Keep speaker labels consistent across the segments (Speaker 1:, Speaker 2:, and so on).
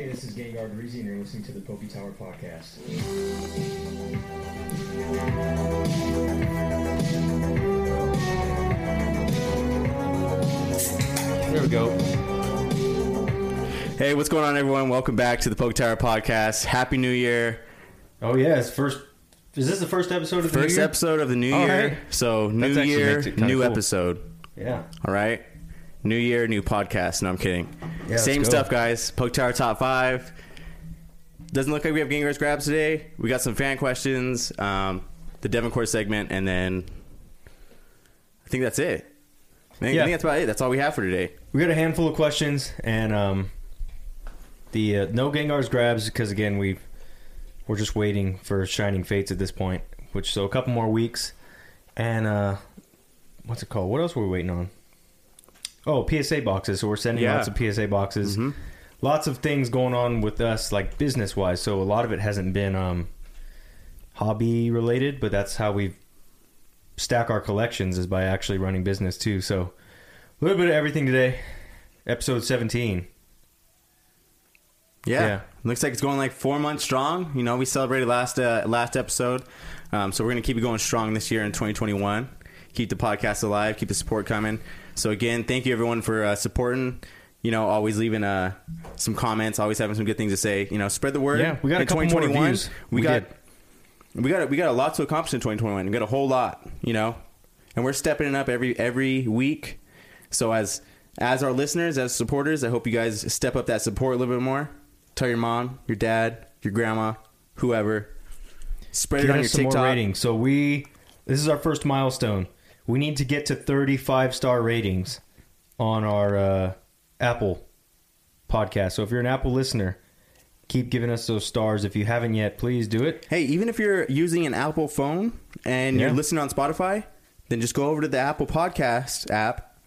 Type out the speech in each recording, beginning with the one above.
Speaker 1: Hey, this is Gengar Breezy, and you're listening to the Poke Tower Podcast.
Speaker 2: There we go.
Speaker 3: Hey, what's going on, everyone? Welcome back to the Poke Tower Podcast. Happy New Year!
Speaker 2: Oh yeah, it's first. Is this the first episode of the
Speaker 3: First
Speaker 2: new year?
Speaker 3: episode of the new
Speaker 2: Oh,
Speaker 3: year.
Speaker 2: hey.
Speaker 3: So, new
Speaker 2: actually
Speaker 3: year,
Speaker 2: makes it kinda
Speaker 3: new
Speaker 2: cool.
Speaker 3: episode.
Speaker 2: Yeah.
Speaker 3: All right? New year, new podcast. No, I'm kidding.
Speaker 2: Yeah,
Speaker 3: Same stuff, guys. Poke Tower Top 5. Doesn't look like we have Gengar's Grabs today. We got some fan questions, um, the Devon Court segment, and then I think that's it. I think, I think that's about it. That's all we have for today.
Speaker 2: We got a handful of questions and um, the uh, no Gengar's grabs because again we we're just waiting for Shining Fates at this point. Which so a couple more weeks and uh, what's it called? What else were we waiting on? Oh, PSA boxes. So we're sending
Speaker 3: Yeah.
Speaker 2: lots of PSA boxes.
Speaker 3: Mhm.
Speaker 2: Lots of things going on with us, like business wise. So a lot of it hasn't been um, hobby related, but that's how we stack our collections is by actually running business too. So a little bit of everything today. Episode 17.
Speaker 3: Yeah.
Speaker 2: Yeah.
Speaker 3: Looks like it's going like four months strong. You know, we celebrated last uh, last episode, um, so we're gonna keep it going strong this year in 2021. Keep the podcast alive, keep the support coming. So again, thank you everyone for uh, supporting. You know, always leaving uh, some comments, always having some good things to say. You know, spread the word.
Speaker 2: Yeah, we got a
Speaker 3: In
Speaker 2: couple more reviews.
Speaker 3: We,
Speaker 2: We
Speaker 3: got
Speaker 2: did.
Speaker 3: we got we got a lot to accomplish in 2021. We got a whole lot. You know, and we're stepping it up every every week. So as as our listeners, as supporters, I hope you guys step up that support a little bit more. Tell your mom, your dad, your grandma, whoever. Spread
Speaker 2: Get
Speaker 3: it on your
Speaker 2: some more
Speaker 3: TikTok.
Speaker 2: ratings. So we, this is our first milestone. We need to get to 35 star ratings on our uh, Apple podcast. So if you're an Apple listener, keep giving us those stars. If you haven't yet, please do it.
Speaker 3: Hey, even if you're using an Apple phone and
Speaker 2: Yeah.
Speaker 3: you're listening on Spotify, then just go over to the Apple Podcast app,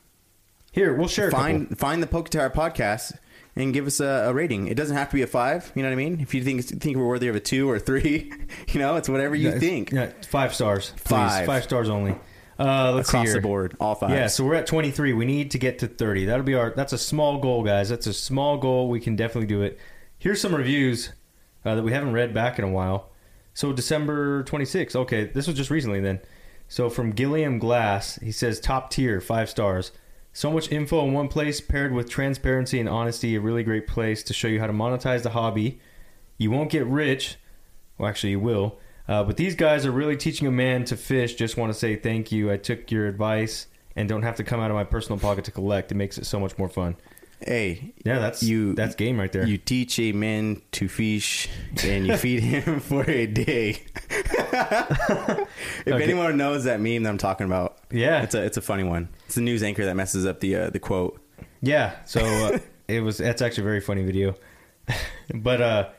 Speaker 2: Here, we'll share
Speaker 3: find find the Poke Tower podcast, and give us a, a rating. It doesn't have to be a five. You know what I mean? If you think think we're worthy of a two or three, you know, it's whatever you
Speaker 2: Yeah,
Speaker 3: think.
Speaker 2: Yeah, five stars. Please.
Speaker 3: Five.
Speaker 2: Five stars only. Uh, let's see
Speaker 3: Across
Speaker 2: here.
Speaker 3: the board, all five.
Speaker 2: Yeah, so we're at 23. We need to get to 30. That'll be our. That's a small goal, guys. That's a small goal. We can definitely do it. Here's some reviews uh, that we haven't read back in a while. So December 26th. Okay, this was just recently then. So from Gilliam Glass, he says top tier, five stars. So much info in one place, paired with transparency and honesty. A really great place to show you how to monetize the hobby. You won't get rich. Well, actually, you will. Uh, but these guys are really teaching a man to fish. Just want to say thank you. I took your advice and don't have to come out of my personal pocket to collect. It makes it so much more fun.
Speaker 3: Hey,
Speaker 2: Yeah, that's
Speaker 3: You-
Speaker 2: That's game right there.
Speaker 3: you teach a man to fish, and you feed him for a day. if
Speaker 2: Okay.
Speaker 3: anyone knows that meme that I'm talking about,
Speaker 2: Yeah.
Speaker 3: it's a it's a funny one. It's the news anchor that messes up the uh, the quote.
Speaker 2: Yeah, so uh, it was. That's actually a very funny video. but uh,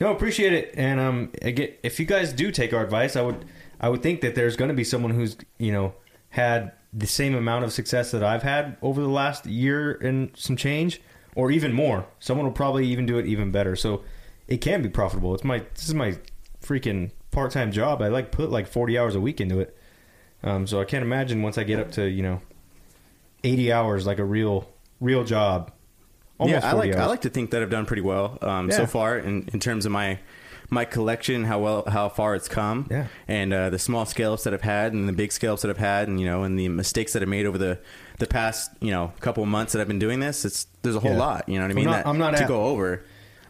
Speaker 2: no, appreciate it. And um, again, if you guys do take our advice, I would, I would think that there's going to be someone who's you know had the same amount of success that I've had over the last year and some change, or even more. Someone will probably even do it even better. So it can be profitable. It's my this is my freaking part time job. I like put like 40 hours a week into it. Um, so I can't imagine once I get up to you know 80 hours like a real real job. Almost
Speaker 3: yeah, I
Speaker 2: 40
Speaker 3: like I like to think that I've done pretty well um,
Speaker 2: Yeah.
Speaker 3: so far in, in terms of my my collection, how well how far it's come,
Speaker 2: Yeah.
Speaker 3: and uh, the small scale ups that I've had, and the big scale ups that I've had, and you know, and the mistakes that I made over the the past you know couple of months that I've been doing this. It's there's a whole
Speaker 2: Yeah.
Speaker 3: lot, you know what I
Speaker 2: I'm
Speaker 3: mean?
Speaker 2: not-
Speaker 3: that,
Speaker 2: I'm not
Speaker 3: to
Speaker 2: at-
Speaker 3: go over,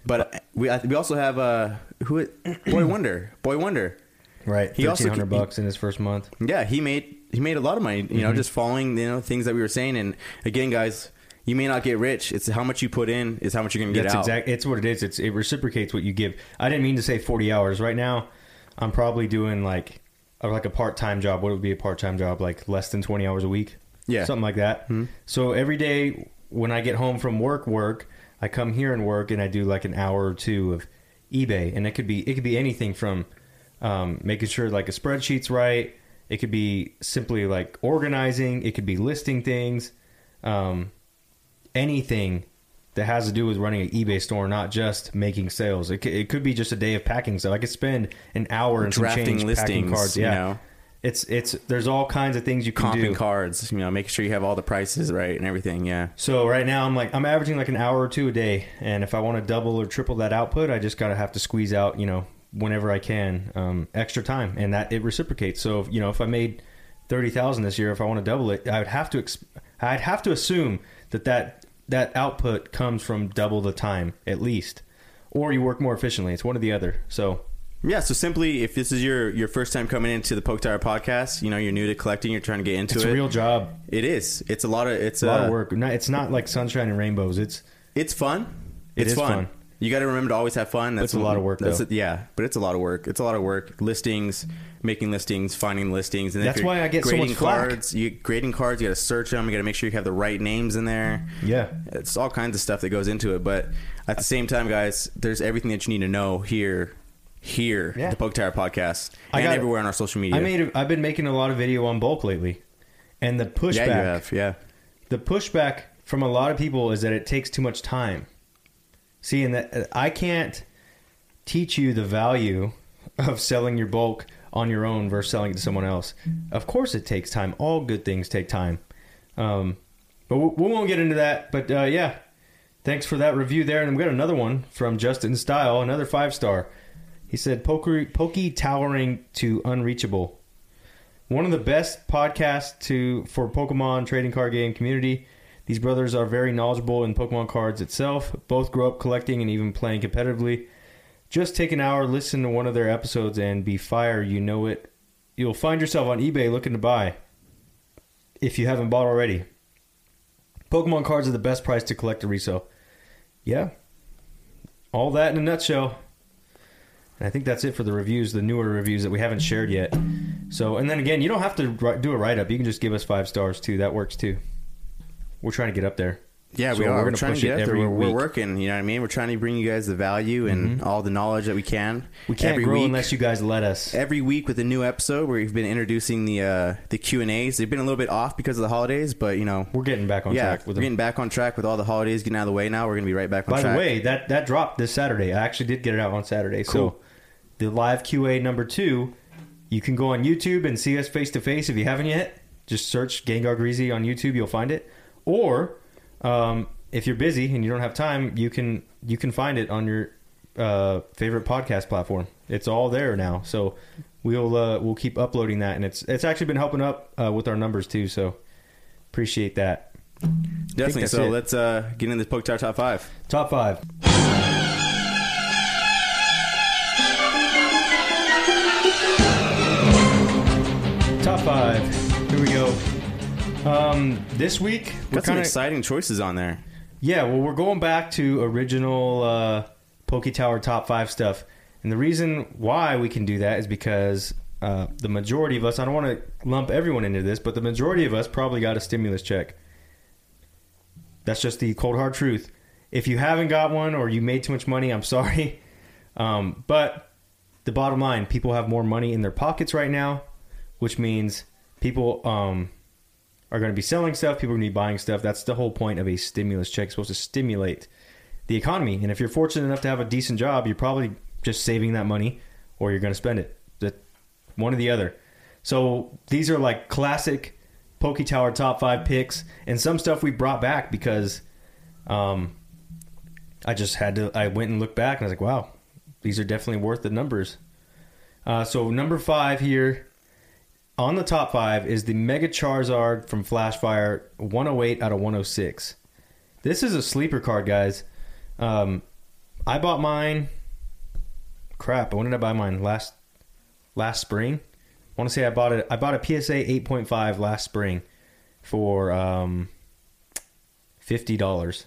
Speaker 3: but we I, we also have uh who Boy Wonder, Boy Wonder.
Speaker 2: right.
Speaker 3: He also-
Speaker 2: 1300 bucks in his first month.
Speaker 3: Yeah, he made he made a lot of money, you
Speaker 2: Mm-hmm.
Speaker 3: know, just following you know things that we were saying. And again, guys, you may not get rich. It's how much you put in is how much you're gonna get
Speaker 2: That's
Speaker 3: out.
Speaker 2: exact. It's what it is. It's it reciprocates what you give. I didn't mean to say 40 hours. Right now, I'm probably doing like a, like a part time job. What would be a part time job? Like less than 20 hours a week.
Speaker 3: Yeah.
Speaker 2: something like that. So every day when I get home from work, work, I come here and work, and I do like an hour or two of eBay, and it could be it could be anything from um, making sure like a spreadsheet's right. It could be simply like organizing. It could be listing things. Um, anything that has to do with running an eBay store, not just making sales. It could, it could be just a day of packing stuff. I could spend an hour and some
Speaker 3: Drafting
Speaker 2: change packing
Speaker 3: listings,
Speaker 2: cards.
Speaker 3: you
Speaker 2: Yeah,
Speaker 3: know.
Speaker 2: It's it's there's all kinds of things you can do.
Speaker 3: comping cards. You know, making sure you have all the prices right and everything. Yeah.
Speaker 2: So right now I'm like I'm averaging like an hour or two a day, and if I want to double or triple that output, I just gotta have to squeeze out you know whenever I can um, extra time, and that it reciprocates. So if, you know if I made thirty thousand this year, if I want to double it, I would have to ex- I'd have to assume that that that output comes from double the time at least, or you work more efficiently. It's one or the other. So
Speaker 3: Yeah, so simply, if this is your your first time coming into the Poke Tower podcast, you know you're new to collecting, you're trying to get into
Speaker 2: it's
Speaker 3: it.
Speaker 2: It's a real job,
Speaker 3: it is. It's a lot of. It's
Speaker 2: a lot
Speaker 3: uh,
Speaker 2: of work. It's not like sunshine and rainbows. It's
Speaker 3: It's fun.
Speaker 2: It
Speaker 3: it's
Speaker 2: is fun.
Speaker 3: You got to remember to always have fun. That's
Speaker 2: It's a lot of work,
Speaker 3: That's
Speaker 2: though.
Speaker 3: a- yeah, but it's a lot of work. It's a lot of work. Listings, making listings, finding listings, and
Speaker 2: That's why I get so much flack.
Speaker 3: cards. You grading cards. You got to search them. You got to make sure you have the right names in there.
Speaker 2: yeah.
Speaker 3: It's all kinds of stuff that goes into it. But at the same time, guys, there's everything that you need to know here, here,
Speaker 2: Yeah.
Speaker 3: the Poke Tower podcast,
Speaker 2: I
Speaker 3: and
Speaker 2: got-
Speaker 3: everywhere on our social media.
Speaker 2: I made. A, I've been making a lot of video on bulk lately, and the pushback.
Speaker 3: yeah, you have, yeah.
Speaker 2: The pushback from a lot of people is that it takes too much time. See, and that I can't teach you the value of selling your bulk on your own versus selling it to someone else. Of course, it takes time. All good things take time. Um, but we, we won't get into that. But uh, yeah, thanks for that review there. And we got another one from Justin Style, another five star. He said, "Pokey, pokey towering to unreachable." One of the best podcasts to for Pokemon trading card game community. These brothers are very knowledgeable in Pokemon cards itself. Both grew up collecting and even playing competitively. Just take an hour, listen to one of their episodes, and be fire. You know it. You'll find yourself on eBay looking to buy if you haven't bought already. Pokemon cards are the best price to collect or resell. Yeah. All that in a nutshell. And I think that's it for the reviews, the newer reviews that we haven't shared yet. So, and then again, you don't have to do a write up. You can just give us five stars too. That works too. We're trying to get up there.
Speaker 3: Yeah,
Speaker 2: So
Speaker 3: we are.
Speaker 2: we're
Speaker 3: We're, trying
Speaker 2: push
Speaker 3: to
Speaker 2: it
Speaker 3: get up there. We're, we're working. You know what I mean? We're trying to bring you guys the value and all the knowledge that we can.
Speaker 2: We can't
Speaker 3: every
Speaker 2: grow
Speaker 3: week.
Speaker 2: unless you guys let us.
Speaker 3: every week with a new episode where we've been introducing the uh, the Q and A's. They've been a little bit off because of the holidays, but you know,
Speaker 2: We're getting back on
Speaker 3: yeah,
Speaker 2: track with
Speaker 3: we're
Speaker 2: them.
Speaker 3: getting back on track with all the holidays getting out of the way. Now we're going to be right back on
Speaker 2: By
Speaker 3: track.
Speaker 2: the way, that that dropped this Saturday. I actually did get it out on Saturday.
Speaker 3: Cool.
Speaker 2: So the live QA number two, you can go on YouTube and see us face to face. If you haven't yet, just search Gengar Breezy on YouTube. You'll find it. Or um, if you're busy and you don't have time, you can you can find it on your uh, favorite podcast platform. It's all there now. So we'll uh, we'll keep uploading that, and it's it's actually been helping up uh, with our numbers too. So appreciate that.
Speaker 3: definitely. So
Speaker 2: it.
Speaker 3: let's uh, get into this Poke Tower top five.
Speaker 2: Top five. Top five. We. Um, this week we're
Speaker 3: Got some
Speaker 2: kind of
Speaker 3: exciting choices on there.
Speaker 2: yeah. Well, we're going back to original uh, Poke Tower top five stuff, and the reason why we can do that is because uh, the majority of us. I don't want to lump everyone into this, but the majority of us probably got a stimulus check. That's just the cold hard truth. If you haven't got one or you made too much money, I'm sorry. Um, but the bottom line, people have more money in their pockets right now, which means people um, are going to be selling stuff. People are going to be buying stuff. That's the whole point of a stimulus check. It's supposed to stimulate the economy. And if you're fortunate enough to have a decent job, you're probably just saving that money or you're going to spend it. One or the other. So these are like classic Poke Tower top five picks, and some stuff we brought back because um, I just had to. I went and looked back, and I was like, wow, these are definitely worth the numbers. Uh, so number five here on the top five is the Mega Charizard from Flashfire, 108 out of 106. This is a sleeper card, guys. Um, I bought mine. Crap! When did I buy mine? Last last spring. I want to say I bought it. I bought a PSA 8.5 last spring for um, fifty dollars.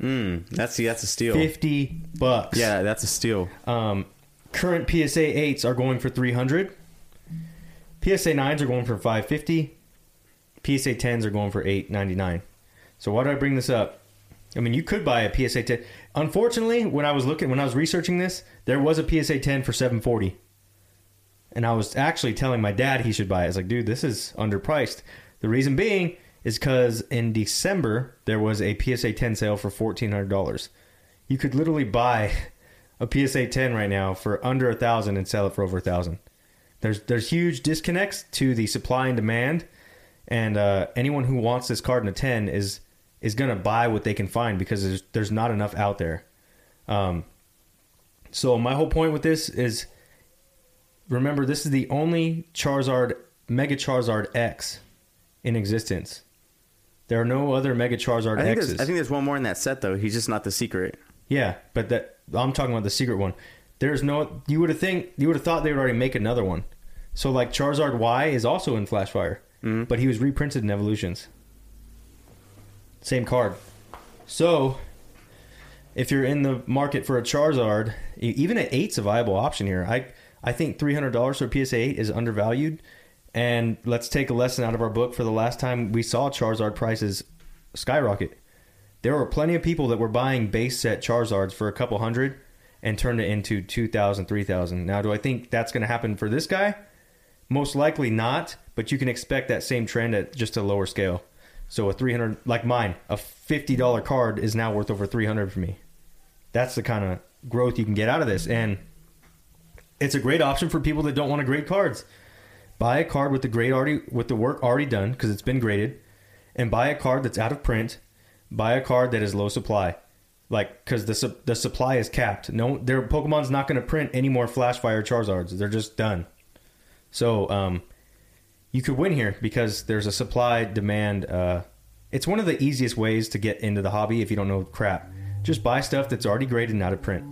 Speaker 3: Mm, that's that's a steal.
Speaker 2: Fifty bucks.
Speaker 3: Yeah, that's a steal.
Speaker 2: Um, current PSA 8s are going for 300. PSA 9s are going for 550. PSA 10s are going for 899. So why do I bring this up? I mean, you could buy a PSA 10. Unfortunately, when I was looking, when I was researching this, there was a PSA 10 for 740. And I was actually telling my dad he should buy it. I was like, dude, this is underpriced. The reason being is because in December there was a PSA 10 sale for $1,400. You could literally buy a PSA 10 right now for under a thousand and sell it for over a thousand. There's there's huge disconnects to the supply and demand, and uh, anyone who wants this card in a ten is is gonna buy what they can find because there's there's not enough out there. Um, so my whole point with this is, remember this is the only Charizard Mega Charizard X in existence. There are no other Mega Charizard
Speaker 3: I think,
Speaker 2: X's.
Speaker 3: I think there's one more in that set though. He's just not the secret.
Speaker 2: Yeah, but that I'm talking about the secret one. There's no you would have think you would have thought they would already make another one. So like Charizard Y is also in Flashfire,
Speaker 3: Mhm.
Speaker 2: but he was reprinted in Evolutions. Same card. So if you're in the market for a Charizard, even at eight's a viable option here. I I think three hundred dollars for PSA eight is undervalued. And let's take a lesson out of our book for the last time we saw Charizard prices skyrocket. There were plenty of people that were buying base set Charizards for a couple hundred and turned it into 2,000, 3,000. Now, do I think that's going to happen for this guy? Most likely not, but you can expect that same trend at just a lower scale. So a 300 like mine, a $50 card is now worth over 300 for me. That's the kind of growth you can get out of this and it's a great option for people that don't want to grade cards. Buy a card with the grade already with the work already done because it's been graded and buy a card that's out of print buy a card that is low supply like because the, su- the supply is capped. No their pokemon's not going to print any more flashfire charizards. They're just done. So um, you could win here because there's a supply demand uh, it's one of the easiest ways to get into the hobby if you don't know crap. Just buy stuff that's already graded and out of print.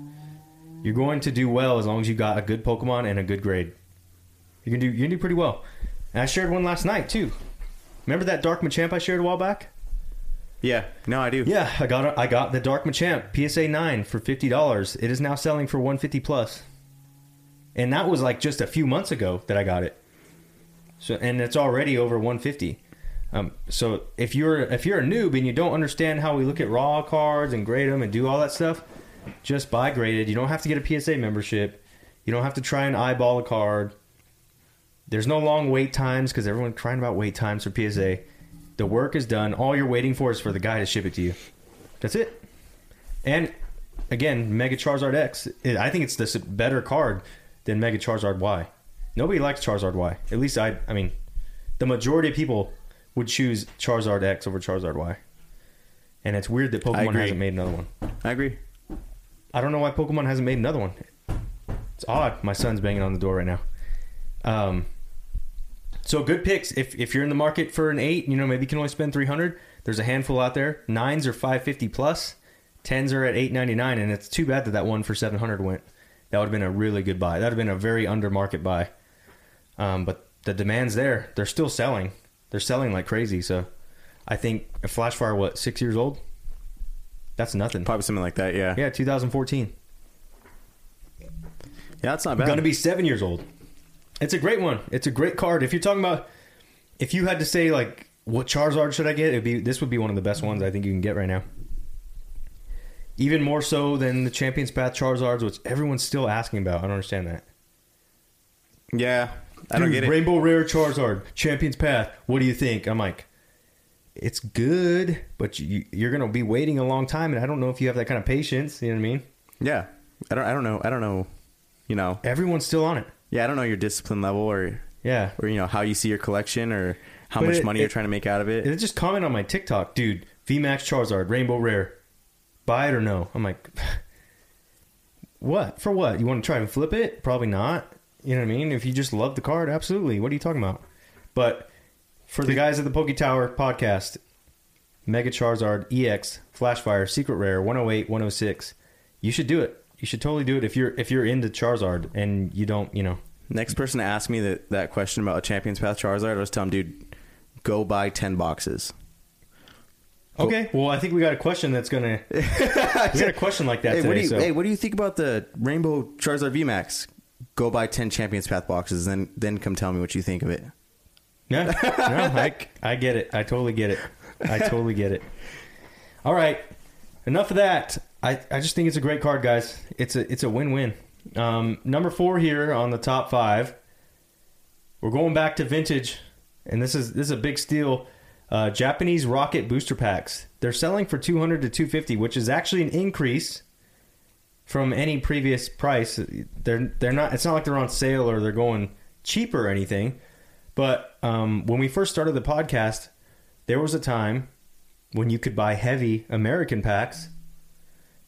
Speaker 2: You're going to do well as long as you got a good pokemon and a good grade. You can do you can do pretty well. And i shared one last night too. Remember that dark machamp i shared a while back
Speaker 3: Yeah, no, I do.
Speaker 2: yeah, I got I got the Dark Machamp PSA nine for fifty dollars. It is now selling for one fifty plus, and that was like just a few months ago that I got it. So and it's already over one fifty. Um, so if you're if you're a noob and you don't understand how we look at raw cards and grade them and do all that stuff, just buy graded. You don't have to get a PSA membership. You don't have to try and eyeball a card. There's no long wait times because everyone's crying about wait times for PSA. The work is done. All you're waiting for is for the guy to ship it to you. That's it. And again, Mega Charizard X. it- I think it's the better card than Mega Charizard Y. Nobody likes Charizard Y. At least I. I mean, the majority of people would choose Charizard X over Charizard Y. And it's weird that Pokemon hasn't made another one.
Speaker 3: I agree.
Speaker 2: I don't know why Pokemon hasn't made another one. It's odd. My son's banging on the door right now. Um, so good picks. If if you're in the market for an eight, you know maybe you can only spend three hundred. There's a handful out there. Nines are five fifty plus. Tens are at eight ninety nine, and it's too bad that that one for seven hundred went. That would have been a really good buy. That would have been a very under market buy. Um, but the demand's there. They're still selling. They're selling like crazy. So I think a Flashfire, what six years old? That's nothing.
Speaker 3: Probably something like that. Yeah.
Speaker 2: Yeah, 2014.
Speaker 3: Yeah, that's not bad.
Speaker 2: Going to be seven years old. It's a great one. It's a great card. If you're talking about, if you had to say like, what Charizard should I get? It'd be this would be one of the best ones I think you can get right now. Even more so than the Champions Path Charizards, which everyone's still asking about. I don't understand that.
Speaker 3: yeah, I don't get it.
Speaker 2: Rainbow Rare Charizard, Champions Path. What do you think? I'm like, it's good, but you, you're gonna be waiting a long time, and I don't know if you have that kind of patience. You know what I mean?
Speaker 3: yeah, I don't. I don't know. I don't know. You know.
Speaker 2: Everyone's still on it.
Speaker 3: Yeah, I don't know your discipline level or
Speaker 2: Yeah,
Speaker 3: or you know how you see your collection or how
Speaker 2: But
Speaker 3: much
Speaker 2: it-
Speaker 3: money you're trying to make out of it.
Speaker 2: It just comment on my TikTok, dude. VMAX Charizard, Rainbow Rare. Buy it or no? I'm like, what? For what? You want to try and flip it? Probably not. You know what I mean? If you just love the card, absolutely. What are you talking about? But for the guys at the Poke Tower podcast, Mega Charizard EX, Flashfire, Secret Rare, 108, 106. You should do it. You should totally do it if you're if you're into Charizard and you don't, you know.
Speaker 3: Next person to ask me that, that question about a Champions Path Charizard, I was telling him, dude, go buy ten boxes.
Speaker 2: Okay, well, I think we got a question that's gonna. we got a question like that
Speaker 3: Hey,
Speaker 2: today.
Speaker 3: what do you
Speaker 2: so.
Speaker 3: hey, what do you think about the Rainbow Charizard VMAX? Go buy ten Champions Path boxes, then then come tell me what you think of it.
Speaker 2: No, no, I, I get it. I totally get it. I totally get it. All right, enough of that. I, I just think it's a great card, guys. It's a it's a win win. Um, number four here on the top five. We're going back to vintage, and this is this is a big steal. Uh, Japanese rocket booster packs. They're selling for two hundred to two fifty, which is actually an increase from any previous price. They're they're not. It's not like they're on sale or they're going cheaper or anything, but um, when we first started the podcast, there was a time when you could buy heavy American packs,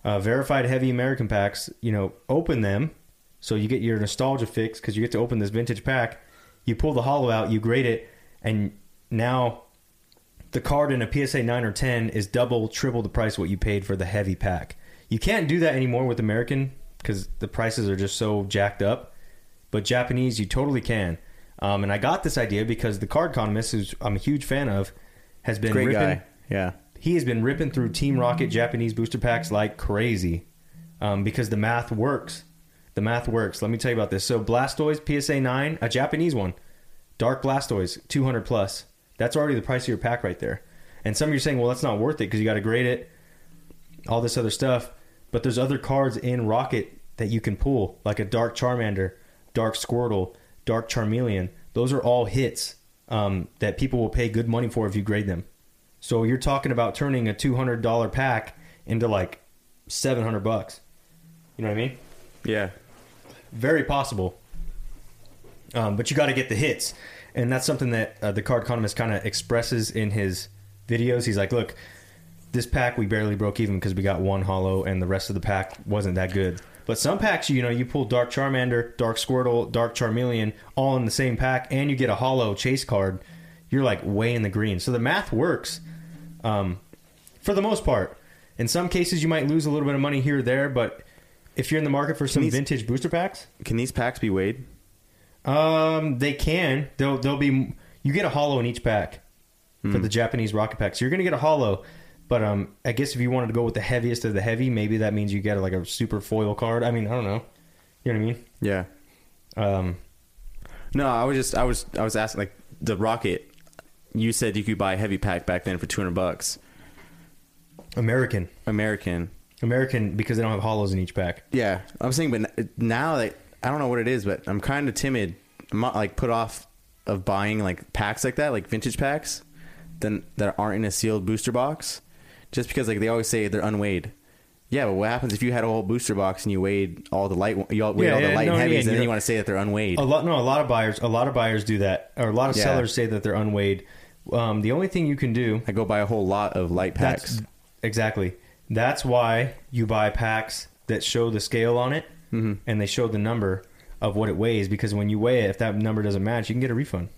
Speaker 2: uh, verified heavy American packs. You know, open them so you get your nostalgia fix because you get to open this vintage pack. You pull the hollow out, you grade it, and now the card in a PSA 9 or 10 is double, triple the price what you paid for the heavy pack. You can't do that anymore with American because the prices are just so jacked up. But Japanese, you totally can. Um, and I got this idea because the card economist, who I'm a huge fan of, has been
Speaker 3: Great
Speaker 2: ripping.
Speaker 3: guy. Yeah.
Speaker 2: He has been ripping through Team Rocket Japanese booster packs like crazy um, because the math works. The math works. Let me tell you about this. So Blastoise PSA 9, a Japanese one, Dark Blastoise, 200 plus. That's already the price of your pack right there. And some of you are saying, well, that's not worth it because you got to grade it, all this other stuff. But there's other cards in Rocket that you can pull, like a Dark Charmander, Dark Squirtle, Dark Charmeleon. Those are all hits um, that people will pay good money for if you grade them. So you're talking about turning a $200 pack into like 700 bucks. You know what I mean?
Speaker 3: Yeah.
Speaker 2: Very possible. Um, but you got to get the hits. And that's something that uh, the card economist kind of expresses in his videos. He's like, look, this pack we barely broke even because we got one hollow and the rest of the pack wasn't that good. But some packs, you know, you pull Dark Charmander, Dark Squirtle, Dark Charmeleon all in the same pack and you get a hollow chase card. You're like way in the green. So the math works um, for the most part. In some cases, you might lose a little bit of money here or there, but if you're in the market for some
Speaker 3: these-
Speaker 2: vintage booster packs,
Speaker 3: Can these packs be weighed?
Speaker 2: um, they can. They'll they'll be. You get a hollow in each pack for the Japanese rocket packs. You're gonna get a hollow, but um, I guess if you wanted to go with the heaviest of the heavy, maybe that means you get like a super foil card. I mean, I don't know. You know what I mean?
Speaker 3: Yeah.
Speaker 2: Um,
Speaker 3: No, I was just I was I was asking like the rocket. You said you could buy a heavy pack back then for two hundred bucks.
Speaker 2: American,
Speaker 3: American.
Speaker 2: American, because they don't have hollows in each pack.
Speaker 3: Yeah, I'm saying, but now that I don't know what it is, but I'm kind of timid. I'm not like put off of buying like packs like that, like vintage packs, then that aren't in a sealed booster box, just because like they always say they're unweighed. Yeah, but what happens if you had a whole booster box and you weighed all the light, you all weighed
Speaker 2: Yeah,
Speaker 3: all the
Speaker 2: yeah,
Speaker 3: light
Speaker 2: no,
Speaker 3: and heavies,
Speaker 2: yeah,
Speaker 3: and then
Speaker 2: you're-
Speaker 3: you want to say that they're unweighed?
Speaker 2: A lot, no, a lot of buyers, a lot of buyers do that, or a lot of sellers say that they're unweighed. Um, the only thing you can do
Speaker 3: I go buy a whole lot of light packs.
Speaker 2: That's exactly. That's why you buy packs that show the scale on it
Speaker 3: Mm-hmm.
Speaker 2: and they show the number of what it weighs. Because when you weigh it, if that number doesn't match, you can get a refund.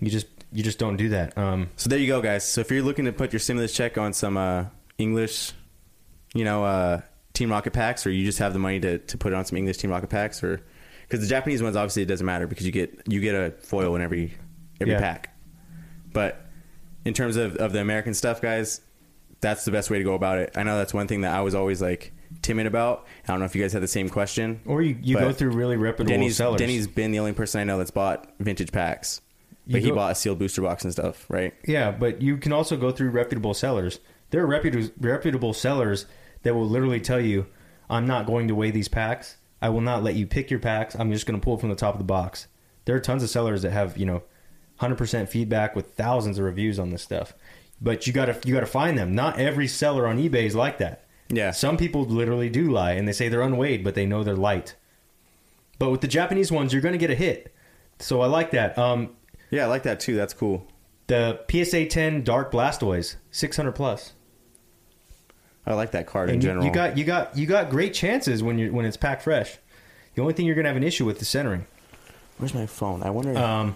Speaker 2: You just you just don't do that. Um,
Speaker 3: So there you go, guys. So if you're looking to put your stimulus check on some uh, English, you know, uh, Team Rocket packs, or you just have the money to, to put it on some English Team Rocket packs, or because the Japanese ones obviously it doesn't matter because you get you get a foil in every every
Speaker 2: Yeah.
Speaker 3: pack. But in terms of, of the American stuff, guys, that's the best way to go about it. I know that's one thing that I was always like timid about. I don't know if you guys had the same question.
Speaker 2: or you, you go through really reputable
Speaker 3: Denny's
Speaker 2: sellers.
Speaker 3: Denny's been the only person I know that's bought vintage packs. But he bought a sealed booster box and stuff, right?
Speaker 2: Yeah, but you can also go through reputable sellers. There are reputable reputable sellers that will literally tell you, "I'm not going to weigh these packs. I will not let you pick your packs. I'm just going to pull from the top of the box." There are tons of sellers that have you know, 100% feedback with thousands of reviews on this stuff. But you got to you got to find them. Not every seller on eBay is like that.
Speaker 3: Yeah.
Speaker 2: Some people literally do lie and they say they're unweighed, but they know they're light. But with the Japanese ones, you're going to get a hit. So I like that. Um,
Speaker 3: Yeah, I like that too. That's cool.
Speaker 2: the PSA 10 Dark Blastoise, 600 plus.
Speaker 3: I like that card in
Speaker 2: you,
Speaker 3: general.
Speaker 2: you got you got you got great chances when you when it's packed fresh. The only thing you're gonna have an issue with is centering.
Speaker 3: Where's my phone? I wonder.
Speaker 2: Um,
Speaker 3: I wonder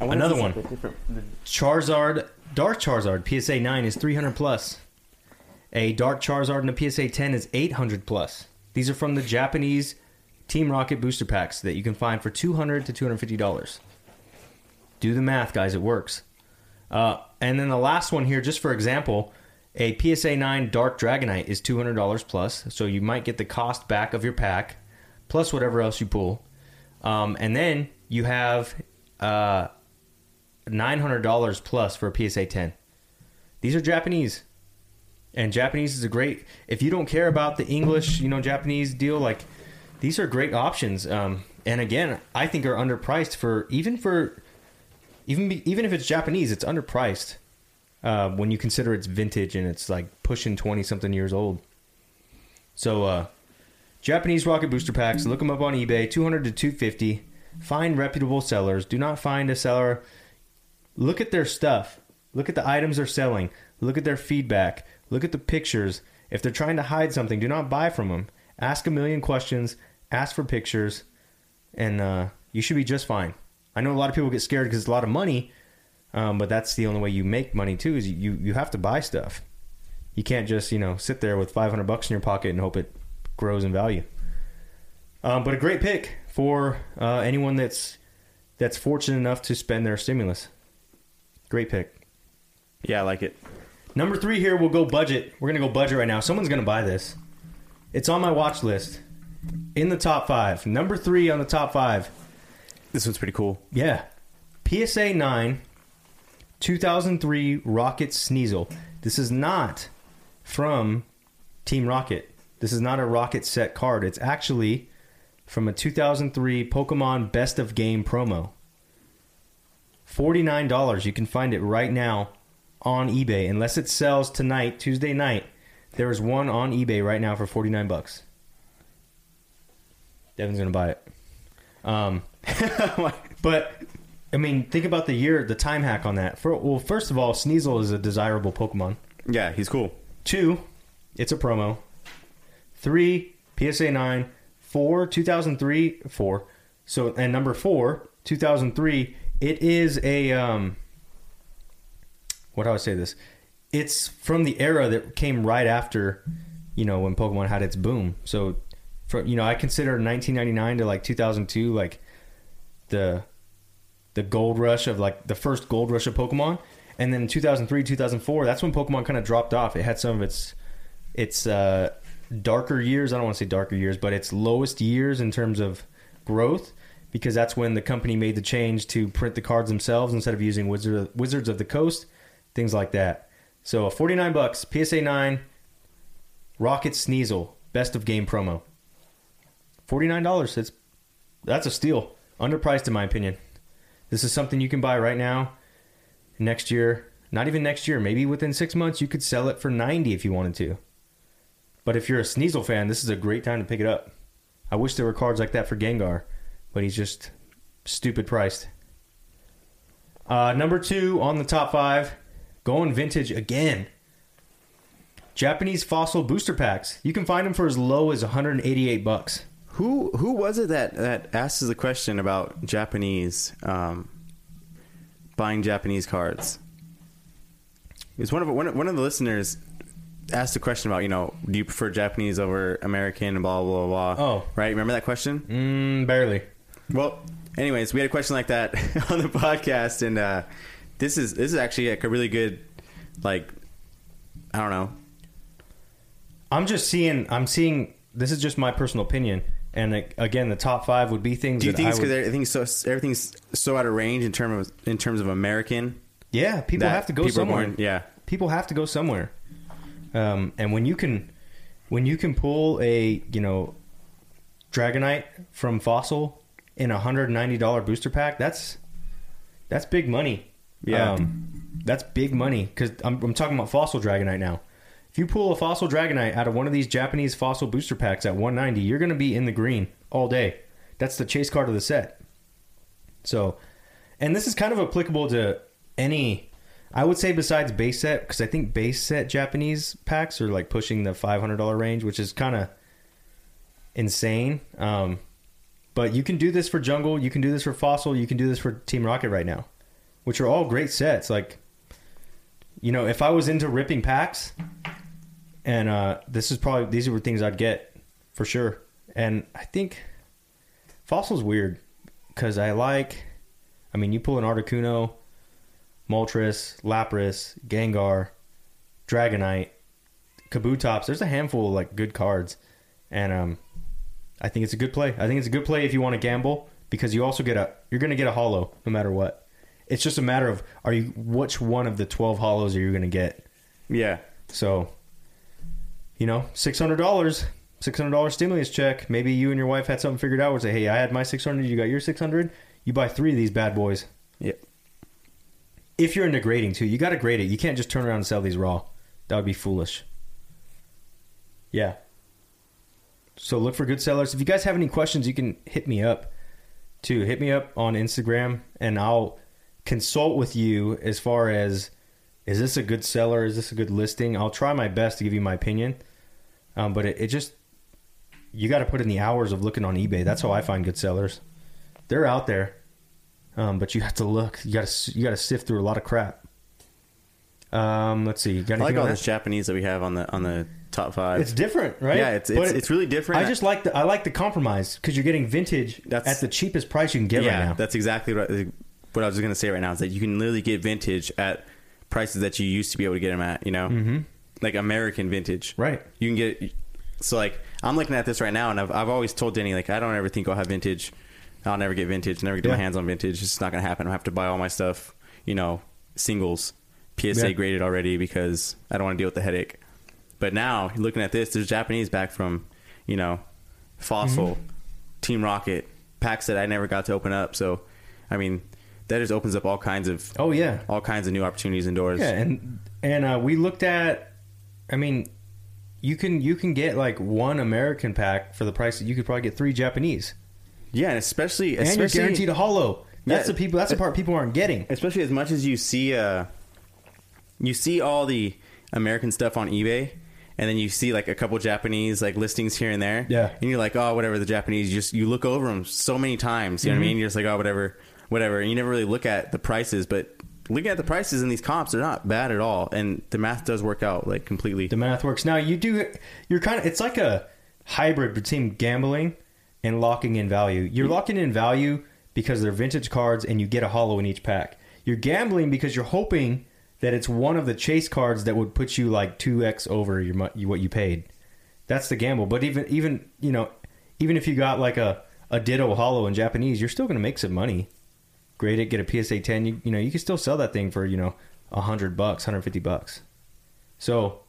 Speaker 2: another one.
Speaker 3: a
Speaker 2: Charizard, Dark Charizard, PSA nine is 300 plus. A Dark Charizard and a PSA 10 is 800 plus. These are from the Japanese Team Rocket booster packs that you can find for 200 to 250 dollars. Do the math, guys. It works. Uh, and then the last one here, just for example, a PSA 9 Dark Dragonite is $200 plus. So you might get the cost back of your pack, plus whatever else you pull. Um, and then you have uh, $900 plus for a PSA 10. These are Japanese. And Japanese is a great, if you don't care about the English, you know, Japanese deal, like these are great options. Um, and again, I think are underpriced for even for even even if it's Japanese, it's underpriced uh, when you consider it's vintage and it's like pushing twenty something years old. So uh, Japanese rocket booster packs, look them up on eBay, two hundred to two fifty. Find reputable sellers. Do not find a seller. Look at their stuff. Look at the items they're selling. Look at their feedback. Look at the pictures. If they're trying to hide something, do not buy from them. Ask a million questions. Ask for pictures, and uh, you should be just fine. I know a lot of people get scared because it's a lot of money, um, but that's the only way you make money too. Is you you have to buy stuff. You can't just you know sit there with 500 bucks in your pocket and hope it grows in value. Um, but a great pick for uh, anyone that's that's fortunate enough to spend their stimulus. Great pick.
Speaker 3: Yeah, I like it.
Speaker 2: Number three here, we'll go budget. We're gonna go budget right now. Someone's gonna buy this. It's on my watch list. In the top five. Number three on the top five.
Speaker 3: This one's pretty cool.
Speaker 2: Yeah. PSA 9 2003 Rocket Sneasel. This is not from Team Rocket. This is not a Rocket set card. It's actually from a 2003 Pokemon Best of Game promo. $49. You can find it right now on eBay. Unless it sells tonight, Tuesday night, there is one on eBay right now for 49 bucks. Devin's going to buy it. Um, but I mean, think about the year, the time hack on that. For, well, first of all, Sneasel is a desirable Pokemon.
Speaker 3: Yeah, he's cool.
Speaker 2: Two, it's a promo. Three, PSA nine. Four, 2003. Four. So, and number four, 2003. It is a um. What do I say this? It's from the era that came right after, you know, when Pokemon had its boom. So, from you know, I consider 1999 to like 2002 like the the gold rush of like the first gold rush of Pokemon, and then 2003 2004 that's when Pokemon kind of dropped off. It had some of its its uh, darker years. I don't want to say darker years, but its lowest years in terms of growth, because that's when the company made the change to print the cards themselves instead of using Wizard, Wizards of the Coast, things like that. So uh, 49 bucks, PSA 9, Rocket Sneasel, best of game promo. $49. It's that's a steal. Underpriced in my opinion. This is something you can buy right now. Next year, not even next year, maybe within 6 months you could sell it for 90 if you wanted to. But if you're a Sneasel fan, this is a great time to pick it up. I wish there were cards like that for Gengar, but he's just stupid priced. Uh, number two on the top five, going vintage again. Japanese fossil booster packs. You can find them for as low as 188 bucks.
Speaker 3: Who who was it that that asked us a question about Japanese um, buying Japanese cards? It was one of one of, one of the listeners asked a question about you know do you prefer Japanese over American and blah blah blah. blah.
Speaker 2: Oh.
Speaker 3: right, remember that question?
Speaker 2: Mm, barely.
Speaker 3: Well, anyways, we had a question like that on the podcast, and uh, this is this is actually like a really good like I don't know.
Speaker 2: I'm just seeing. I'm seeing. This is just my personal opinion. And again, the top five would be things.
Speaker 3: Do you think
Speaker 2: I
Speaker 3: it's
Speaker 2: would-
Speaker 3: because everything's so everything's so out of range in terms of in terms of American?
Speaker 2: Yeah, people have to go somewhere.
Speaker 3: born- yeah,
Speaker 2: People have to go somewhere. Um, and when you can, when you can pull a you know, Dragonite from Fossil in a hundred ninety dollar booster pack, that's that's big money.
Speaker 3: Yeah.
Speaker 2: um, that's big money because I'm, I'm talking about Fossil Dragonite now. If you pull a Fossil Dragonite out of one of these Japanese Fossil booster packs at 190, you're going to be in the green all day. That's the chase card of the set. So, and this is kind of applicable to any, I would say besides base set, because I think base set Japanese packs are like pushing the $500 range, which is kind of insane. Um, but you can do this for Jungle, you can do this for Fossil, you can do this for Team Rocket right now, which are all great sets. Like, you know, if I was into ripping packs, and uh, this is probably these were things I'd get for sure. And I think Fossil's weird because I like. I mean, you pull an Articuno, Moltres, Lapras, Gengar, Dragonite, Kabutops. There's a handful of like good cards, and um, I think it's a good play. I think it's a good play if you want to gamble because you also get a you're going to get a hollow no matter what. It's just a matter of are you which one of the 12 hollows are you going to get.
Speaker 3: yeah.
Speaker 2: So, you know, six hundred dollars, six hundred dollars stimulus check. Maybe you and your wife had something figured out. Where say, hey, I had my six hundred, you got your six hundred. You buy three of these bad boys.
Speaker 3: Yeah.
Speaker 2: If you're into grading too, you got to grade it. You can't just turn around and sell these raw. That would be foolish. Yeah. So look for good sellers. If you guys have any questions, you can hit me up. too. Hit me up on Instagram, and I'll consult with you as far as is this a good seller? Is this a good listing? I'll try my best to give you my opinion, um, but it, it just you got to put in the hours of looking on eBay. That's how I find good sellers. They're out there, um, but you have to look. You got to you got to sift through a lot of crap. Um, let's see.
Speaker 3: I like all
Speaker 2: on
Speaker 3: this? Japanese that we have on the on the top five.
Speaker 2: It's different, right?
Speaker 3: Yeah, it's- it's- it's really different.
Speaker 2: I just like the I like the compromise because you're getting vintage
Speaker 3: That's-
Speaker 2: at the cheapest price you can get
Speaker 3: yeah,
Speaker 2: right now.
Speaker 3: that's exactly what, what I was going to say right now. Is that you can literally get vintage at prices that you used to be able to get them at. You know, mm-hmm. like American vintage.
Speaker 2: Right.
Speaker 3: You can get. So like, I'm looking at this right now, and I've I've always told Denny like I don't ever think I'll have vintage. I'll never get vintage. Never get
Speaker 2: Yeah.
Speaker 3: my hands on vintage. It's not going to happen. I have to buy all my stuff. You know, singles, PSA
Speaker 2: Yeah.
Speaker 3: graded already because I don't want to deal with the headache. But now looking at this, there's Japanese back from, you know, Fossil,
Speaker 2: Mm-hmm.
Speaker 3: Team Rocket, packs that I never got to open up. So, I mean, that just opens up all kinds of
Speaker 2: oh yeah,
Speaker 3: all kinds of new opportunities indoors.
Speaker 2: yeah, and and uh, we looked at. I mean, you can you can get like one American pack for the price that you could probably get three Japanese,
Speaker 3: Yeah, and especially
Speaker 2: and you're guaranteed a hollow. That's
Speaker 3: Yeah.
Speaker 2: the people. That's the part people aren't getting.
Speaker 3: especially as much as you see uh you see all the American stuff on eBay and then you see like a couple Japanese like listings here and there.
Speaker 2: Yeah.
Speaker 3: And you're like, "Oh, whatever, the Japanese." You just you look over them so many times, you know what I mm-hmm. mean? You're just like, "Oh, whatever, whatever." And you never really look at the prices, but looking at the prices in these comps, they're not bad at all, and the math does work out like completely.
Speaker 2: The math works. Now you do. You're kind of. It's like a hybrid between gambling and locking in value. You're mm-hmm. locking in value because they're vintage cards and you get a hollow in each pack. You're gambling because you're hoping that it's one of the chase cards that would put you like two x over your what you paid. That's the gamble. But even even you know even if you got like a a Ditto hollow in Japanese, you're still going to make some money. Grade it, get a PSA 10. You, you know you can still sell that thing for you know hundred bucks, hundred fifty bucks. So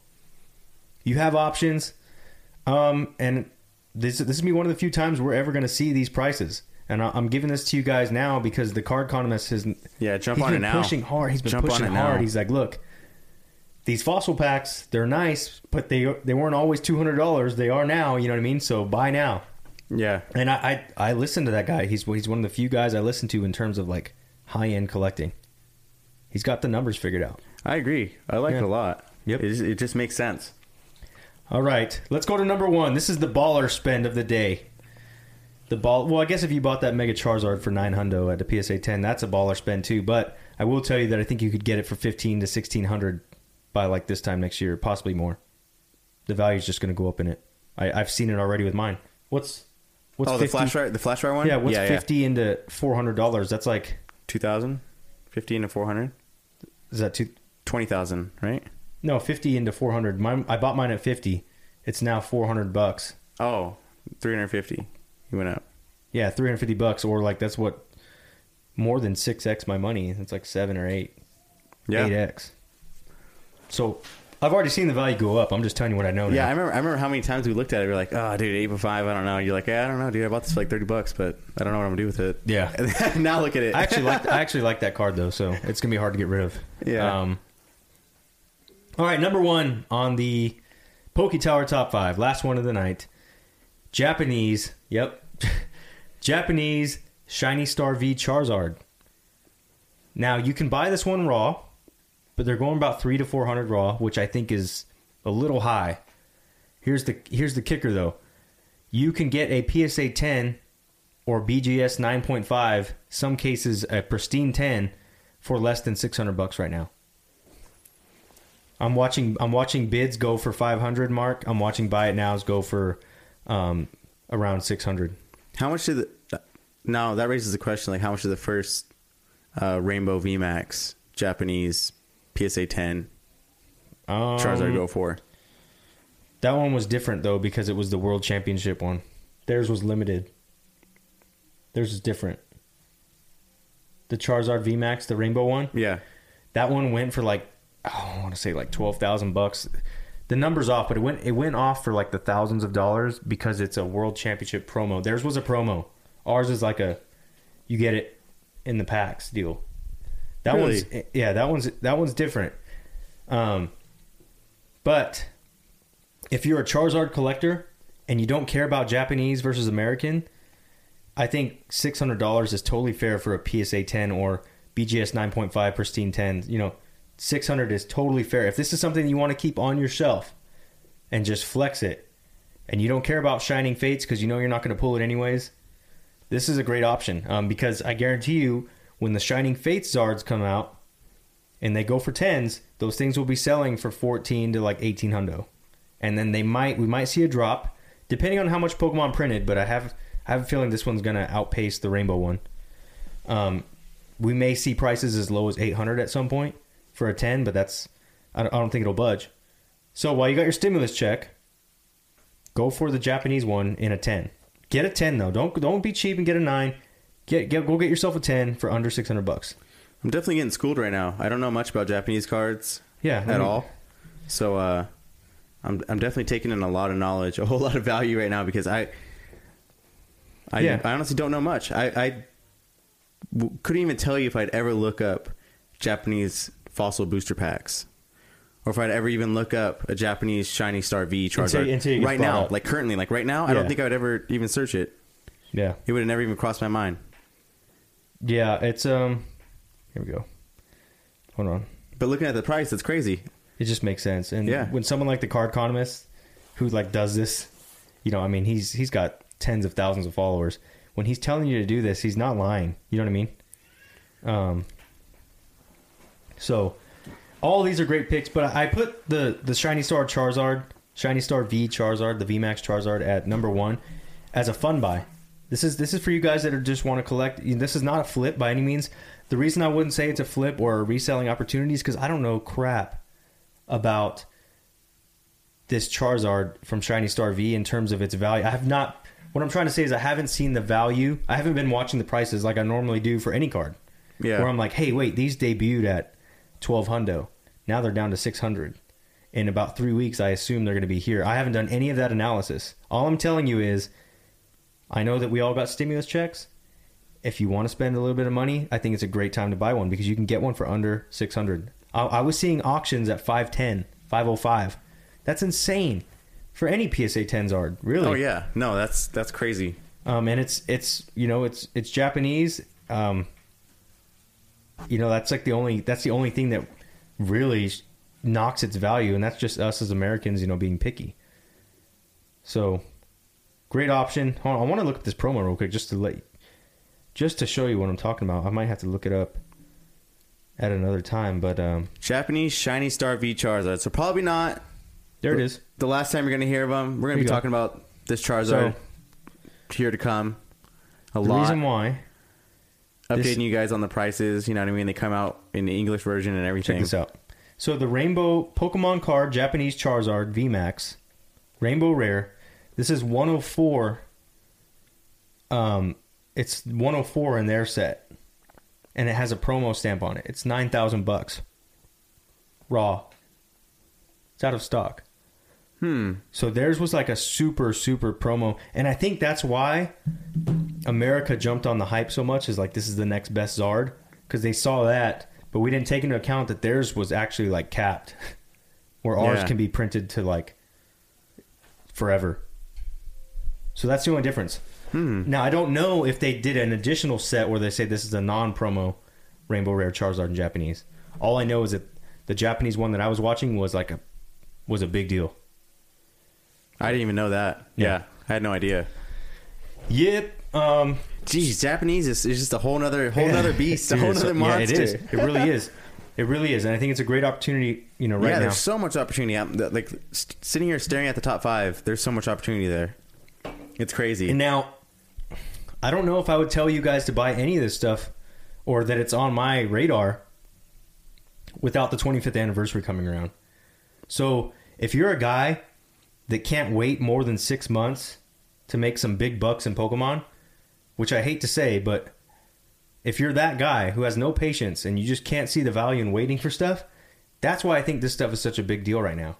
Speaker 2: you have options, um, and this this is be one of the few times we're ever going to see these prices. And I- I'm giving this to you guys now because the card economist has
Speaker 3: Yeah, jump on it
Speaker 2: been
Speaker 3: now.
Speaker 2: pushing hard. He's been
Speaker 3: Jump on
Speaker 2: pushing
Speaker 3: it now.
Speaker 2: hard. He's like, look, these fossil packs they're nice, but they they weren't always two hundred dollars. They are now. You know what I mean? So buy now.
Speaker 3: yeah.
Speaker 2: And I, I I listen to that guy. He's he's one of the few guys I listen to in terms of like high end collecting. He's got the numbers figured out.
Speaker 3: I agree. I like
Speaker 2: Yeah.
Speaker 3: it a lot.
Speaker 2: Yep.
Speaker 3: It just, it just makes sense.
Speaker 2: All right, let's go to number one. This is the baller spend of the day. The ball. Well, I guess if you bought that Mega Charizard for nine hundo at the PSA ten, that's a baller spend too. But I will tell you that I think you could get it for fifteen to sixteen hundred by like this time next year, possibly more. The value is just going to go up in it. I, I've seen it already with mine. What's what's
Speaker 3: oh,
Speaker 2: 50,
Speaker 3: the flash right, the flash right one.
Speaker 2: Yeah, what's
Speaker 3: yeah,
Speaker 2: fifty into four hundred dollars? That's like
Speaker 3: Two thousand, fifteen to four hundred,
Speaker 2: is that two?
Speaker 3: twenty thousand, right?
Speaker 2: No, fifty into four hundred. Mine, I bought mine at fifty. It's now four hundred bucks.
Speaker 3: Oh, 350. He went up.
Speaker 2: Yeah, three hundred fifty bucks, or like that's what more than six x my money. It's like seven or eight,
Speaker 3: Yeah.
Speaker 2: eight x. So I've already seen the value go up. I'm just telling you what I know.
Speaker 3: Yeah, I remember. I remember how many times we looked at it. We are like, "Oh, dude, eight by five. I don't know." You're like, "Yeah, I don't know, dude. I bought this for like thirty bucks, but I don't know what I'm gonna do with it."
Speaker 2: Yeah.
Speaker 3: Now look at it.
Speaker 2: I actually like I actually like that card though, so it's gonna be hard to get rid of.
Speaker 3: Yeah.
Speaker 2: Um, all right, number one on the Poke Tower top five, last one of the night. Japanese, yep, Japanese Shiny Star V Charizard. Now you can buy this one raw, but they're going about three to four hundred raw, which I think is a little high. Here's the here's the kicker though. You can get a PSA 10 or BGS 9.5, some cases a pristine 10 for less than 600 bucks right now. I'm watching I'm watching bids go for 500 mark. I'm watching buy it nows go for um, around 600.
Speaker 3: How much did the? Now that raises the question: like, how much did the first uh, Rainbow VMAX Japanese PSA 10
Speaker 2: Um,
Speaker 3: Charizard go for?
Speaker 2: That one was different though because it was the World Championship one. Theirs was limited. Theirs is different. The Charizard VMAX, the rainbow one,
Speaker 3: Yeah.
Speaker 2: that one went for like oh, I want to say like twelve thousand bucks. The number's off, but it went it went off for like the thousands of dollars because it's a World Championship promo. Theirs was a promo. Ours is like a you get it in the packs deal. That
Speaker 3: Really?
Speaker 2: one's yeah, that one's that one's different. Um, but if you're a Charizard collector and you don't care about Japanese versus American, I think six hundred dollars is totally fair for a PSA ten or BGS nine point five pristine ten. You know, six hundred is totally fair. If this is something you want to keep on your shelf and just flex it, and you don't care about shining fates because you know you're not going to pull it anyways, this is a great option. Um, because I guarantee you, when the shining fates Zards come out and they go for tens, those things will be selling for fourteen to like eighteen hundo, and then they might we might see a drop depending on how much Pokemon printed. But I have I have a feeling this one's gonna outpace the rainbow one. Um, we may see prices as low as eight hundred at some point for a ten, but that's I don't, I don't think it'll budge. So while you got your stimulus check, go for the Japanese one in a ten. Get a ten though. Don't don't be cheap and get a nine. Get get go get yourself a ten for under six hundred bucks.
Speaker 3: I'm definitely getting schooled right now. I don't know much about Japanese cards
Speaker 2: Yeah, I
Speaker 3: at
Speaker 2: mean-
Speaker 3: all. So uh, I'm I'm definitely taking in a lot of knowledge, a whole lot of value right now because I I,
Speaker 2: Yeah.
Speaker 3: I honestly don't know much. I, I w- couldn't even tell you if I'd ever look up Japanese fossil booster packs. Or if I'd ever even look up a Japanese Shiny Star V Charizard
Speaker 2: Until- until
Speaker 3: right now,
Speaker 2: up.
Speaker 3: like currently, like right now, I don't think I would ever even search it.
Speaker 2: Yeah,
Speaker 3: It would have never even crossed my mind.
Speaker 2: yeah. It's um. Here we go. Hold on.
Speaker 3: But looking at the price, it's crazy.
Speaker 2: It just makes sense. And
Speaker 3: Yeah.
Speaker 2: when someone like the card economist who like does this, you know, I mean, he's he's got tens of thousands of followers. When he's telling you to do this, he's not lying. You know what I mean? Um. So, all these are great picks, but I put the the shiny star Charizard, shiny star V Charizard, the VMAX Charizard at number one as a fun buy. This is this is for you guys that are just want to collect. This is not a flip by any means. The reason I wouldn't say it's a flip or a reselling opportunity is because I don't know crap about this Charizard from Shiny Star V in terms of its value. I have not. What I'm trying to say is I haven't seen the value. I haven't been watching the prices like I normally do for any card.
Speaker 3: Yeah.
Speaker 2: Where I'm like, hey, wait, these debuted at 12 hundo. Now they're down to 600. In about three weeks, I assume they're going to be here. I haven't done any of that analysis. All I'm telling you is, I know that we all got stimulus checks. If you want to spend a little bit of money, I think it's a great time to buy one because you can get one for under 600. I, I was seeing auctions at 510, 505. That's insane for any PSA 10 Zard, really.
Speaker 3: Oh yeah, no, that's that's crazy.
Speaker 2: Um, and it's it's you know it's it's Japanese. Um, you know that's like the only that's the only thing that really knocks its value, and that's just us as Americans, you know, being picky. So, great option. Hold on, I want to look at this promo real quick just to let just to show you what I'm talking about. I might have to look it up at another time, but um,
Speaker 3: Japanese Shiny Star V Charizard. So probably not
Speaker 2: there it is.
Speaker 3: the last time you're going to hear of them. We're
Speaker 2: Here
Speaker 3: to be talking about this Charizard
Speaker 2: So-
Speaker 3: here to come. A lot.
Speaker 2: The
Speaker 3: lot.
Speaker 2: reason why
Speaker 3: Updating
Speaker 2: this-
Speaker 3: you guys on the prices. You know what I mean? They come out in the English version and everything.
Speaker 2: Check this out. So the Rainbow Pokemon card Japanese Charizard VMAX, Rainbow Rare. This is 104. Um, it's 104 in their set, and it has a promo stamp on it. It's nine thousand bucks. Raw. It's out of stock.
Speaker 3: Hmm.
Speaker 2: So theirs was like a super super promo, and I think that's why America jumped on the hype so much. Is like this is the next best Zard because they saw that, but we didn't take into account that theirs was actually like capped, where ours
Speaker 3: Yeah.
Speaker 2: can be printed to like forever. So that's the only difference.
Speaker 3: Hmm.
Speaker 2: Now I don't know if they did an additional set where they say this is a non-promo Rainbow Rare Charizard in Japanese. All I know is that the Japanese one that I was watching was like a was a big deal.
Speaker 3: I didn't even know that.
Speaker 2: Yeah.
Speaker 3: Yeah. I had no idea.
Speaker 2: Yep. Um,
Speaker 3: Geez, Japanese is, is just a whole nother whole
Speaker 2: Yeah.
Speaker 3: nother beast, a whole
Speaker 2: it's-
Speaker 3: nother
Speaker 2: yeah, it is. It really is. It really is, and I think it's a great opportunity. You know, right now.
Speaker 3: yeah,
Speaker 2: now.
Speaker 3: there's so much opportunity. I'm, like st- sitting here staring at the top five. There's so much opportunity there. It's crazy.
Speaker 2: And now, I don't know if I would tell you guys to buy any of this stuff, or that it's on my radar, without the 25th anniversary coming around. So, if you're a guy that can't wait more than six months to make some big bucks in Pokemon, which I hate to say, but if you're that guy who has no patience and you just can't see the value in waiting for stuff, that's why I think this stuff is such a big deal right now.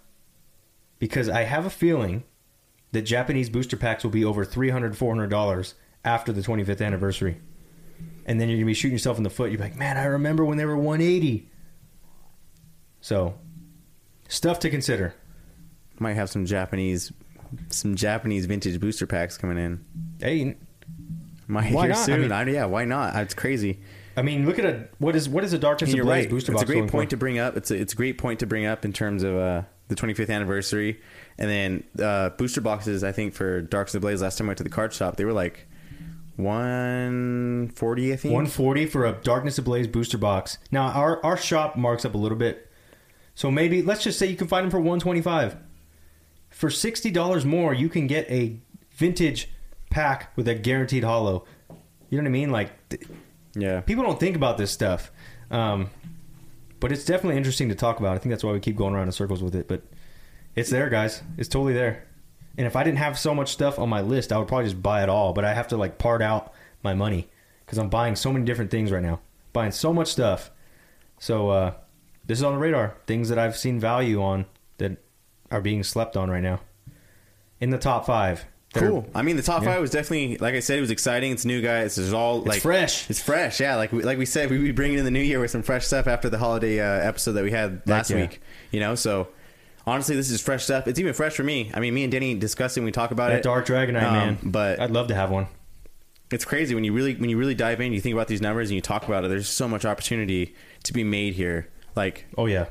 Speaker 2: Because I have a feeling that Japanese booster packs will be over $300, $400 after the 25th anniversary. And then you're going to be shooting yourself in the foot. You're like, man, I remember when they were 180. So, stuff to consider.
Speaker 3: Might have some Japanese some Japanese vintage booster packs coming in.
Speaker 2: Hey,
Speaker 3: Might
Speaker 2: Why
Speaker 3: here
Speaker 2: not? I mean-
Speaker 3: I yeah, why not? It's crazy.
Speaker 2: I mean, look at a what is what is a darkness
Speaker 3: And you're
Speaker 2: ablaze
Speaker 3: right.
Speaker 2: booster
Speaker 3: it's
Speaker 2: box
Speaker 3: a great point
Speaker 2: for?
Speaker 3: to bring up. It's a it's a great point to bring up in terms of uh, the 25th anniversary, and then uh, booster boxes. I think for Darkness Ablaze last time I went to the card shop, they were like 140. I think
Speaker 2: 140 for a darkness ablaze booster box. Now our our shop marks up a little bit, so maybe let's just say you can find them for 125. For sixty dollars more, you can get a vintage pack with a guaranteed hollow. You know what I mean? Like th-
Speaker 3: Yeah,
Speaker 2: people don't think about this stuff, um, but it's definitely interesting to talk about. I think that's why we keep going around in circles with it. But it's there, guys. It's totally there. And if I didn't have so much stuff on my list, I would probably just buy it all. But I have to like part out my money because I'm buying so many different things right now, buying so much stuff. So uh, this is on the radar. Things that I've seen value on that are being slept on right now. In the top five. They're-
Speaker 3: cool. I mean, the top
Speaker 2: Yeah.
Speaker 3: five was definitely, like I said, it was exciting. It's new, guys. It's all like
Speaker 2: fresh.
Speaker 3: It's fresh, yeah. Like we, like we said, we we bring it in the new year with some fresh stuff after the holiday uh, episode that we had last
Speaker 2: yeah.
Speaker 3: week. You know, so honestly, this is fresh stuff. It's even fresh for me. I mean, me and Denny when We talk about
Speaker 2: That
Speaker 3: it.
Speaker 2: Dark Dragonite,
Speaker 3: Um,
Speaker 2: man.
Speaker 3: but-
Speaker 2: I'd love to have one.
Speaker 3: it's crazy when you really when you really dive in. You think about these numbers and you talk about it. There's so much opportunity to be made here. Like
Speaker 2: Oh yeah.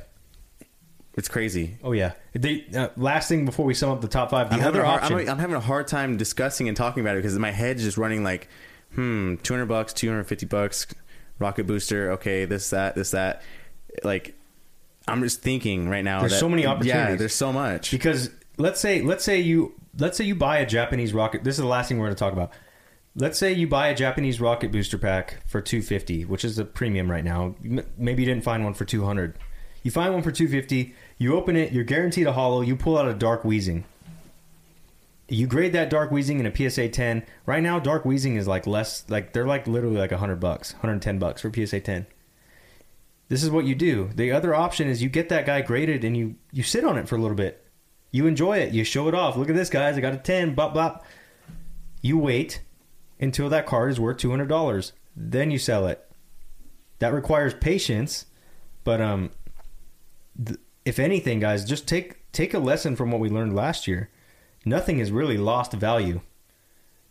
Speaker 3: It's crazy.
Speaker 2: Oh yeah. The uh, last thing before we sum up the top five, the
Speaker 3: I'm
Speaker 2: other
Speaker 3: hard,
Speaker 2: option.
Speaker 3: I'm, I'm having a hard time discussing and talking about it because my head's just running like, hmm, 200 bucks, 250 bucks, rocket booster. Okay, this, that, this, that. Like, I'm just thinking right now.
Speaker 2: There's
Speaker 3: that-
Speaker 2: so many opportunities.
Speaker 3: Yeah, there's so much.
Speaker 2: because let's say let's say you let's say you buy a Japanese rocket. This is the last thing we're going to talk about. Let's say you buy a Japanese rocket booster pack for 250, which is a premium right now. Maybe you didn't find one for 200. You find one for 250. You open it. You're guaranteed a hollow. You pull out a dark Weezing. You grade that dark Weezing in a PSA 10. Right now, dark Weezing is like less. Like they're like literally like 100 bucks, 110 bucks for PSA 10 this is what you do. The other option is you get that guy graded and you you sit on it for a little bit. You enjoy it. You show it off. Look at this, guys. I got a 10. Bop, bop. You wait until that card is worth $200. Then you sell it. That requires patience. But um, th- if anything, guys, just take take a lesson from what we learned last year. Nothing has really lost value.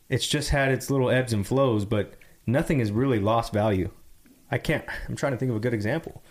Speaker 2: It's just had its little ebbs and flows, but nothing has really lost value. I can't. I'm trying to think of a good example.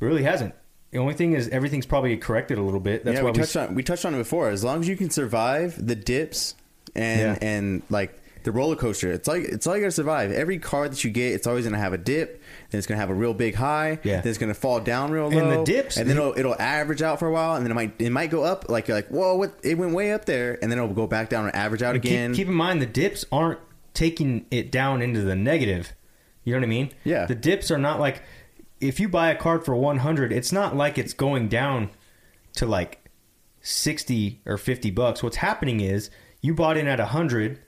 Speaker 2: It really hasn't. The only thing is everything's probably corrected a little bit. That's
Speaker 3: yeah,
Speaker 2: why
Speaker 3: we
Speaker 2: we
Speaker 3: touched on we touched on it before. As long as you can survive the dips and
Speaker 2: Yeah.
Speaker 3: and like the roller coaster, it's like it's all you gotta survive. Every card that you get, it's always gonna have a dip. Then it's gonna have a real big high.
Speaker 2: Yeah.
Speaker 3: Then it's gonna fall down real low,
Speaker 2: And the dips-
Speaker 3: and then it'll, it'll average out for a while, and then it might it might go up. Like you're like whoa, what? It went way up there, and then it'll go back down and average out
Speaker 2: And keep-
Speaker 3: again.
Speaker 2: Keep, in mind the dips aren't taking it down into the negative. You know what I mean?
Speaker 3: Yeah.
Speaker 2: The dips are not like if you buy a card for 100, it's not like it's going down to like 60 or 50 bucks. What's happening is you bought in at 100.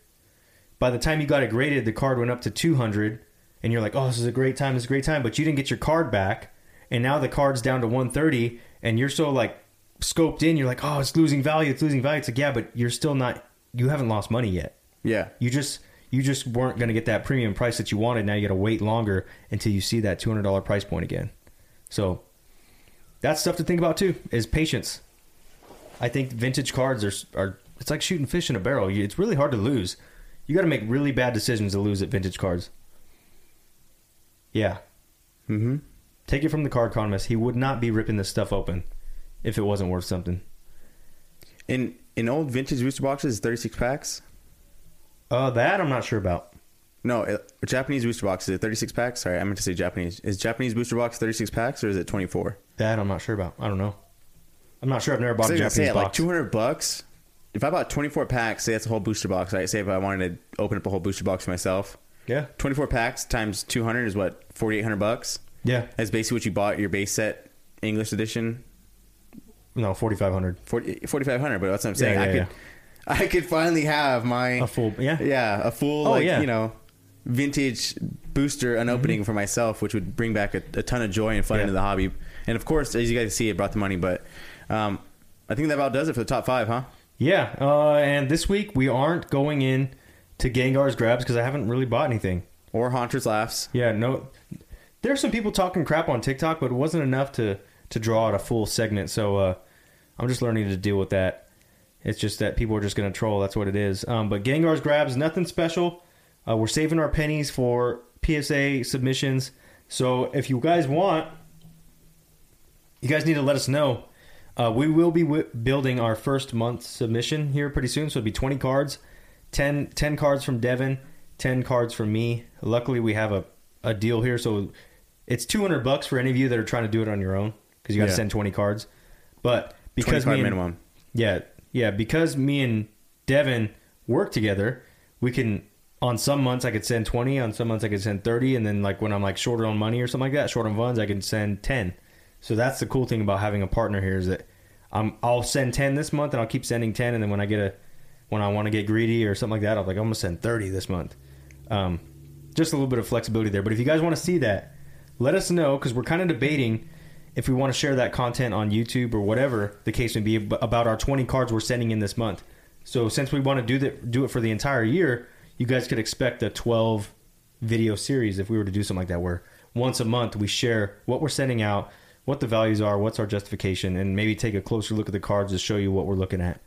Speaker 2: By the time you got it graded, the card went up to 200 and you're like, "Oh, this is a great time. This is a great time." But you didn't get your card back, and now the card's down to 130 and you're so like scoped in, you're like, "Oh, it's losing value. It's losing value." It's like, "Yeah, but you're still not you haven't lost money yet."
Speaker 3: yeah,
Speaker 2: You just you just weren't going to get that premium price that you wanted. Now you got to wait longer until you see that two hundred dollar price point again. So that's stuff to think about too. Is patience. I think vintage cards are are it's like shooting fish in a barrel. It's really hard to lose. You got to make really bad decisions to lose at vintage cards. Yeah,
Speaker 3: mm-hmm.
Speaker 2: take it from the card economist. He would not be ripping this stuff open if it wasn't worth something.
Speaker 3: In in old vintage booster boxes, thirty six packs.
Speaker 2: Uh, that I'm not sure about.
Speaker 3: No, it, Japanese booster box is it 36 packs? Sorry, I meant to say Japanese. Is Japanese booster box 36 packs or is it 24?
Speaker 2: That I'm not sure about. I don't know. I'm not sure. I've never bought a
Speaker 3: I was gonna
Speaker 2: Japanese
Speaker 3: say, like
Speaker 2: box.
Speaker 3: 200 bucks. If I bought 24 packs, say that's a whole booster box. Right? Say if I wanted to open up a whole booster box for myself,
Speaker 2: yeah,
Speaker 3: 24 packs times 200 is what 4,800 bucks.
Speaker 2: yeah.
Speaker 3: That's basically what you bought your base set English edition
Speaker 2: No, 4,500.
Speaker 3: 40, 4,500. But that's what I'm saying.
Speaker 2: Yeah,
Speaker 3: I
Speaker 2: yeah,
Speaker 3: could, I could finally have my
Speaker 2: A full, yeah.
Speaker 3: yeah a full
Speaker 2: Oh,
Speaker 3: like
Speaker 2: yeah.
Speaker 3: you know vintage booster
Speaker 2: Mm-hmm.
Speaker 3: unopening for myself which would bring back a, a ton of joy and fun into the hobby and of course as you guys see it brought the money but um, i think that about does it for the top five huh
Speaker 2: Yeah, uh, and this week we aren't going in to Gengar's grabs because I haven't really bought anything.
Speaker 3: or haunter's laughs
Speaker 2: Yeah, no. There's some people talking crap on TikTok, but it wasn't enough to to draw out a full segment. So uh, I'm just learning to deal with that. It's just that people are just going to troll. That's what it is. Um, but Gengar's grabs, nothing special. Uh, we're saving our pennies for PSA submissions. So if you guys want, you guys need to let us know. Uh, we will be w- building our first month submission here pretty soon. So it'll be 20 cards, 10, 10 cards from Devin, 10 cards from me. Luckily, we have a, a deal here. So it's 200 bucks for any of you that are trying to do it on your own because you got to
Speaker 3: Yeah.
Speaker 2: send 20 cards. But because
Speaker 3: 25
Speaker 2: me and,
Speaker 3: minimum.
Speaker 2: yeah, yeah, because me and Devin work together, we can on some months I could send 20, on some months I could send 30 and then like when I'm like short on money or something like that, short on funds, I can send 10. So that's the cool thing about having a partner here is that I'm I'll send 10 this month and I'll keep sending 10 and then when I get a when I want to get greedy or something like that, I'm like I'm going to send 30 this month. Um just a little bit of flexibility there. But if you guys want to see that, let us know because we're kind of debating if we want to share that content on YouTube or whatever the case may be about our 20 cards we're sending in this month. So since we want to do that, do it for the entire year, you guys could expect a 12 video series if we were to do something like that, where once a month we share what we're sending out, what the values are, what's our justification, and maybe take a closer look at the cards to show you what we're looking at.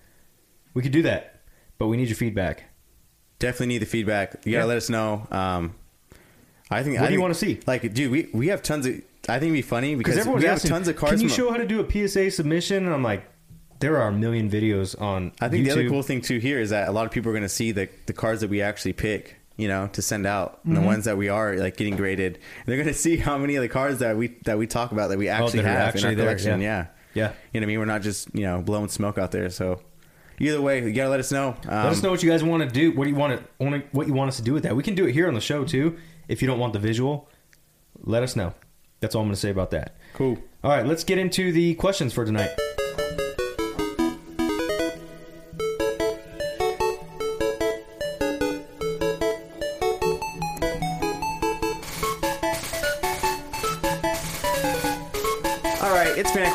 Speaker 2: We could do that, but we need your feedback.
Speaker 3: Definitely need the feedback. You gotta
Speaker 2: Yeah.
Speaker 3: let us know. Um, I think.
Speaker 2: What
Speaker 3: I
Speaker 2: do you wanna see?
Speaker 3: Like, dude, we we have tons of. I think it'd be funny because
Speaker 2: everyone's
Speaker 3: we have
Speaker 2: asking,
Speaker 3: tons of cards.
Speaker 2: can you show how to do a PSA submission? And I'm like, there are a million videos on.
Speaker 3: I think the other cool thing too here is that a lot of people are going to see the the cards that we actually pick, you know, to send out, and
Speaker 2: Mm-hmm.
Speaker 3: the ones that we are like getting graded. They're going to see how many of the cards that we that we talk about that we actually
Speaker 2: Oh,
Speaker 3: have
Speaker 2: actually
Speaker 3: in
Speaker 2: there,
Speaker 3: our collection.
Speaker 2: yeah.
Speaker 3: Yeah.
Speaker 2: Yeah.
Speaker 3: you know what I mean. We're not just you know blowing smoke out there. So either way, you got to let us know. Um,
Speaker 2: Let us know what you guys want to do. What do you want to want to, what you want us to do with that? We can do it here on the show too. If you don't want the visual, let us know. That's all I'm going to say about that.
Speaker 3: Cool.
Speaker 2: All right, let's get into the questions for tonight.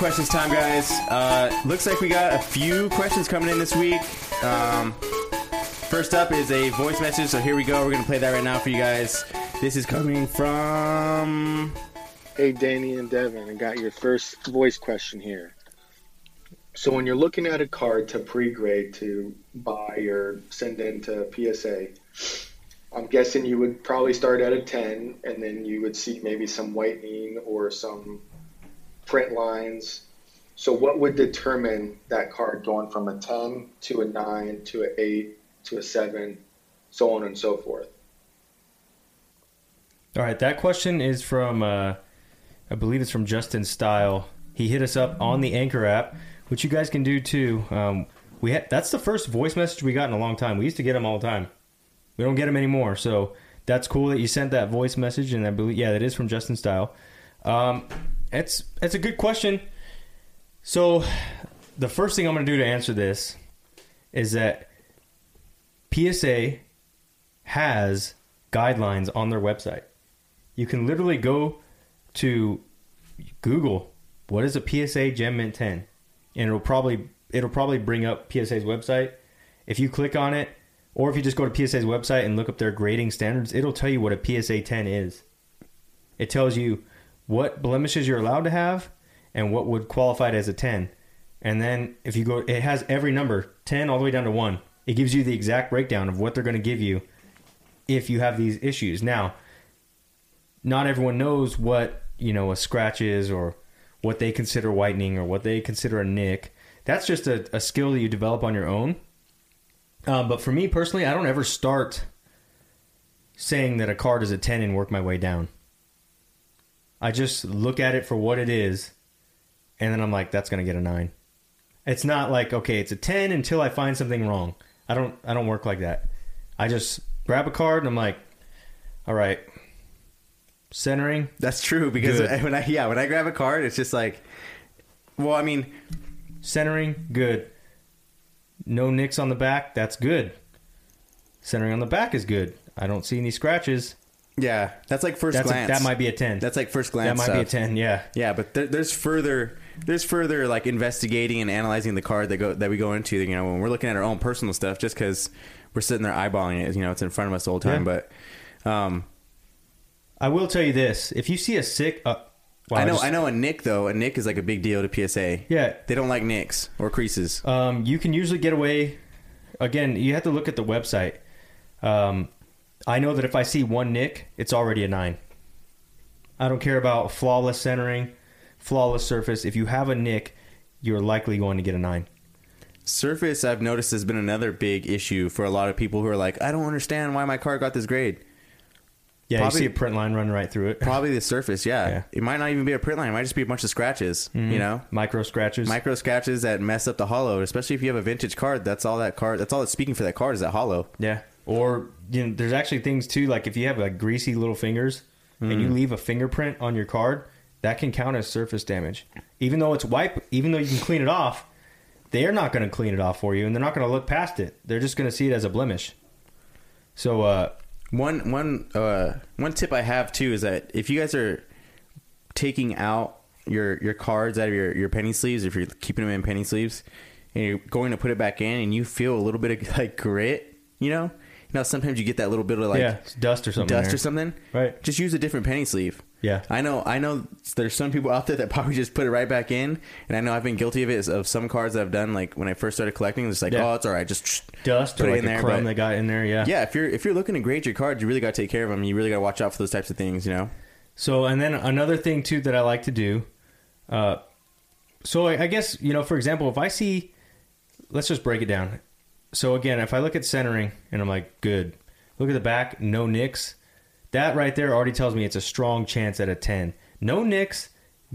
Speaker 3: Questions time, guys. Uh, looks like we got a few questions coming in this week. Um, first up is a voice message, so here we go. We're gonna play that right now for you guys. This is coming from.
Speaker 4: Hey, Danny and Devin, I got your first voice question here. So, when you're looking at a card to pre-grade to buy or send in to PSA, I'm guessing you would probably start at a 10, and then you would see maybe some whitening or some print lines. So, what would determine that card going from a 10 to a 9 to an 8 to a 7, so on and so forth?
Speaker 2: All right, that question is from uh, I believe it's from Justin Style. He hit us up on the Anchor app, which you guys can do too. Um, we had that's the first voice message we got in a long time. We used to get them all the time. We don't get them anymore, so that's cool that you sent that voice message. And I believe yeah, that is from Justin Style. Um, it's it's a good question. So the first thing I'm going to do to answer this is that PSA has guidelines on their website. You can literally go to Google what is a PSA Gem Mint 10 and it'll probably it'll probably bring up PSA's website. If you click on it or if you just go to PSA's website and look up their grading standards, it'll tell you what a PSA 10 is. It tells you what blemishes you're allowed to have and what would qualify it as a 10. And then if you go it has every number, 10 all the way down to 1. It gives you the exact breakdown of what they're going to give you if you have these issues. Now, not everyone knows what you know a scratch is or what they consider whitening or what they consider a nick. That's just a, a skill that you develop on your own. Um, but for me personally, I don't ever start saying that a card is a 10 and work my way down. I just look at it for what it is, and then I'm like, that's going to get a 9. It's not like, okay, it's a 10 until I find something wrong. I don't I don't work like that. I just grab a card and I'm like, all right, centering,
Speaker 3: That's true because
Speaker 2: Good.
Speaker 3: when I yeah when I grab a card, it's just like, well, I mean,
Speaker 2: Centering, good. No nicks on the back, that's good. Centering on the back is good. I don't see any scratches.
Speaker 3: Yeah, that's like first
Speaker 2: That's a,
Speaker 3: glance.
Speaker 2: that might be a 10.
Speaker 3: that's like first glance.
Speaker 2: that might be a 10, yeah.
Speaker 3: Yeah, but there, there's further there's further like investigating and analyzing the card that go that we go into. You know, when we're looking at our own personal stuff, just because we're sitting there eyeballing it, you know, it's in front of us the whole time.
Speaker 2: Yeah.
Speaker 3: But um,
Speaker 2: I will tell you this: if you see a sick, uh, Wow,
Speaker 3: I know.
Speaker 2: just-
Speaker 3: I know a nick though. A nick is like a big deal to PSA.
Speaker 2: Yeah.
Speaker 3: They don't like nicks or creases.
Speaker 2: Um, you can usually get away. Again, you have to look at the website. Um, I know that if I see one nick, it's already a nine. I don't care about flawless centering, flawless surface. If you have a nick, you're likely going to get a nine.
Speaker 3: Surface, I've noticed, has been another big issue for a lot of people who are like, I don't understand why my car got this grade.
Speaker 2: Yeah,
Speaker 3: Probably-
Speaker 2: you see a print line running right through it.
Speaker 3: Probably the surface, yeah.
Speaker 2: Yeah.
Speaker 3: It might not even be a print line. It might just be a bunch of scratches, you mm-hmm. know?
Speaker 2: Micro scratches.
Speaker 3: Micro scratches that mess up the hollow, especially if you have a vintage card. That's all that card, that's all that's speaking for that card is that hollow.
Speaker 2: Yeah. Or you know, there's actually things too, like if you have like greasy little fingers and
Speaker 3: Mm.
Speaker 2: you leave a fingerprint on your card, that can count as surface damage. Even though it's wipe, even though you can clean it off, they're not going to clean it off for you, and they're not going to look past it. They're just going to see it as a blemish. So, uh,
Speaker 3: One one uh, one tip I have too is that if you guys are taking out your your cards out of your, your penny sleeves, if you're keeping them in penny sleeves, and you're going to put it back in, and you feel a little bit of like grit, you know, know sometimes you get that little bit of like
Speaker 2: yeah, dust or something.
Speaker 3: dust
Speaker 2: there.
Speaker 3: or something,
Speaker 2: Right.
Speaker 3: Just use a different penny sleeve.
Speaker 2: Yeah.
Speaker 3: I know. I know. There's some people out there that probably just put it right back in, and I know I've been guilty of it. Of some cards that I've done, like when I first started collecting, it's like,
Speaker 2: Yeah.
Speaker 3: oh, it's all right, just
Speaker 2: Dust
Speaker 3: put
Speaker 2: or
Speaker 3: it
Speaker 2: like
Speaker 3: in there.
Speaker 2: crumb
Speaker 3: but-
Speaker 2: they got in there. Yeah.
Speaker 3: yeah, if you're if you're looking to grade your cards, you really got to take care of them. You really got to watch out for those types of things. You know.
Speaker 2: So, and then another thing too that I like to do. Uh, so I, I guess you know, for example, if I see, let's just break it down. So again, if I look at centering and I'm like, good. Look at the back, no nicks. That right there already tells me it's a strong chance at a ten. No nicks,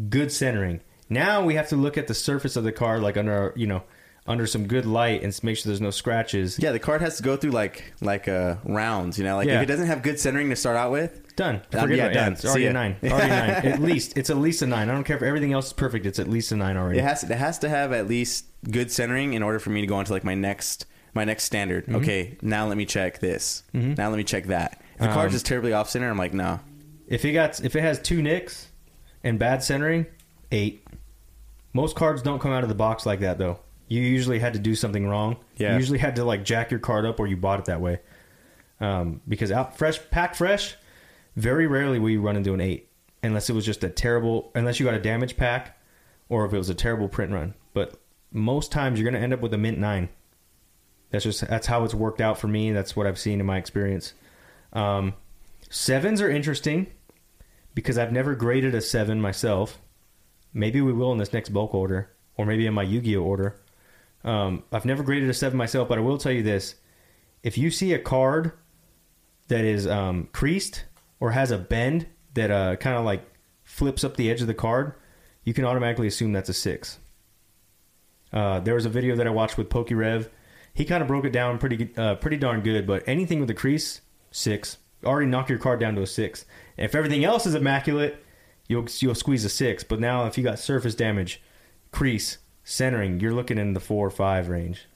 Speaker 2: good centering. Now we have to look at the surface of the card, like under you know, under some good light, and make sure there's no scratches.
Speaker 3: Yeah, the card has to go through like like uh, rounds. You know, like
Speaker 2: Yeah.
Speaker 3: if it doesn't have good centering to start out with,
Speaker 2: Done.
Speaker 3: Um, yeah,
Speaker 2: it.
Speaker 3: done.
Speaker 2: It's already a nine. Already nine. At least it's at least a nine. I don't care if everything else is perfect. It's at least a nine already.
Speaker 3: it has it has to have at least good centering in order for me to go on to like my next my next standard. Okay, now let me check this. Now let me check that. If the
Speaker 2: Um,
Speaker 3: card's just terribly off center, I'm like, no.
Speaker 2: If it got if it has two nicks and bad centering, eight. Most cards don't come out of the box like that though. You usually had to do something wrong.
Speaker 3: Yeah.
Speaker 2: You usually had to like jack your card up or you bought it that way. Um, because out fresh pack fresh, very rarely will you run into an eight unless it was just a terrible unless you got a damage pack or if it was a terrible print run. But most times you're gonna end up with a mint nine. That's just that's how it's worked out for me. That's what I've seen in my experience. Um, sevens are interesting because I've never graded a seven myself. Maybe we will in this next bulk order, or maybe in my Yu-Gi-Oh order. Um, I've never graded a seven myself, but I will tell you this: if you see a card that is um, creased or has a bend that uh, kind of like flips up the edge of the card, you can automatically assume that's a six. Uh, there was a video that I watched with PokeRev. He kind of broke it down pretty uh, pretty darn good. But anything with a crease, six. Already knock your card down to a six. If everything else is immaculate, you'll you'll squeeze a six. But now if you got surface damage, crease, centering, you're looking in the four or five range.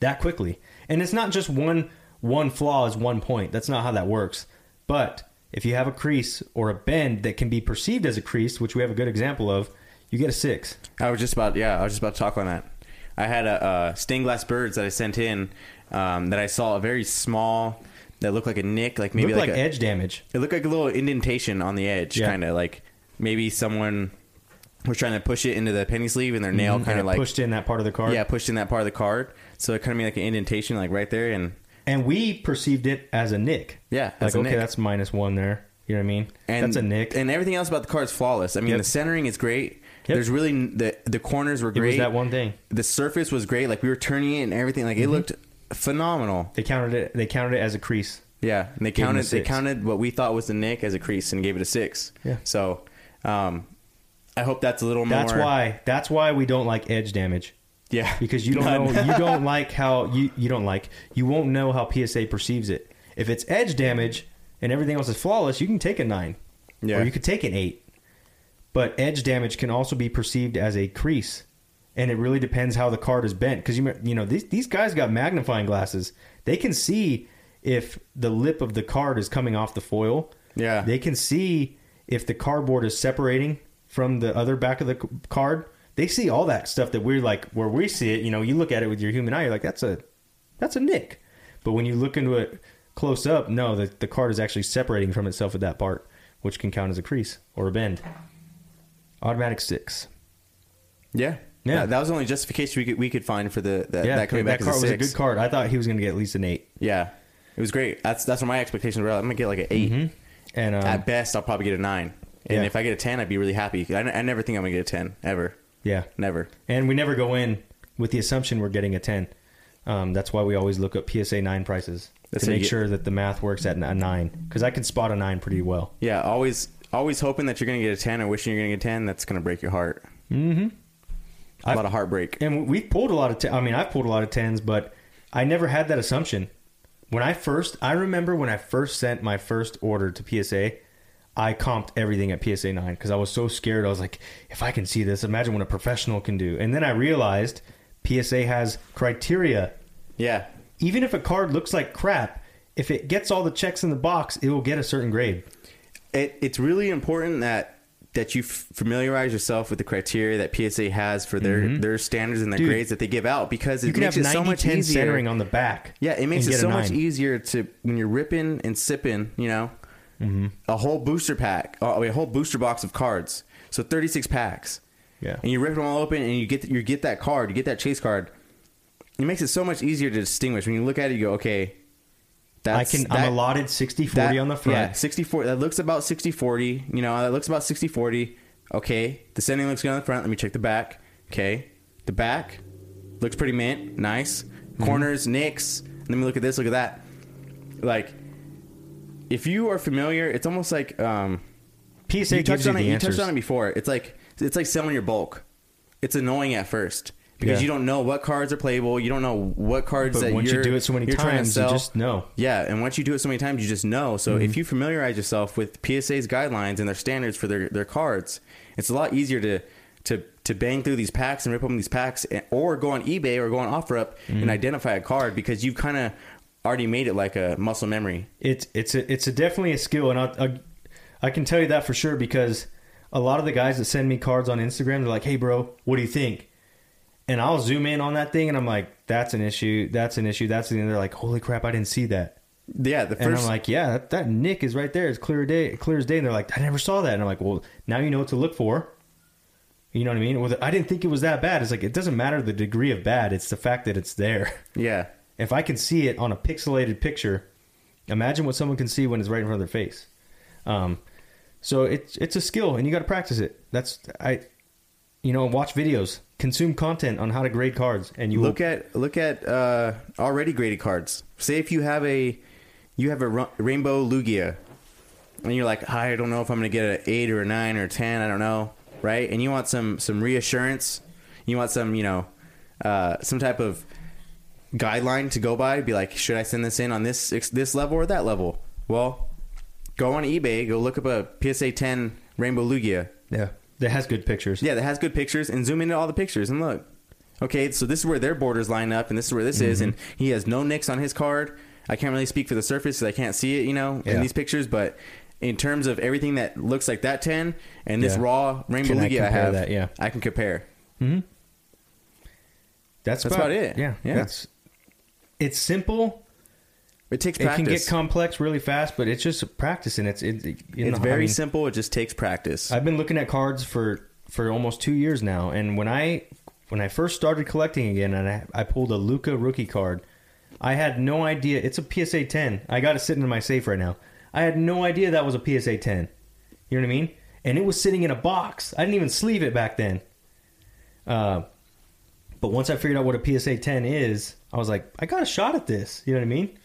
Speaker 2: That quickly. And it's not just one one flaw is one point. That's not how that works. But if you have a crease or a bend that can be perceived as a crease, which we have a good example of, you get a six.
Speaker 3: I was just about yeah, I was just about to talk on that. I had a, uh stained glass birds that I sent in um, that I saw a very small that looked like a nick, like maybe
Speaker 2: Look like,
Speaker 3: like, a,
Speaker 2: edge damage.
Speaker 3: it looked like a little indentation on the edge,
Speaker 2: Yeah.
Speaker 3: kind of like maybe someone was trying to push it into the penny sleeve and their nail
Speaker 2: And
Speaker 3: kind of like
Speaker 2: pushed in that part of the card.
Speaker 3: yeah pushed in that part of the card, so it kind of made like an indentation like right there, and
Speaker 2: And we perceived it as a nick.
Speaker 3: yeah,
Speaker 2: Like,
Speaker 3: a
Speaker 2: okay,
Speaker 3: nick.
Speaker 2: that's minus one there. You know what I mean?
Speaker 3: and
Speaker 2: that's a nick.
Speaker 3: and everything else about the card is flawless. I mean,
Speaker 2: Yep.
Speaker 3: the centering is great.
Speaker 2: Yep.
Speaker 3: There's really the the corners were great.
Speaker 2: that one thing.
Speaker 3: the surface was great. Like we were turning it and everything. Like it looked phenomenal.
Speaker 2: They counted it. They counted it as a crease.
Speaker 3: Yeah, and they
Speaker 2: Gave
Speaker 3: counted they counted what we thought was the nick as a crease and gave it a six.
Speaker 2: Yeah.
Speaker 3: So, um, I hope that's a little
Speaker 2: That's
Speaker 3: more.
Speaker 2: why. That's why we don't like edge damage
Speaker 3: Yeah,
Speaker 2: because you don't
Speaker 3: None.
Speaker 2: know. You don't like how you you don't like. You won't know how PSA perceives it. If it's edge damage and everything else is flawless, you can take a nine,
Speaker 3: Yeah.
Speaker 2: or you could take an eight. But edge damage can also be perceived as a crease, and it really depends how the card is bent. Because you you know these these guys got magnifying glasses. They can see if the lip of the card is coming off the foil.
Speaker 3: Yeah.
Speaker 2: They can see if the cardboard is separating from the other back of the card. They see all that stuff that we're like where we see it. You know, you look at it with your human eye, you're like, that's a that's a nick. But when you look into it close up, no, the the card is actually separating from itself at that part, which can count as a crease or a bend. Automatic six.
Speaker 3: Yeah.
Speaker 2: Yeah.
Speaker 3: That, that was the only justification we could we could find for the that,
Speaker 2: Yeah,
Speaker 3: that coming back
Speaker 2: card
Speaker 3: as
Speaker 2: was a good card. I thought he was going to get at least an eight.
Speaker 3: Yeah. It was great. That's that's what my expectations were. I'm gonna get like an 8
Speaker 2: And um,
Speaker 3: At best, I'll probably get a nine. And
Speaker 2: Yeah.
Speaker 3: if I get a ten, I'd be really happy. I, I never think I'm gonna get a ten ever.
Speaker 2: yeah,
Speaker 3: Never.
Speaker 2: and we never go in with the assumption we're getting a ten. Um, that's why we always look up PSA nine prices
Speaker 3: That's
Speaker 2: to make
Speaker 3: get-
Speaker 2: sure that the math works at a nine because I can spot a nine pretty well.
Speaker 3: Yeah. Always always hoping that you're gonna get a ten or wishing you're gonna get a ten. That's gonna break your heart.
Speaker 2: Mm-hmm.
Speaker 3: A
Speaker 2: I've-
Speaker 3: lot of heartbreak.
Speaker 2: And we've pulled a lot of. T- I mean, I've pulled a lot of tens, but I never had that assumption. When I first, I remember when I first sent my first order to PSA, I comped everything at PSA nine because I was so scared. I was like, if I can see this, imagine what a professional can do. And then I realized PSA has criteria.
Speaker 3: Yeah.
Speaker 2: Even if a card looks like crap, if it gets all the checks in the box, it will get a certain grade.
Speaker 3: It, it's really important that that you f- familiarize yourself with the criteria that PSA has for their their standards and their
Speaker 2: Mm-hmm. Dude,
Speaker 3: grades that they give out because it
Speaker 2: You can
Speaker 3: makes
Speaker 2: have
Speaker 3: it so much easier.
Speaker 2: centering on the back.
Speaker 3: Yeah, it makes it so much easier to when you're ripping and sipping. You know,
Speaker 2: Mm-hmm.
Speaker 3: a whole booster pack, oh, a whole booster box of cards. So 36 packs,
Speaker 2: Yeah.
Speaker 3: and you rip them all open, and you get you get that card, you get that chase card. It makes it so much easier to distinguish when you look at it. You go, okay, that's
Speaker 2: I can.
Speaker 3: that-
Speaker 2: I'm allotted 60 40
Speaker 3: that-
Speaker 2: on the front.
Speaker 3: Yeah, 60 40. That looks about 60 40. You know, that looks about 60 40. Okay. The centering looks good on the front. Let me check the back. Okay. The back looks pretty mint. Nice.
Speaker 2: Mm-hmm.
Speaker 3: Corners, nicks. Let me look at this. Look at that. Like, if you are familiar, it's almost like um,
Speaker 2: PSA
Speaker 3: you touched on it. You touched on it before. It's like it's like selling your bulk. It's annoying at first because
Speaker 2: Yeah.
Speaker 3: you don't know what cards are playable. You don't know what cards
Speaker 2: But
Speaker 3: that
Speaker 2: once you
Speaker 3: you're,
Speaker 2: do it so many
Speaker 3: you're trying to
Speaker 2: times, you just know.
Speaker 3: Yeah, and once you do it so many times, you just know. So
Speaker 2: Mm-hmm.
Speaker 3: if you familiarize yourself with PSA's guidelines and their standards for their, their cards, it's a lot easier to to to bang through these packs and rip open these packs, and, or go on eBay or go on OfferUp
Speaker 2: Mm-hmm.
Speaker 3: and identify a card because you've kind of already made it like a muscle memory.
Speaker 2: It's it's a, it's a definitely a skill, and I, I I can tell you that for sure because a lot of the guys that send me cards on Instagram, they're like, "Hey, bro, what do you think?" And I'll zoom in on that thing, and I'm like, "That's an issue. That's an issue. That's," the." and they're like, "Holy crap, I didn't see that."
Speaker 3: Yeah, the
Speaker 2: And I'm like, "Yeah, that, that nick is right there. It's clear day, clear as day." And they're like, "I never saw that." And I'm like, "Well, now you know what to look for." You know what I mean? Well, I didn't think it was that bad. It's like it doesn't matter the degree of bad; it's the fact that it's there.
Speaker 3: yeah,
Speaker 2: If I can see it on a pixelated picture, imagine what someone can see when it's right in front of their face. Um, so it's it's a skill, and you got to practice it. That's I, you know, watch videos, consume content on how to grade cards, and you
Speaker 3: look
Speaker 2: will,
Speaker 3: at look at uh, already graded cards. Say if you have a you have a Ra- rainbow Lugia, and you're like, I don't know if I'm gonna get an eight or a nine or a ten. I don't know, right? And you want some some reassurance. You want some you know uh, some type of guideline to go by. Be like, should I send this in on this this level or that level? Well, go on eBay, go look up a PSA 10 rainbow Lugia.
Speaker 2: yeah, that has good pictures.
Speaker 3: Yeah, that has good pictures and zoom into all the pictures and look. Okay, so this is where their borders line up and this is where this is mm-hmm. and he has no nicks on his card. I can't really speak for the surface because I can't see it, you know,
Speaker 2: Yeah.
Speaker 3: in these pictures, but in terms of everything that looks like that 10 and this
Speaker 2: Yeah.
Speaker 3: raw rainbow
Speaker 2: Can I
Speaker 3: Lugia I, have,
Speaker 2: that? Yeah.
Speaker 3: I can compare. Mm-hmm.
Speaker 2: that's,
Speaker 3: That's about it.
Speaker 2: Yeah,
Speaker 3: Yeah.
Speaker 2: That's it's simple.
Speaker 3: It takes
Speaker 2: It can get complex really fast, but it's just practice, and it's it, in
Speaker 3: it's very
Speaker 2: I mean,
Speaker 3: simple. It just takes practice.
Speaker 2: I've been looking at cards for for almost two years now, and when I when I first started collecting again, and I, I pulled a Luka rookie card, I had no idea it's a PSA 10. I got it sitting in my safe right now. I had no idea that was a PSA 10. You know what I mean? And it was sitting in a box. I didn't even sleeve it back then. Uh, but once I figured out what a PSA 10 is, I was like, I got a shot at this. You know what I mean?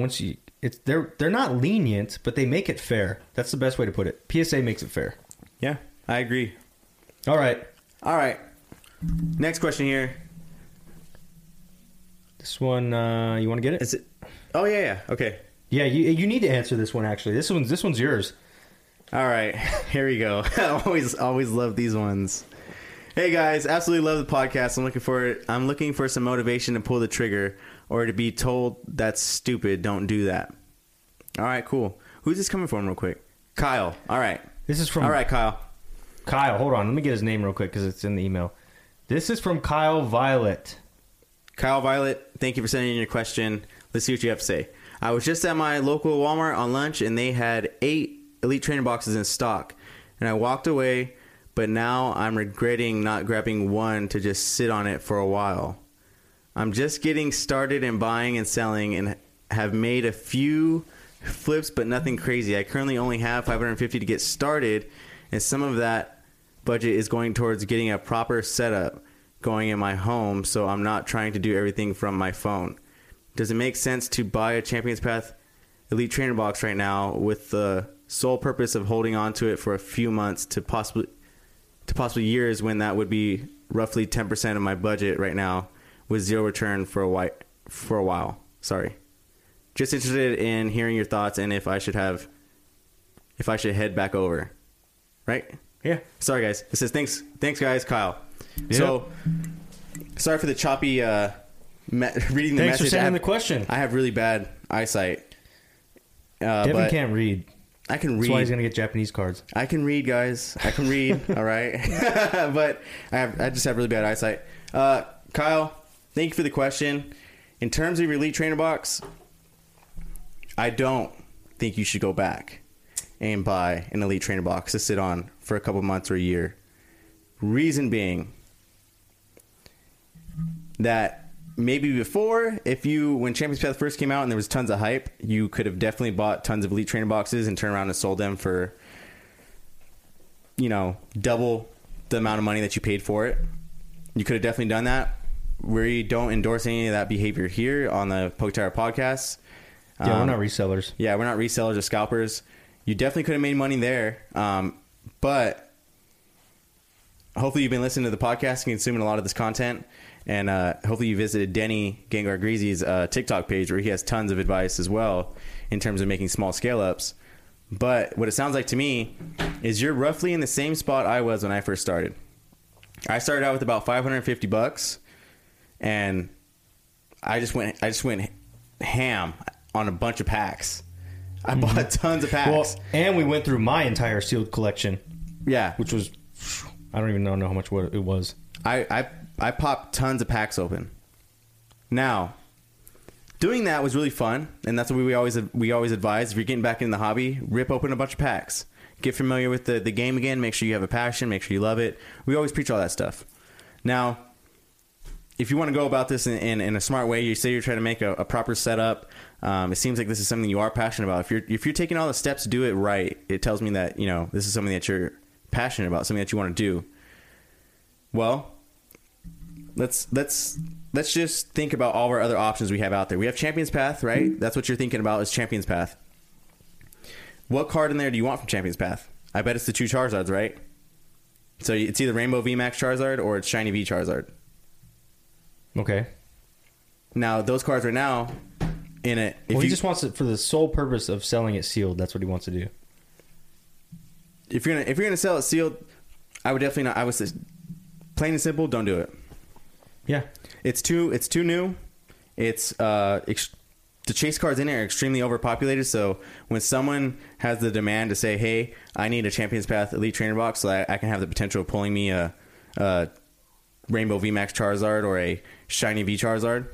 Speaker 2: Once you, it's they're they're not lenient, but they make it fair. That's the best way to put it. PSA makes it fair.
Speaker 3: yeah, I agree.
Speaker 2: All right.
Speaker 3: All right. Next question here.
Speaker 2: This one, uh, you want to get it?
Speaker 3: Is it Oh yeah, yeah. Okay.
Speaker 2: Yeah, you you need to answer this one actually. This one's this one's yours.
Speaker 3: All right, here we go. I always always love these ones. Hey guys, absolutely love the podcast. I'm looking for it I'm looking for some motivation to pull the trigger or to be told that's stupid, don't do that. All right, cool. Who's this coming from real quick? Kyle. All right.
Speaker 2: This is from
Speaker 3: All right, Kyle.
Speaker 2: Kyle. Hold on, let me get his name real quick because it's in the email. This is from Kyle Violet.
Speaker 3: Kyle Violet, thank you for sending in your question. Let's see what you have to say. I was just at my local Walmart on lunch and they had eight Elite Trainer boxes in stock. And I walked away, but now I'm regretting not grabbing one to just sit on it for a while. I'm just getting started in buying and selling and have made a few flips, but nothing crazy. I currently only have 550 to get started, and some of that budget is going towards getting a proper setup going in my home, so I'm not trying to do everything from my phone. Does it make sense to buy a Champions Path Elite Trainer box right now with the sole purpose of holding on to it for a few months to possibly to possibly years when that would be roughly 10% of my budget right now with zero return for a while for a while. Sorry. Just interested in hearing your thoughts and if I should have if I should head back over. Right?
Speaker 2: Yeah.
Speaker 3: Sorry guys. It says thanks thanks guys, Kyle. So sorry for the choppy uh me- reading the
Speaker 2: Thanks for
Speaker 3: message. I
Speaker 2: sending
Speaker 3: have,
Speaker 2: the question.
Speaker 3: I have really bad eyesight. Uh,
Speaker 2: Devin can't read.
Speaker 3: I can read.
Speaker 2: That's why he's gonna get Japanese cards.
Speaker 3: I can read, guys. I can read. all right, but I have, I just have really bad eyesight. Uh, Kyle, thank you for the question. In terms of your elite trainer box, I don't think you should go back and buy an elite trainer box to sit on for a couple months or a year. Reason being that maybe before, if you when Champions Path first came out and there was tons of hype, you could have definitely bought tons of elite trainer boxes and turned around and sold them for you know double the amount of money that you paid for it. You could have definitely done that. We don't endorse any of that behavior here on the Poke Tower podcast.
Speaker 2: Yeah,
Speaker 3: Um,
Speaker 2: we're not resellers.
Speaker 3: yeah, we're not resellers or scalpers. You definitely could have made money there, um, but hopefully you've been listening to the podcast and consuming a lot of this content. And uh, hopefully you visited Denny Gengar Breezy's uh, TikTok page where he has tons of advice as well in terms of making small scale ups. But what it sounds like to me is you're roughly in the same spot I was when I first started. I started out with about 550 bucks, and I just went I just went ham on a bunch of packs. I mm-hmm. bought tons of
Speaker 2: Well,
Speaker 3: packs.
Speaker 2: and we went through my entire sealed collection,
Speaker 3: yeah,
Speaker 2: which was I don't even know, know how much what it was.
Speaker 3: I, I I popped tons of packs open. Now, doing that was really fun, and that's what we always we always advise. If you're getting back in the hobby, rip open a bunch of packs, get familiar with the the game again. Make sure you have a passion. Make sure you love it. We always preach all that stuff. Now, if you want to go about this in, in, in a smart way, you say you're trying to make a, a proper setup. Um, it seems like this is something you are passionate about. If you're if you're taking all the steps to do it right, it tells me that you know this is something that you're passionate about, something that you want to do. Well, let's let's let's just think about all our other options we have out there. We have Champions Path, right? That's what you're thinking about is Champions Path. What card in there do you want from Champions Path? I bet it's the two Charizards, right? So it's either Rainbow VMAX Charizard or it's Shiny V Charizard.
Speaker 2: Okay.
Speaker 3: Now those cards are now in it. If
Speaker 2: well, he
Speaker 3: you
Speaker 2: just wants it for the sole purpose of selling it sealed. That's what he wants to do.
Speaker 3: if you're gonna if you're gonna sell it sealed, I would definitely not. I would say plain and simple, don't do it.
Speaker 2: Yeah.
Speaker 3: It's too it's too new. It's uh ex- the chase cards in there are extremely overpopulated. So when someone has the demand to say, "Hey, I need a Champions Path Elite Trainer box so that I can have the potential of pulling me a, a Rainbow VMAX Charizard or a Shiny V Charizard,"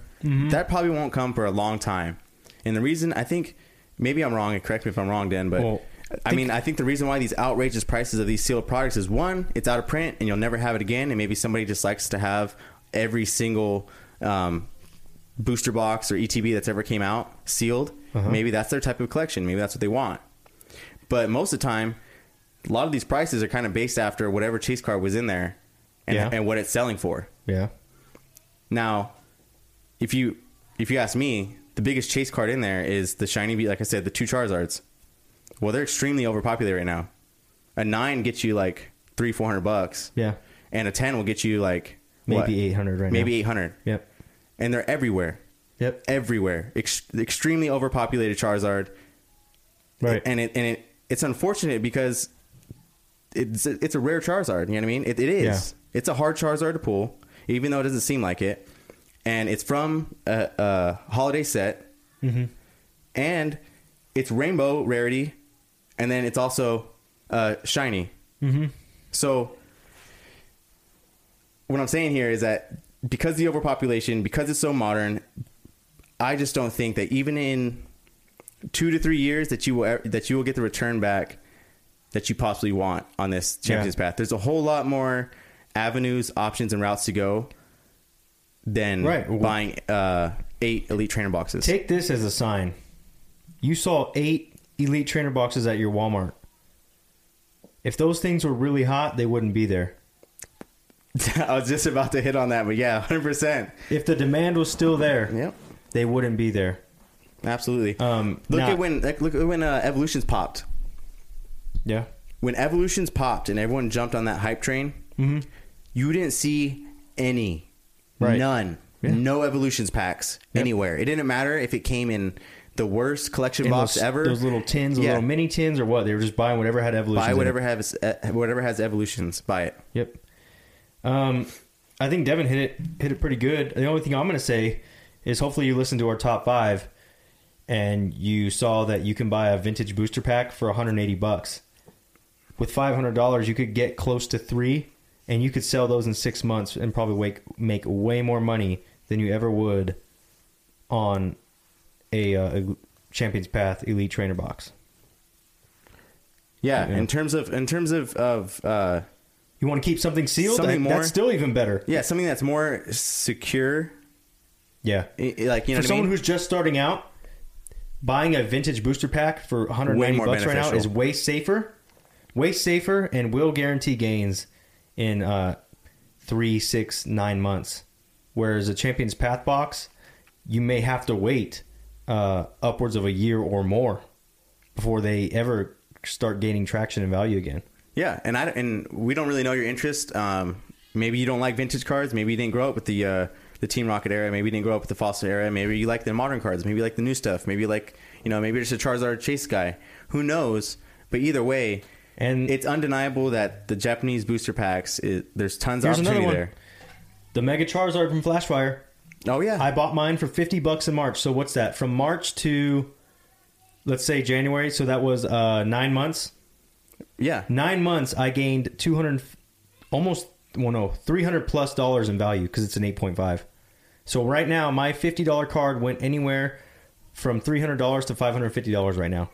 Speaker 3: that probably won't come for a long time. And the reason I think maybe I'm wrong, and correct me if I'm wrong, Dan, but
Speaker 2: Well,
Speaker 3: I mean I think the reason why these outrageous prices of these sealed products is one, it's out of print and you'll never have it again, and maybe somebody just likes to have every single um, booster box or ETB that's ever came out sealed.
Speaker 2: Uh-huh.
Speaker 3: Maybe that's their type of collection. Maybe that's what they want. But most of the time, a lot of these prices are kind of based after whatever chase card was in there and,
Speaker 2: Yeah.
Speaker 3: and what it's selling for.
Speaker 2: Yeah.
Speaker 3: Now, if you if you ask me, the biggest chase card in there is the shiny, V- like I said, the two Charizards. Well, they're extremely overpopulated right now. A nine gets you like three, four hundred bucks,
Speaker 2: Yeah.
Speaker 3: and a ten will get you like
Speaker 2: Maybe 800 right
Speaker 3: maybe
Speaker 2: now.
Speaker 3: eight hundred,
Speaker 2: Yep.
Speaker 3: and they're everywhere,
Speaker 2: Yep.
Speaker 3: everywhere. Ex- extremely overpopulated Charizard,
Speaker 2: Right.
Speaker 3: and it and it it's unfortunate because it's it's a rare Charizard. You know what I mean? It, it is.
Speaker 2: Yeah.
Speaker 3: It's a hard Charizard to pull, even though it doesn't seem like it. And it's from a, a holiday set,
Speaker 2: mm-hmm.
Speaker 3: and it's rainbow rarity, and then it's also uh, shiny.
Speaker 2: Mm-hmm.
Speaker 3: So what I'm saying here is that because of the overpopulation, because it's so modern, I just don't think that even in two to three years that you will that you will get the return back that you possibly want on this Champions
Speaker 2: Yeah.
Speaker 3: Path. There's a whole lot more avenues, options, and routes to go than
Speaker 2: Right.
Speaker 3: buying uh, eight Elite Trainer boxes.
Speaker 2: Take this as a sign. You saw eight elite trainer boxes at your Walmart. If those things were really hot, they wouldn't be there.
Speaker 3: I was just about to hit on that, but yeah, 100%.
Speaker 2: If the demand was still there,
Speaker 3: Yep.
Speaker 2: they wouldn't be there.
Speaker 3: Absolutely.
Speaker 2: Um,
Speaker 3: look
Speaker 2: now-
Speaker 3: at when like, look at when uh, Evolutions popped.
Speaker 2: Yeah.
Speaker 3: When Evolutions popped and everyone jumped on that hype train,
Speaker 2: hmm
Speaker 3: you didn't see any,
Speaker 2: Right.
Speaker 3: none,
Speaker 2: Yeah.
Speaker 3: no Evolutions packs
Speaker 2: Yep.
Speaker 3: anywhere. It didn't matter if it came in the worst collection
Speaker 2: And
Speaker 3: box
Speaker 2: those,
Speaker 3: ever.
Speaker 2: Those little tins,
Speaker 3: Yeah.
Speaker 2: little mini tins, or what? They were just buying whatever had evolution.
Speaker 3: buy whatever has uh, whatever has Evolutions. Buy it.
Speaker 2: Yep. Um, I think Devin hit it hit it pretty good. The only thing I'm going to say is hopefully you listened to our top five, and you saw that you can buy a vintage booster pack for 180 bucks. With 500 dollars, you could get close to three, and you could sell those in six months and probably make make way more money than you ever would on a, uh, a Champions Path Elite Trainer box.
Speaker 3: Yeah,
Speaker 2: Yeah.
Speaker 3: in terms of in terms of of uh,
Speaker 2: You want to keep something sealed?
Speaker 3: Something more-
Speaker 2: That's still even better.
Speaker 3: yeah, something that's more secure.
Speaker 2: Yeah.
Speaker 3: Like you know,
Speaker 2: for
Speaker 3: what I
Speaker 2: someone
Speaker 3: mean?
Speaker 2: who's just starting out, buying a vintage booster pack for 190
Speaker 3: Way more
Speaker 2: bucks right now is way safer, way safer, and will guarantee gains in uh, three, six, nine months. Whereas a Champions Path box, you may have to wait uh, upwards of a year or more before they ever start gaining traction and value again.
Speaker 3: Yeah, and I and we don't really know your interest. Um, maybe you don't like vintage cards. Maybe you didn't grow up with the uh, the Team Rocket era. Maybe you didn't grow up with the Fossil era. Maybe you like the modern cards. Maybe you like the new stuff. Maybe you like you know maybe you're just a Charizard chase guy. Who knows? But either way,
Speaker 2: And
Speaker 3: it's undeniable that the Japanese booster packs. It, there's tons of
Speaker 2: Here's another
Speaker 3: opportunity
Speaker 2: one.
Speaker 3: there.
Speaker 2: the Mega Charizard from Flashfire.
Speaker 3: Oh yeah,
Speaker 2: I bought mine for 50 bucks in March. So what's that? From March to let's say January, so that was uh 9 months.
Speaker 3: yeah.
Speaker 2: 9 months I gained 200 almost well no, 300 plus dollars in value cuz it's an 8.5. So right now my $50 card went anywhere from $300 to $550 right now.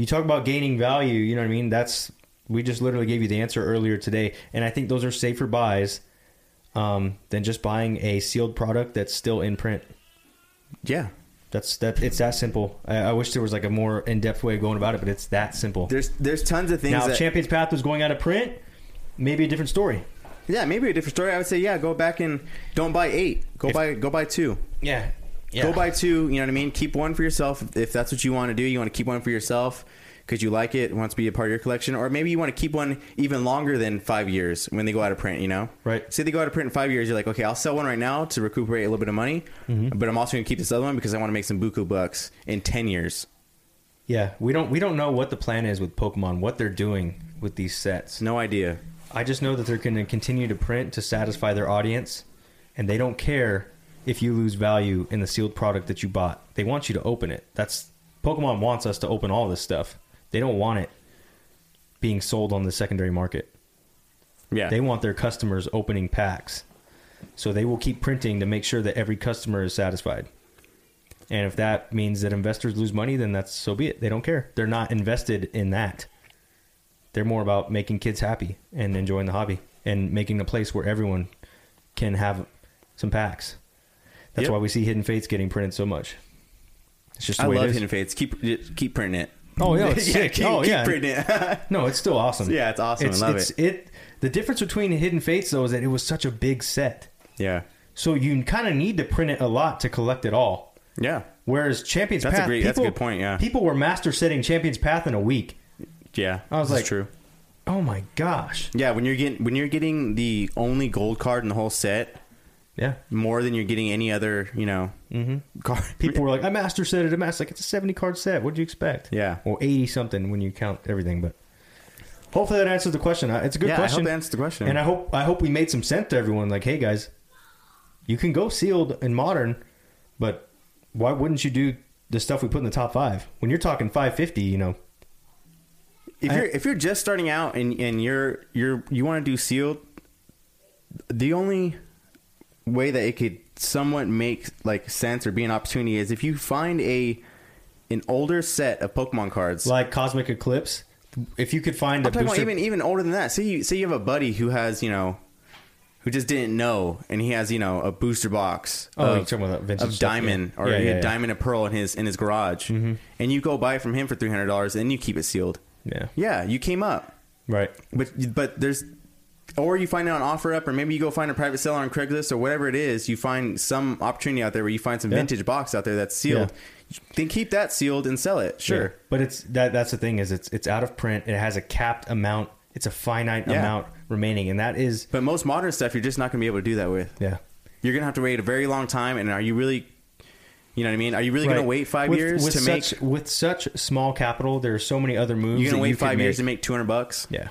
Speaker 2: You talk about gaining value, you know what I mean? That's we just literally gave you the answer earlier today, and I think those are safer buys um, than just buying a sealed product that's still in print.
Speaker 3: Yeah.
Speaker 2: That's that. It's that simple. I, I wish there was like a more in depth way of going about it, but it's that simple.
Speaker 3: There's there's tons of things
Speaker 2: now,
Speaker 3: that
Speaker 2: if Champions Path was going out of print, maybe a different story.
Speaker 3: yeah maybe a different story. I would say yeah, go back and don't buy eight. Go
Speaker 2: If-
Speaker 3: buy go buy two.
Speaker 2: Yeah,
Speaker 3: Go buy two. You know what I mean. Keep one for yourself if- if that's what you want to do. You want to keep one for yourself because you like it, wants to be a part of your collection, or maybe you want to keep one even longer than five years when they go out of print. You know,
Speaker 2: Right.
Speaker 3: Say they go out of print in five years, you're like, okay, I'll sell one right now to recuperate a little bit of money,
Speaker 2: Mm-hmm.
Speaker 3: but I'm also going to keep this other one because I want to make some buku bucks in ten years.
Speaker 2: Yeah, we don't we don't know what the plan is with Pokemon, what they're doing with these sets.
Speaker 3: No idea.
Speaker 2: I just know that they're going to continue to print to satisfy their audience, and they don't care if you lose value in the sealed product that you bought. They want you to open it. That's Pokemon wants us to open all this stuff. They don't want it being sold on the secondary market.
Speaker 3: Yeah.
Speaker 2: They want their customers opening packs. So they will keep printing to make sure that every customer is satisfied. And if that means that investors lose money, then that's so be it. They don't care. They're not invested in that. They're more about making kids happy and enjoying the hobby and making a place where everyone can have some packs. That's
Speaker 3: Yep.
Speaker 2: why we see Hidden Fates getting printed so much. It's just
Speaker 3: I
Speaker 2: way
Speaker 3: love
Speaker 2: it.
Speaker 3: Hidden Fates. Keep keep printing it.
Speaker 2: Oh yeah, it's sick.
Speaker 3: keep,
Speaker 2: oh
Speaker 3: keep
Speaker 2: yeah,
Speaker 3: printing it.
Speaker 2: no, it's still awesome.
Speaker 3: Yeah, it's awesome. I love
Speaker 2: it's, it. The difference between Hidden Fates though is that it was such a big set,
Speaker 3: yeah.
Speaker 2: so you kind of need to print it a lot to collect it all.
Speaker 3: Yeah.
Speaker 2: Whereas Champions
Speaker 3: That's a great-
Speaker 2: people,
Speaker 3: that's a good point, yeah.
Speaker 2: people were master setting Champions Path in a week.
Speaker 3: Yeah.
Speaker 2: I was like-
Speaker 3: true.
Speaker 2: Oh my gosh!
Speaker 3: Yeah, when you're getting when you're getting the only gold card in the whole set,
Speaker 2: Yeah,
Speaker 3: more than you're getting any other, you know,
Speaker 2: mm-hmm.
Speaker 3: card.
Speaker 2: people were like, "I master set it." a master like it's a seventy card set. What do you expect?
Speaker 3: Yeah.
Speaker 2: or eighty something when you count everything. But hopefully that answers the question. It's a good
Speaker 3: yeah,
Speaker 2: question.
Speaker 3: I hope that answers the question.
Speaker 2: And I hope I hope we made some sense to everyone. Like, hey guys, you can go sealed and modern, but why wouldn't you do the stuff we put in the top five? When you're talking five fifty, you know,
Speaker 3: if
Speaker 2: I-
Speaker 3: you're if you're just starting out and and you're you're you want to do sealed, the only way that it could somewhat make like sense or be an opportunity is if you find a an older set of Pokemon cards.
Speaker 2: like Cosmic Eclipse. If you could find a
Speaker 3: I'm about
Speaker 2: booster,
Speaker 3: even even older than that. Say you say you have a buddy who has you know, who just didn't know, and he has you know a booster box
Speaker 2: Oh,
Speaker 3: of,
Speaker 2: you're talking about vintage
Speaker 3: of
Speaker 2: stuff,
Speaker 3: diamond
Speaker 2: yeah.
Speaker 3: or
Speaker 2: Yeah, yeah, yeah.
Speaker 3: diamond and pearl in his in his garage,
Speaker 2: Mm-hmm.
Speaker 3: and you go buy it from him for three hundred dollars, and you keep it sealed.
Speaker 2: yeah,
Speaker 3: Yeah, you came up,
Speaker 2: right.
Speaker 3: but but there's. Or you find it on OfferUp, or maybe you go find a private seller on Craigslist, or whatever it is. You find some opportunity out there where you find some
Speaker 2: Yeah.
Speaker 3: vintage box out there that's sealed. Then keep that sealed and sell it. Sure.
Speaker 2: Yeah. but it's that. That's the thing is it's it's out of print. It has a capped amount. It's a finite
Speaker 3: Yeah.
Speaker 2: amount remaining, and that is
Speaker 3: But most modern stuff, you're just not going to be able to do that with.
Speaker 2: yeah.
Speaker 3: You're going to have to wait a very long time. And are you really, you know what I mean? Are you really going to wait five
Speaker 2: With-
Speaker 3: years
Speaker 2: with
Speaker 3: to make?
Speaker 2: such, with such small capital? There are so many other moves.
Speaker 3: You're going to wait five years
Speaker 2: make.
Speaker 3: to make 200 bucks?
Speaker 2: Yeah,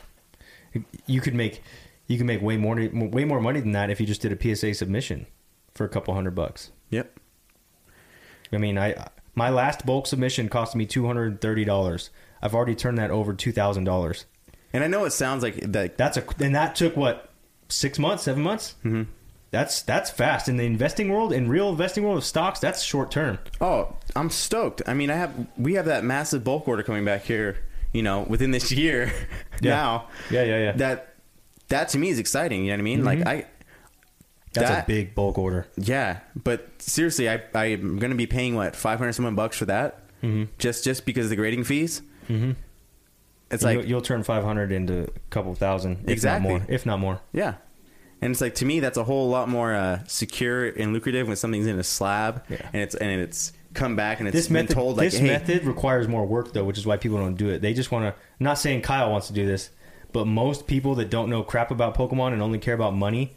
Speaker 2: you could make you can make way more way more money than that if you just did a PSA submission for a couple hundred bucks.
Speaker 3: Yep.
Speaker 2: I mean, I my last bulk submission cost me two hundred and thirty dollars. I've already turned that over two thousand dollars.
Speaker 3: And I know it sounds like that.
Speaker 2: That's a and that took what six months, seven months. Mm-hmm. That's that's fast in the investing world, in real investing world of stocks. That's short term.
Speaker 3: Oh, I'm stoked. I mean, I have we have that massive bulk order coming back here. You know, within this year.
Speaker 2: Yeah.
Speaker 3: now.
Speaker 2: Yeah, yeah, yeah.
Speaker 3: That that to me is exciting. You know what I mean? Like I.
Speaker 2: That's
Speaker 3: that-
Speaker 2: a big bulk order.
Speaker 3: Yeah, but seriously, I I'm going to be paying what 500 something bucks for that, mm-hmm. just just because of the grading fees. Mm-hmm. It's
Speaker 2: And
Speaker 3: like
Speaker 2: you'll, you'll turn five hundred into a couple thousand, if
Speaker 3: Exactly.
Speaker 2: not more. If not more.
Speaker 3: Yeah. And it's like to me that's a whole lot more uh, secure and lucrative when something's in a slab
Speaker 2: Yeah.
Speaker 3: and it's and it's come back and it's
Speaker 2: This
Speaker 3: been
Speaker 2: method,
Speaker 3: told like
Speaker 2: this
Speaker 3: hey
Speaker 2: method requires more work though, which is why people don't do it. They just want to. Not saying Kyle wants to do this, but most people that don't know crap about Pokemon and only care about money,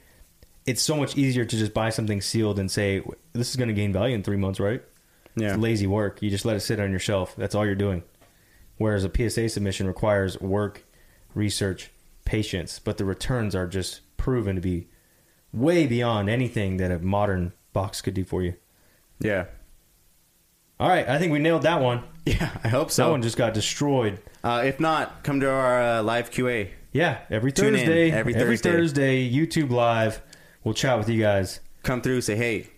Speaker 2: it's so much easier to just buy something sealed and say this is going to gain value in three months, right?
Speaker 3: yeah
Speaker 2: It's lazy work. You just let it sit on your shelf. That's all you're doing. Whereas a PSA submission requires work, research, patience, but the returns are just proven to be way beyond anything that a modern box could do for you.
Speaker 3: yeah
Speaker 2: All right, I think we nailed that one.
Speaker 3: yeah I hope so.
Speaker 2: That one just got destroyed.
Speaker 3: Uh, if not, come to our uh, live QA.
Speaker 2: Yeah, every
Speaker 3: Tune in
Speaker 2: Thursday,
Speaker 3: every Thursday.
Speaker 2: Thursday, YouTube live. We'll chat with you guys,
Speaker 3: Come through, say hey,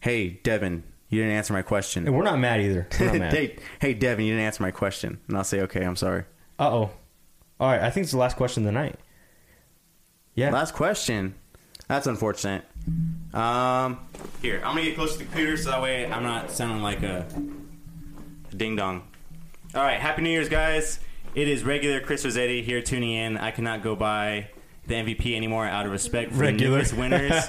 Speaker 3: hey Devin, you didn't answer my question.
Speaker 2: and we're not mad either. Not mad.
Speaker 3: hey, hey Devin, you didn't answer my question, and I'll say okay, I'm sorry.
Speaker 2: Uh oh. All right, I think it's the last question of the night. Yeah.
Speaker 3: Last question. That's unfortunate. Um, here, I'm gonna get close to the computer so that way I'm not sounding like a ding dong. All right, Happy New Year's, guys. It is regular Chris Rossetti here tuning in. I cannot go by the MVP anymore out of respect for
Speaker 2: Regular.
Speaker 3: the newest winners.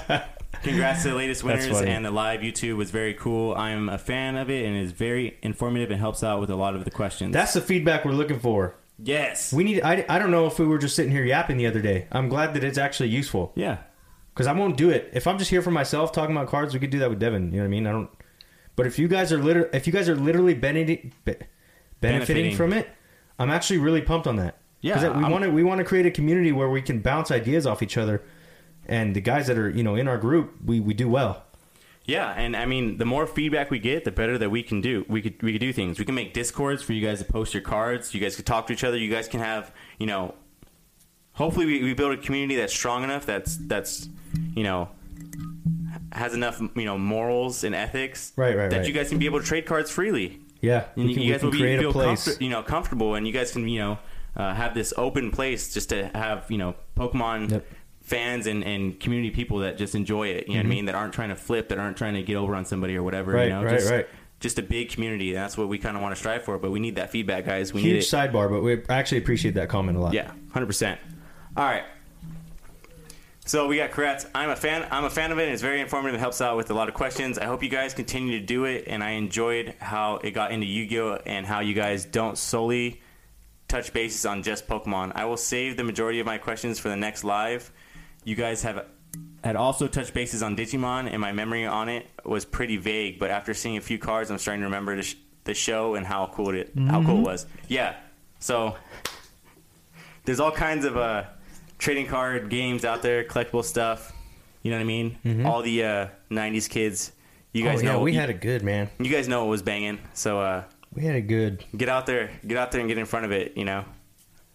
Speaker 3: Congrats to the latest winners, and the live YouTube was very cool. I'm a fan of it and is very informative and helps out with a lot of the questions.
Speaker 2: That's the feedback we're looking for.
Speaker 3: yes,
Speaker 2: We need. I, I don't know if we were just sitting here yapping the other day. I'm glad that it's actually useful
Speaker 3: yeah.
Speaker 2: because I won't do it if I'm just here for myself talking about cards. We could do that with Devin. You know what I mean? I don't. But if you guys are liter- if you guys are literally benefiting, be- benefiting
Speaker 3: Benefiting.
Speaker 2: from it, I'm actually really pumped on that.
Speaker 3: Yeah,
Speaker 2: we want to we want to create a community where we can bounce ideas off each other, and the guys that are you know in our group, we we do well.
Speaker 3: Yeah, and I mean, the more feedback we get, the better that we can do. We could we could do things. We can make discords for you guys to post your cards. You guys could talk to each other. You guys can have you know. Hopefully, we, we build a community that's strong enough. That's that's you know has enough you know morals and ethics.
Speaker 2: Right, right,
Speaker 3: That
Speaker 2: right.
Speaker 3: you guys can be able to trade cards freely.
Speaker 2: Yeah,
Speaker 3: And
Speaker 2: we can,
Speaker 3: you guys will be feel comfort- you know comfortable, and you guys can you know uh, have this open place just to have you know Pokemon
Speaker 2: Yep.
Speaker 3: fans and, and community people that just enjoy it. You know what I mean? That aren't trying to flip, that aren't trying to get over on somebody or whatever.
Speaker 2: Mm-hmm. Right,
Speaker 3: you know?
Speaker 2: right,
Speaker 3: just,
Speaker 2: right.
Speaker 3: Just a big community. That's what we kind of want to strive for. But we need that feedback, guys. We need
Speaker 2: Huge sidebar, but we actually appreciate that comment a lot.
Speaker 3: Yeah, hundred percent. All right. So we got Kratz. I'm a fan. I'm a fan of it. It's very informative. It helps out with a lot of questions. I hope you guys continue to do it. And I enjoyed how it got into Yu-Gi-Oh and how you guys don't solely touch bases on just Pokemon. I will save the majority of my questions for the next live. You guys have had also touched bases on Digimon, and my memory on it was pretty vague. But after seeing a few cards, I'm starting to remember the, sh- the show and how cool it how cool it was. Yeah. So there's all kinds of uh, trading card games out there, collectible stuff. You know what I mean? All the uh, '90s kids. You guys
Speaker 2: oh, yeah,
Speaker 3: know
Speaker 2: we
Speaker 3: you,
Speaker 2: had it good, man.
Speaker 3: you guys know it was banging. So uh,
Speaker 2: We had it good.
Speaker 3: get out there, get out there and get in front of it. You know,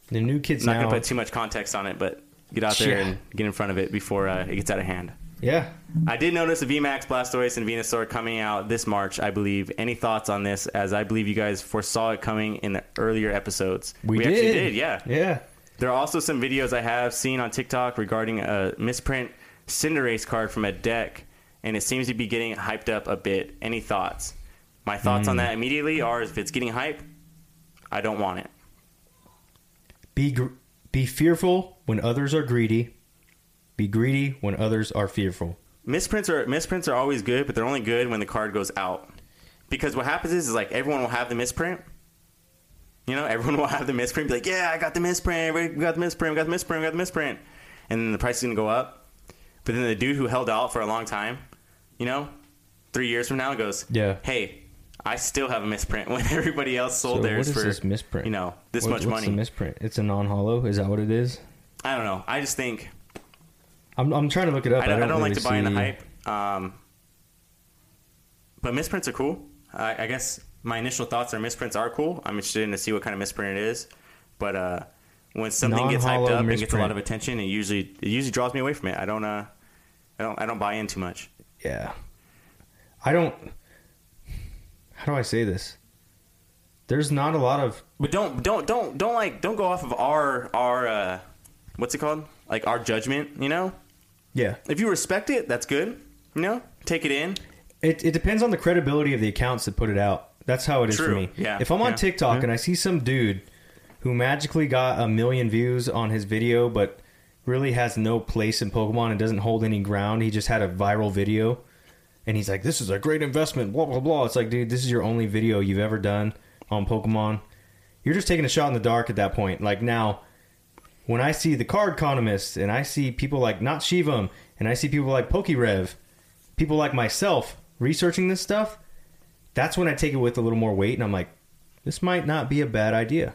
Speaker 2: The new kids
Speaker 3: I'm not
Speaker 2: now.
Speaker 3: gonna put too much context on it, but get out there
Speaker 2: Yeah.
Speaker 3: and get in front of it before uh, it gets out of hand.
Speaker 2: Yeah.
Speaker 3: I did notice a VMAX Blastoise and Venusaur coming out this March, I believe. Any thoughts on this? As I believe you guys foresaw it coming in the earlier episodes.
Speaker 2: We,
Speaker 3: actually
Speaker 2: did.
Speaker 3: did, yeah.
Speaker 2: Yeah.
Speaker 3: There are also some videos I have seen on TikTok regarding a misprint Cinderace card from a deck, and it seems to be getting hyped up a bit. Any thoughts? My thoughts
Speaker 2: Hmm.
Speaker 3: on that immediately are if it's getting hype, I don't want it.
Speaker 2: Be gr- be fearful when others are greedy. Be greedy when others are fearful.
Speaker 3: Misprints are misprints are always good, but they're only good when the card goes out. Because what happens is, is like everyone will have the misprint. You know, everyone will have the misprint. Be like, yeah, I got the misprint. We got the misprint. We got the misprint. We got the misprint. And then the price is gonna go up. But then the dude who held out for a long time, you know, three years from now goes,
Speaker 2: Yeah.
Speaker 3: hey, I still have a misprint when everybody else sold
Speaker 2: so
Speaker 3: theirs for
Speaker 2: this misprint?
Speaker 3: you know this
Speaker 2: What-
Speaker 3: much
Speaker 2: what's
Speaker 3: money.
Speaker 2: The misprint. It's a non-hollow. Is that what it is?
Speaker 3: I don't know. I just think
Speaker 2: I'm, I'm trying to look it up.
Speaker 3: I don't, I don't like
Speaker 2: really
Speaker 3: to buy in the hype. Um, but misprints are cool. I, I guess my initial thoughts are misprints are cool. I'm interested in to see what kind of misprint it is. But uh, when something gets hyped up and gets a lot of attention, it usually it usually draws me away from it. I don't uh, I don't I don't buy in too much.
Speaker 2: Yeah. I don't. How do I say this? There's not a lot of.
Speaker 3: But don't don't don't don't like don't go off of our our uh, what's it called like our judgment. You know,
Speaker 2: Yeah.
Speaker 3: if you respect it, that's good. You know, take it in.
Speaker 2: It, it depends on the credibility of the accounts that put it out. That's how it is for me.
Speaker 3: Yeah.
Speaker 2: If I'm on
Speaker 3: Yeah.
Speaker 2: TikTok
Speaker 3: Yeah.
Speaker 2: and I see some dude who magically got a million views on his video, but really has no place in Pokemon and doesn't hold any ground, he just had a viral video, and he's like, "This is a great investment." Blah blah blah. It's like, dude, this is your only video you've ever done on Pokemon. You're just taking a shot in the dark at that point. Like now, when I see the card economists and I see people like not Shivam and I see people like PokeRev, people like myself researching this stuff, that's when I take it with a little more weight and I'm like, this might not be a bad idea.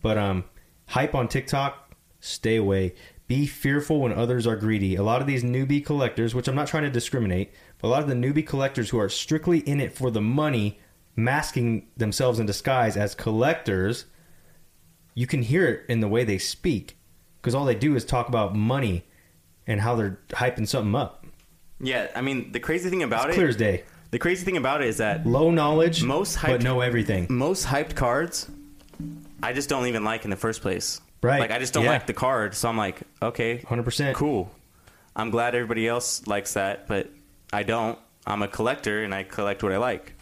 Speaker 2: But um hype on TikTok, stay away. Be fearful when others are greedy. A lot of these newbie collectors, which I'm not trying to discriminate, but a lot of the newbie collectors who are strictly in it for the money, masking themselves in disguise as collectors, you can hear it in the way they speak because all they do is talk about money and how they're hyping something up.
Speaker 3: Yeah, I mean the crazy thing about
Speaker 2: It's
Speaker 3: it,
Speaker 2: clear as day.
Speaker 3: The crazy thing about it is that
Speaker 2: Low knowledge,
Speaker 3: Most
Speaker 2: but know everything.
Speaker 3: most hyped cards I just don't even like in the first place.
Speaker 2: Right.
Speaker 3: Like I just don't
Speaker 2: Yeah.
Speaker 3: like the card, so I'm like, okay,
Speaker 2: 100%.
Speaker 3: cool. I'm glad everybody else likes that, but I don't. I'm a collector and I collect what I like.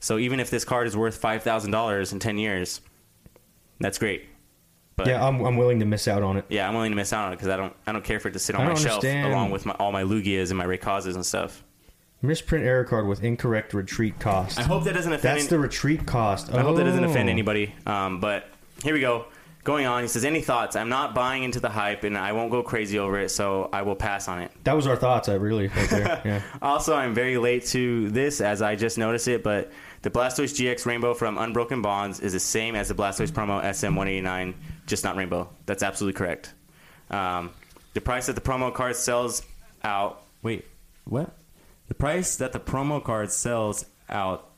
Speaker 3: So even if this card is worth five thousand dollars in ten years, that's great. But
Speaker 2: Yeah, I'm, I'm willing to miss out on it.
Speaker 3: yeah, I'm willing to miss out on it because I don't I don't care for it to sit on my
Speaker 2: don't
Speaker 3: shelf along with my, all my Lugias and my Rayquazas and stuff.
Speaker 2: Misprint error card with incorrect retreat cost.
Speaker 3: I hope that doesn't offend.
Speaker 2: That's
Speaker 3: any-
Speaker 2: the retreat cost.
Speaker 3: I hope that doesn't
Speaker 2: Oh.
Speaker 3: offend anybody. Um, but here we go. Going on, he says, "Any thoughts? I'm not buying into the hype, and I won't go crazy over it, so I will pass on it."
Speaker 2: That was our thoughts. I really right there. Yeah.
Speaker 3: Also, I'm very late to this as I just noticed it, but the Blastoise GX Rainbow from Unbroken Bonds is the same as the Blastoise promo SM189, just not Rainbow. That's absolutely correct. Um, the price that the promo card sells out. Wait, what? The price that the promo card sells out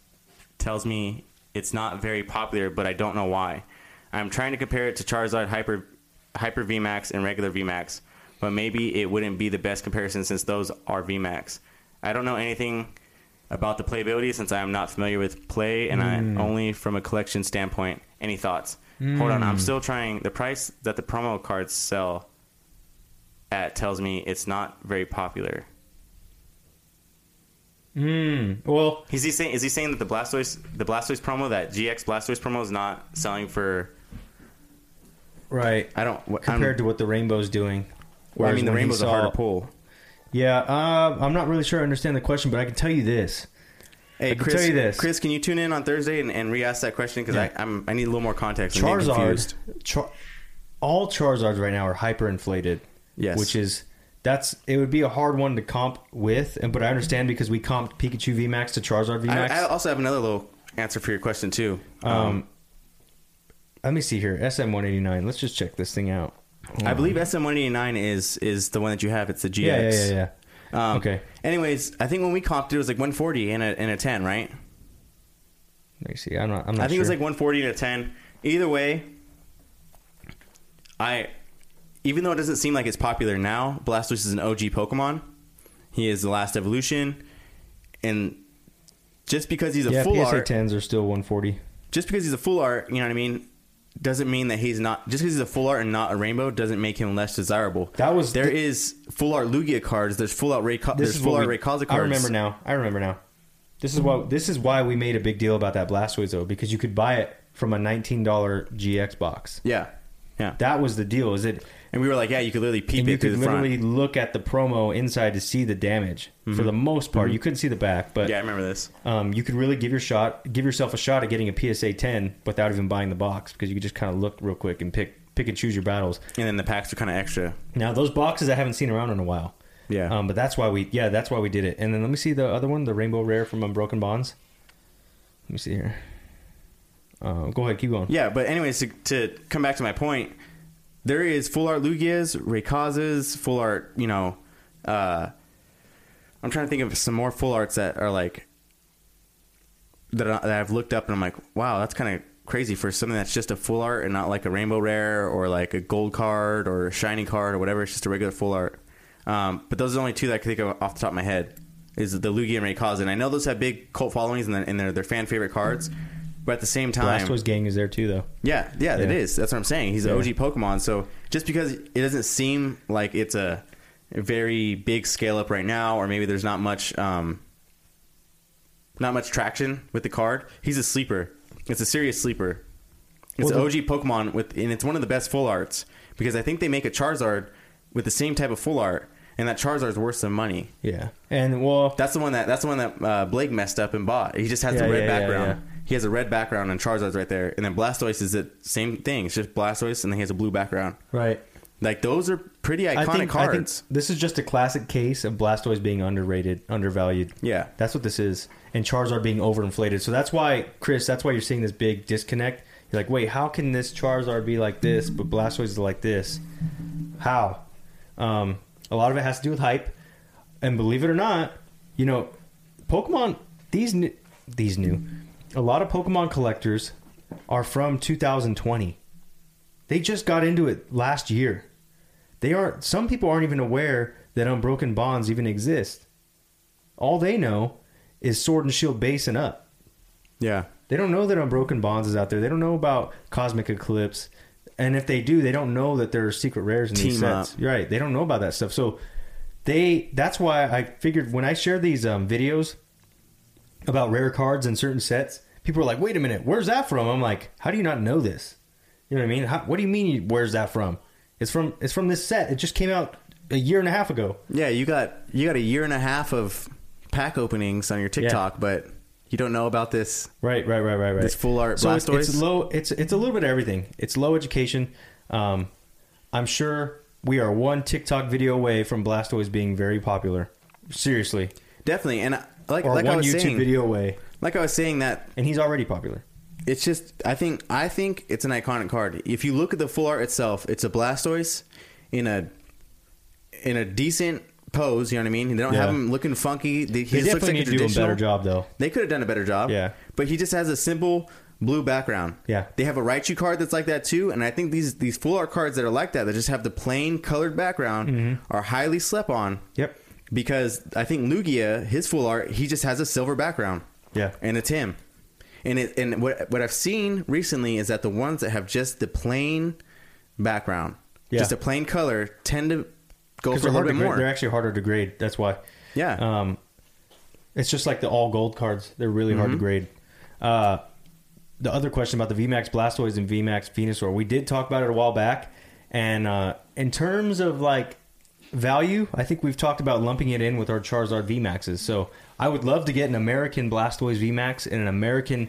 Speaker 3: tells me it's not very popular, but I don't know why. I'm trying to compare it to Charizard Hyper Hyper VMAX and regular VMAX, but maybe it wouldn't be the best comparison since those are VMAX. I don't know anything about the playability since I am not familiar with play and I hmm. only from a collection standpoint. Any thoughts? Hold on, I'm hmm. still trying. The price that the promo cards sell at tells me it's not very popular.
Speaker 2: Mm, well,
Speaker 3: Is he saying? Is he saying that the Blastoise, the Blastoise promo, that GX Blastoise promo, is not selling for?
Speaker 2: right.
Speaker 3: I don't. what-
Speaker 2: Compared to what the rainbow's doing.
Speaker 3: Well, I mean, the rainbow's a harder pull.
Speaker 2: Yeah, uh, I'm not really sure I understand the question, but I can tell you this.
Speaker 3: Hey,
Speaker 2: I can
Speaker 3: Chris,
Speaker 2: tell you this.
Speaker 3: Chris, can you tune in on Thursday and, and re-ask that question because
Speaker 2: Yeah.
Speaker 3: I I'm, I need a little more context. I'm
Speaker 2: Charizard. Char- all Charizards right now are hyperinflated.
Speaker 3: Yes.
Speaker 2: Which is that's it would be a hard one to comp with, and but I understand because we comped Pikachu VMAX to Charizard VMAX.
Speaker 3: I, I also have another little answer for your question too.
Speaker 2: um, let me see here. SM189. Let's just check this thing out.
Speaker 3: I believe SM189 is is the one that you have. It's the GX.
Speaker 2: Yeah, yeah, yeah, yeah.
Speaker 3: Um,
Speaker 2: Okay.
Speaker 3: Anyways, I think when we comped it, it was like 140 and a, and a 10, right?
Speaker 2: Let me see. I'm not. I'm not
Speaker 3: I think
Speaker 2: sure.
Speaker 3: it was like 140 and a 10. Either way, I even though it doesn't seem like it's popular now, Blastoise is an OG Pokemon, He is the last evolution, and just because he's a
Speaker 2: yeah,
Speaker 3: full
Speaker 2: PSA
Speaker 3: art,
Speaker 2: tens are still 140.
Speaker 3: just because he's a full art, you know what I mean, doesn't mean that he's not. Just because he's a full art and not a rainbow doesn't make him less desirable.
Speaker 2: That was
Speaker 3: there
Speaker 2: the-
Speaker 3: is full art Lugia cards. There's full art Ray. There's full art
Speaker 2: we-
Speaker 3: Rayquaza cards.
Speaker 2: I remember now. I remember now. This is why this is why we made a big deal about that Blastoise though, because you could buy it from a nineteen dollar GX box.
Speaker 3: Yeah, yeah.
Speaker 2: That was the deal. Is it?
Speaker 3: and we were like, yeah, you could literally peep
Speaker 2: And
Speaker 3: it
Speaker 2: you
Speaker 3: through
Speaker 2: could
Speaker 3: the front.
Speaker 2: literally look at the promo inside to see the damage. For the most part, you couldn't see the back, but
Speaker 3: yeah, I remember this.
Speaker 2: um, you could really give your shot, give yourself a shot at getting a PSA 10 without even buying the box because you could just kind of look real quick and pick pick and choose your battles.
Speaker 3: And then the packs are kind of extra.
Speaker 2: Now those boxes I haven't seen around in a while.
Speaker 3: Yeah.
Speaker 2: Um, but that's why we yeah that's why we did it. And then let me see the other one, the Rainbow Rare from Unbroken Bonds. Let me see here. Uh, go ahead, keep going.
Speaker 3: Yeah, but anyways, to, to come back to my point, there is full art Lugias, Rayquazas, full art. You know, uh, I'm trying to think of some more full arts that are like that, I, that I've looked up and I'm like, wow, that's kind of crazy for something that's just a full art and not like a rainbow rare or like a gold card or a shiny card or whatever. It's just a regular full art. Um, but those are the only two that I can think of off the top of my head. Is the Lugia and Rayquaza, and I know those have big cult followings and they're, and they're, they're fan favorite cards. But at the same time,
Speaker 2: Blastoise gang is there too, though.
Speaker 3: yeah, yeah, it
Speaker 2: Yeah.
Speaker 3: is. That's what I'm saying. He's an
Speaker 2: Yeah.
Speaker 3: OG Pokemon. So just because it doesn't seem like it's a, very big scale up right now, or maybe there's not much, um, not much traction with the card, he's a sleeper. It's a serious sleeper. It's
Speaker 2: Well,
Speaker 3: an OG Pokemon with, and it's one of the best full arts because I think they make a Charizard with the same type of full art, and that Charizard's worth some money.
Speaker 2: Yeah, and well,
Speaker 3: That's the one that that's the one that uh, Blake messed up and bought. He just has the
Speaker 2: Yeah,
Speaker 3: red
Speaker 2: yeah, yeah,
Speaker 3: background.
Speaker 2: yeah.
Speaker 3: He has a red background and Charizard's right there, and then Blastoise is the same thing. It's just Blastoise, and then he has a blue background.
Speaker 2: right.
Speaker 3: Like those are pretty iconic
Speaker 2: I think, I think
Speaker 3: cards.
Speaker 2: this is just a classic case of Blastoise being underrated, undervalued.
Speaker 3: Yeah.
Speaker 2: That's what this is. And Charizard being overinflated. So that's why, Chris, that's why you're seeing this big disconnect. You're like, wait, how can this Charizard be like this, but Blastoise is like this? How? Um, a lot of it has to do with hype. And believe it or not, you know, Pokemon, these new, these new, a lot of Pokemon collectors are from 2020. They just got into it last year. They aren't. Some people aren't even aware that Unbroken Bonds even exist. All they know is Sword and Shield base and up.
Speaker 3: yeah,
Speaker 2: They don't know that Unbroken Bonds is out there. They don't know about Cosmic Eclipse, and if they do, they don't know that there are secret rares in these
Speaker 3: Team
Speaker 2: sets.
Speaker 3: up.
Speaker 2: Right. They don't know about that stuff. So they. That's why I figured when I share these um, videos about rare cards in certain sets, people are like, "Wait a minute, where's that from?" I'm like, "How do you not know this?" You know what I mean? How, what do you mean? you- Where's that from? It's from. It's from this set. It just came out a year and a half ago.
Speaker 3: yeah. You got you got a year and a half of pack openings on your TikTok, but you don't know about this.
Speaker 2: Right, right, right, right, right.
Speaker 3: This full art
Speaker 2: so it's, it's
Speaker 3: Blastoise?
Speaker 2: low. It's it's a little bit of everything. It's low education. Um, I'm sure we are one TikTok video away from Blastoise being very popular. Seriously,
Speaker 3: Definitely, and like
Speaker 2: or
Speaker 3: like I
Speaker 2: one
Speaker 3: was
Speaker 2: YouTube
Speaker 3: saying,
Speaker 2: video away,
Speaker 3: like I was saying that
Speaker 2: and he's already popular.
Speaker 3: it's just I think I think it's an iconic card. If you look at the full art itself, it's a Blastoise in a in a decent pose. You know what I mean? They don't
Speaker 2: Yeah.
Speaker 3: have him looking funky. He
Speaker 2: They
Speaker 3: just looks
Speaker 2: definitely
Speaker 3: like
Speaker 2: need
Speaker 3: a
Speaker 2: to do a better job, though.
Speaker 3: They could have done a better job.
Speaker 2: Yeah.
Speaker 3: but he just has a simple blue background.
Speaker 2: Yeah.
Speaker 3: they have a Raichu card that's like that too, and I think these these full art cards that are like that that just have the plain colored background
Speaker 2: Mm-hmm.
Speaker 3: are highly slept on.
Speaker 2: Yep.
Speaker 3: Because I think Lugia, his full art, he just has a silver background
Speaker 2: Yeah.
Speaker 3: and it's him. And it and what what I've seen recently is that the ones that have just the plain background,
Speaker 2: Yeah.
Speaker 3: just a plain color, tend to go for a little bit more.
Speaker 2: they're actually harder to grade. That's why.
Speaker 3: Yeah,
Speaker 2: Um, it's just like the all gold cards. They're really hard
Speaker 3: Mm-hmm.
Speaker 2: to grade. Uh, the other question about the VMAX Blastoise and VMAX Venusaur, we did talk about it a while back. And uh, in terms of like value, I think we've talked about lumping it in with our Charizard VMAXs. So I would love to get an American Blastoise VMAX and an American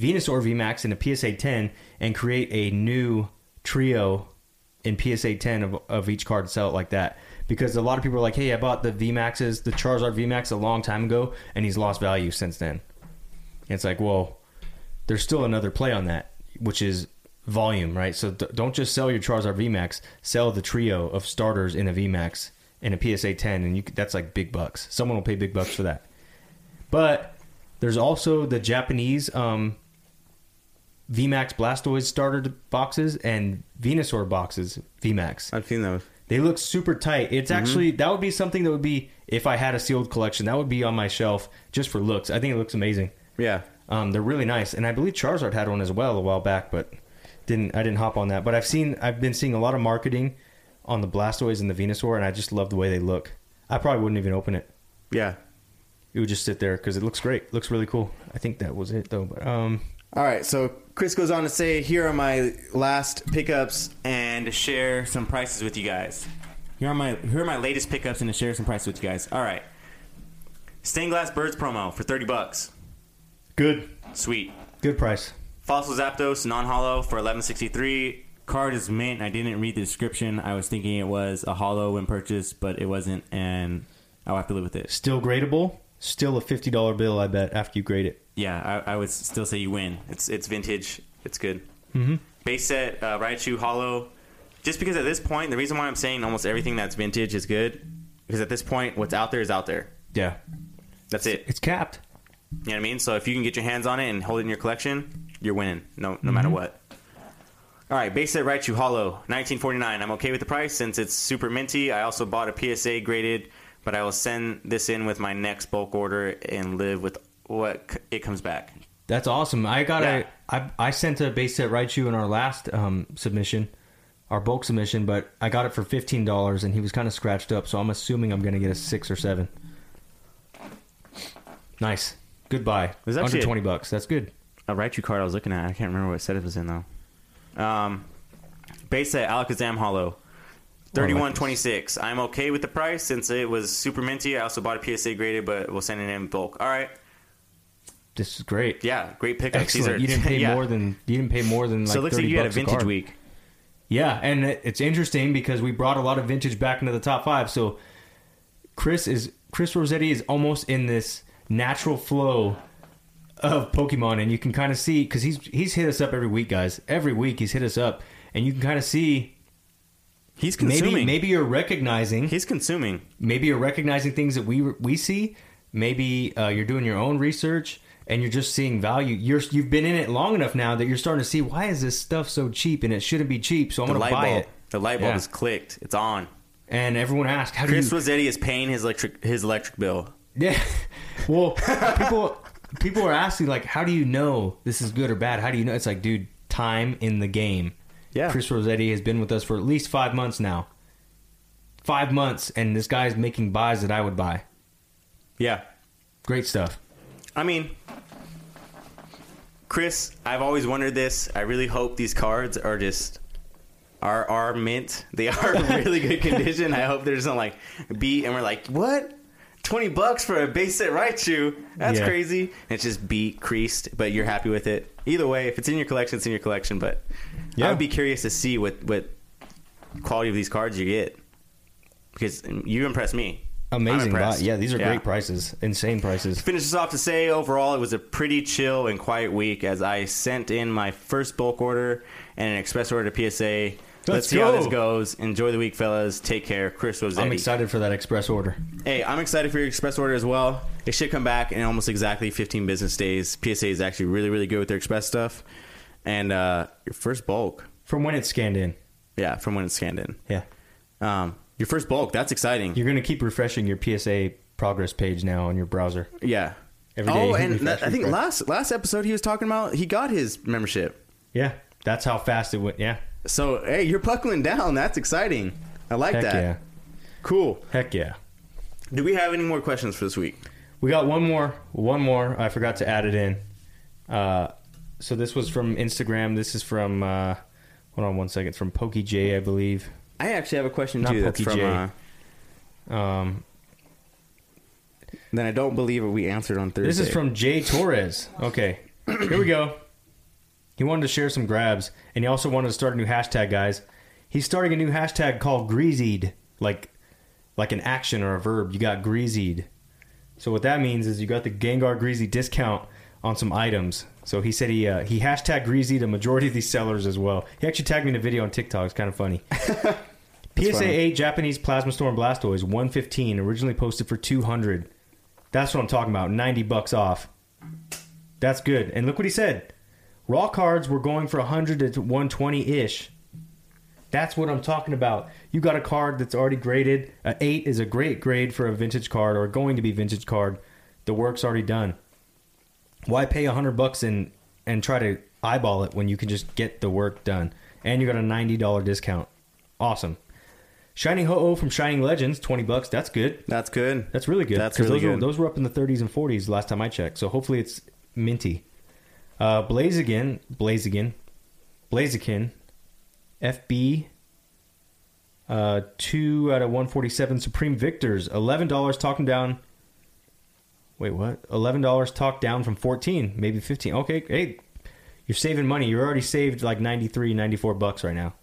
Speaker 2: Venusaur VMAX in a PSA 10 and create a new trio in PSA 10 of, of each card and sell it like that. Because a lot of people are like, hey, I bought the VMAXs, the Charizard VMAX a long time ago, and he's lost value since then. And it's like, well, there's still another play on that, which is volume, right? So d- don't just sell your Charizard VMAX, sell the trio of starters in a VMAX in a PSA 10, and you could, that's like big bucks. Someone will pay big bucks for that. But there's also the Japanese um, VMAX Blastoise starter boxes and Venusaur boxes, VMAX.
Speaker 3: I've seen those.
Speaker 2: They look super tight. It's
Speaker 3: Mm-hmm.
Speaker 2: actually that would be something that would be if I had a sealed collection. That would be on my shelf just for looks. I think it looks amazing.
Speaker 3: Yeah.
Speaker 2: Um, they're really nice, and I believe Charizard had one as well a while back, but didn't I didn't hop on that. But I've seen I've been seeing a lot of marketing on the Blastoise and the Venusaur, and I just love the way they look. I probably wouldn't even open it.
Speaker 3: Yeah.
Speaker 2: It would just sit there because it looks great. looks really cool. I think that was it though. But um,
Speaker 3: All right, so Chris goes on to say, "Here are my last pickups and to share some prices with you guys. Here are my here are my latest pickups and to share some prices with you guys. All right, stained glass birds promo for thirty bucks.
Speaker 2: good,
Speaker 3: Sweet.
Speaker 2: good price.
Speaker 3: Fossil Zapdos non hollow for eleven sixty three. Card is mint. I didn't read the description. I was thinking it was a hollow when purchased, but it wasn't, and I'll have to live with it.
Speaker 2: Still gradable. Still a fifty dollar bill. I bet after you grade it.
Speaker 3: Yeah, I, I would still say you win. It's it's vintage. It's good. Mm-hmm. Base set uh, Raichu Hollow. Just because at this point, the reason why I'm saying almost everything that's vintage is good, because at this point, what's out there is out there.
Speaker 2: Yeah,
Speaker 3: That's it.
Speaker 2: it's capped.
Speaker 3: You know what I mean? So if you can get your hands on it and hold it in your collection, you're winning. No, no matter what. All right, base set Raichu Hollow, 1949. I'm okay with the price since it's super minty. I also bought a PSA graded, but I will send this in with my next bulk order and live with what c- it comes back.
Speaker 2: That's awesome. I got
Speaker 3: Yeah.
Speaker 2: a I I sent a base set Raichu in our last um, submission, our bulk submission, but I got it for fifteen dollars, and he was kind of scratched up. So I'm assuming I'm going to get a six or seven. Nice. Goodbye. Under twenty bucks. That's good.
Speaker 3: A Raichu card I was looking at. I can't remember what set it was in though. Um, base set Alakazam Hollow, thirty one twenty six. I'm okay with the price since it was super minty. I also bought a PSA graded, but we'll send it in bulk. All right,
Speaker 2: This is great.
Speaker 3: yeah, great pickups.
Speaker 2: Excellent.
Speaker 3: are-
Speaker 2: you didn't pay
Speaker 3: yeah.
Speaker 2: more than you didn't pay more than like
Speaker 3: so it looks like
Speaker 2: 30
Speaker 3: you had a vintage
Speaker 2: card.
Speaker 3: week.
Speaker 2: Yeah, and it's interesting because we brought a lot of vintage back into the top five. So Chris is Chris Rossetti is almost in this natural flow of Pokemon, and you can kind of see because he's he's hit us up every week, guys. Every week he's hit us up, and you can kind of see
Speaker 3: He's
Speaker 2: maybe
Speaker 3: consuming.
Speaker 2: maybe you're recognizing
Speaker 3: He's consuming.
Speaker 2: maybe you're recognizing things that we we see. Maybe uh, you're doing your own research and you're just seeing value. You're you've been in it long enough now that you're starting to see why is this stuff so cheap and it shouldn't be cheap. So I'm going to buy
Speaker 3: bulb.
Speaker 2: it.
Speaker 3: The light bulb
Speaker 2: Yeah.
Speaker 3: is clicked. It's on.
Speaker 2: And everyone asked, "How do
Speaker 3: Chris
Speaker 2: you?"
Speaker 3: Rossetti is paying his electric his electric bill.
Speaker 2: Yeah. Well, people people are asking like, "How do you know this is good or bad? How do you know?" It's like, dude, time in the game.
Speaker 3: Yeah.
Speaker 2: Chris Rossetti has been with us for at least five months now. Five months, and this guy's making buys that I would buy.
Speaker 3: Yeah.
Speaker 2: Great stuff.
Speaker 3: I mean, Chris, I've always wondered this. I really hope these cards are just are are mint. They are in really good condition. I hope there's not like beat and we're like, what? Twenty bucks for a base set Raichu? That's
Speaker 2: Yeah.
Speaker 3: crazy. And it's just beat creased, but you're happy with it. Either way, if it's in your collection, it's in your collection. But
Speaker 2: Yeah.
Speaker 3: I would be curious to see what what quality of these cards you get because you impress me.
Speaker 2: Amazing. Yeah, these are
Speaker 3: Yeah.
Speaker 2: great prices. Insane prices.
Speaker 3: finish this off to say overall it was a pretty chill and quiet week as I sent in my first bulk order and an express order to PSA. Let's, see how
Speaker 2: go.
Speaker 3: this goes. Enjoy the week, fellas. Take care. Chris Rossetti.
Speaker 2: I'm excited for that express order.
Speaker 3: Hey, I'm excited for your express order as well. It should come back in almost exactly 15 business days. PSA is actually really, really good with their express stuff. And uh, your first bulk,
Speaker 2: From when it's scanned in.
Speaker 3: yeah, from when it's scanned in.
Speaker 2: Yeah.
Speaker 3: Um, your first bulk, that's exciting.
Speaker 2: You're going to keep refreshing your PSA progress page now on your browser.
Speaker 3: yeah.
Speaker 2: Every day
Speaker 3: oh, and
Speaker 2: refresh,
Speaker 3: I think
Speaker 2: refresh.
Speaker 3: last last episode he was talking about he got his membership.
Speaker 2: Yeah. That's how fast it went. Yeah.
Speaker 3: So hey, you're buckling down. That's exciting. I like
Speaker 2: Heck
Speaker 3: that.
Speaker 2: yeah.
Speaker 3: Cool.
Speaker 2: Heck yeah.
Speaker 3: Do we have any more questions for this week?
Speaker 2: We got one more. One more. I forgot to add it in. Uh, so this was from Instagram. This is from. Uh, hold on one second. From Pokey J, I believe.
Speaker 3: I actually have a question
Speaker 2: Not
Speaker 3: too. That's
Speaker 2: Pokey
Speaker 3: from.
Speaker 2: J.
Speaker 3: Uh,
Speaker 2: Um,
Speaker 3: then I don't believe it. We answered on Thursday.
Speaker 2: this is from Jay Torres. Okay, here we go. He wanted to share some grabs, and he also wanted to start a new hashtag, guys. He's starting a new hashtag called Breezied, like like an action or a verb. You got Breezied. So what that means is you got the Gengar Breezy discount on some items. So he said he uh, he hashtag Breezied a majority of these sellers as well. He actually tagged me in a video on TikTok. It's kind of funny. PSA
Speaker 3: funny.
Speaker 2: 8 Japanese Plasma Storm Blastoise 115 originally posted for 200. That's what I'm talking about. 90 bucks off. That's good. And look what he said. Raw cards were going for 100 to 120 ish. That's what I'm talking about. You got a card that's already graded. A eight is a great grade for a vintage card or going to be vintage card. The work's already done. Why pay a hundred bucks and and try to eyeball it when you can just get the work done? And you got a ninety dollar discount. Awesome. Shining Ho-Oh from Shining Legends, twenty bucks. That's good.
Speaker 3: That's good.
Speaker 2: That's really good.
Speaker 3: That's really
Speaker 2: those Were,
Speaker 3: good.
Speaker 2: those were up in the 30s and 40s last time I checked. So hopefully it's minty. Uh, Blaziken, Blaziken, Blaziken, FB, uh, two out of 147. Supreme Victors, eleven dollars. Talking down. Wait, what? Eleven dollars talked down from 14, maybe 15. Okay, hey, you're saving money. You're already saved like 93, 94 bucks right now.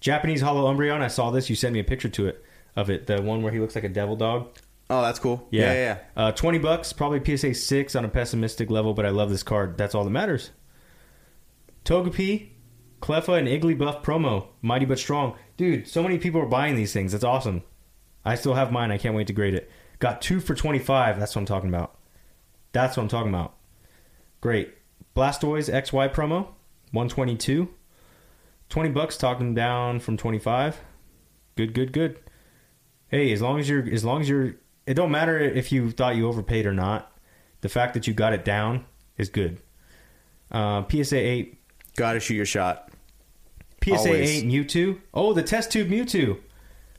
Speaker 2: Japanese Hollow Umbreon. I saw this. You sent me a picture to it of it. The one where he looks like a devil dog.
Speaker 3: Oh, that's cool.
Speaker 2: Yeah,
Speaker 3: Yeah, yeah.
Speaker 2: Uh, Twenty bucks, probably PSA six on a pessimistic level, but I love this card. That's all that matters. Togepi, Cleffa, and Igglybuff promo, mighty but strong, dude. So many people are buying these things. That's awesome. I still have mine. I can't wait to grade it. Got two for twenty five. That's what I'm talking about. That's what I'm talking about. Great. Blastoise XY promo, one twenty two. Twenty bucks, talking down from twenty five. Good, good, good. Hey, as long as you're, as long as you're, it don't matter if you thought you overpaid or not. The fact that you got it down is good. Uh, PSA eight,
Speaker 3: Gotta shoot your shot.
Speaker 2: PSA
Speaker 3: Always.
Speaker 2: eight Mewtwo. Oh, the test tube Mewtwo,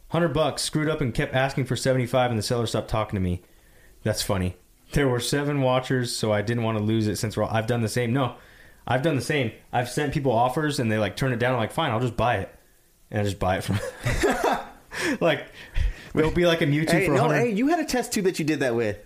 Speaker 2: hundred bucks. Screwed up and kept asking for seventy five, and the seller stopped talking to me. That's funny. There were seven watchers, so I didn't want to lose it. Since we're all, I've done the same. No, I've done the same. I've sent people offers, and they like turn it down. I'm like, fine, I'll just buy it, and I just buy it from. like, there'll be like a Mewtwo
Speaker 3: Hey,
Speaker 2: for
Speaker 3: no, hey, you had a test tube that you did that with.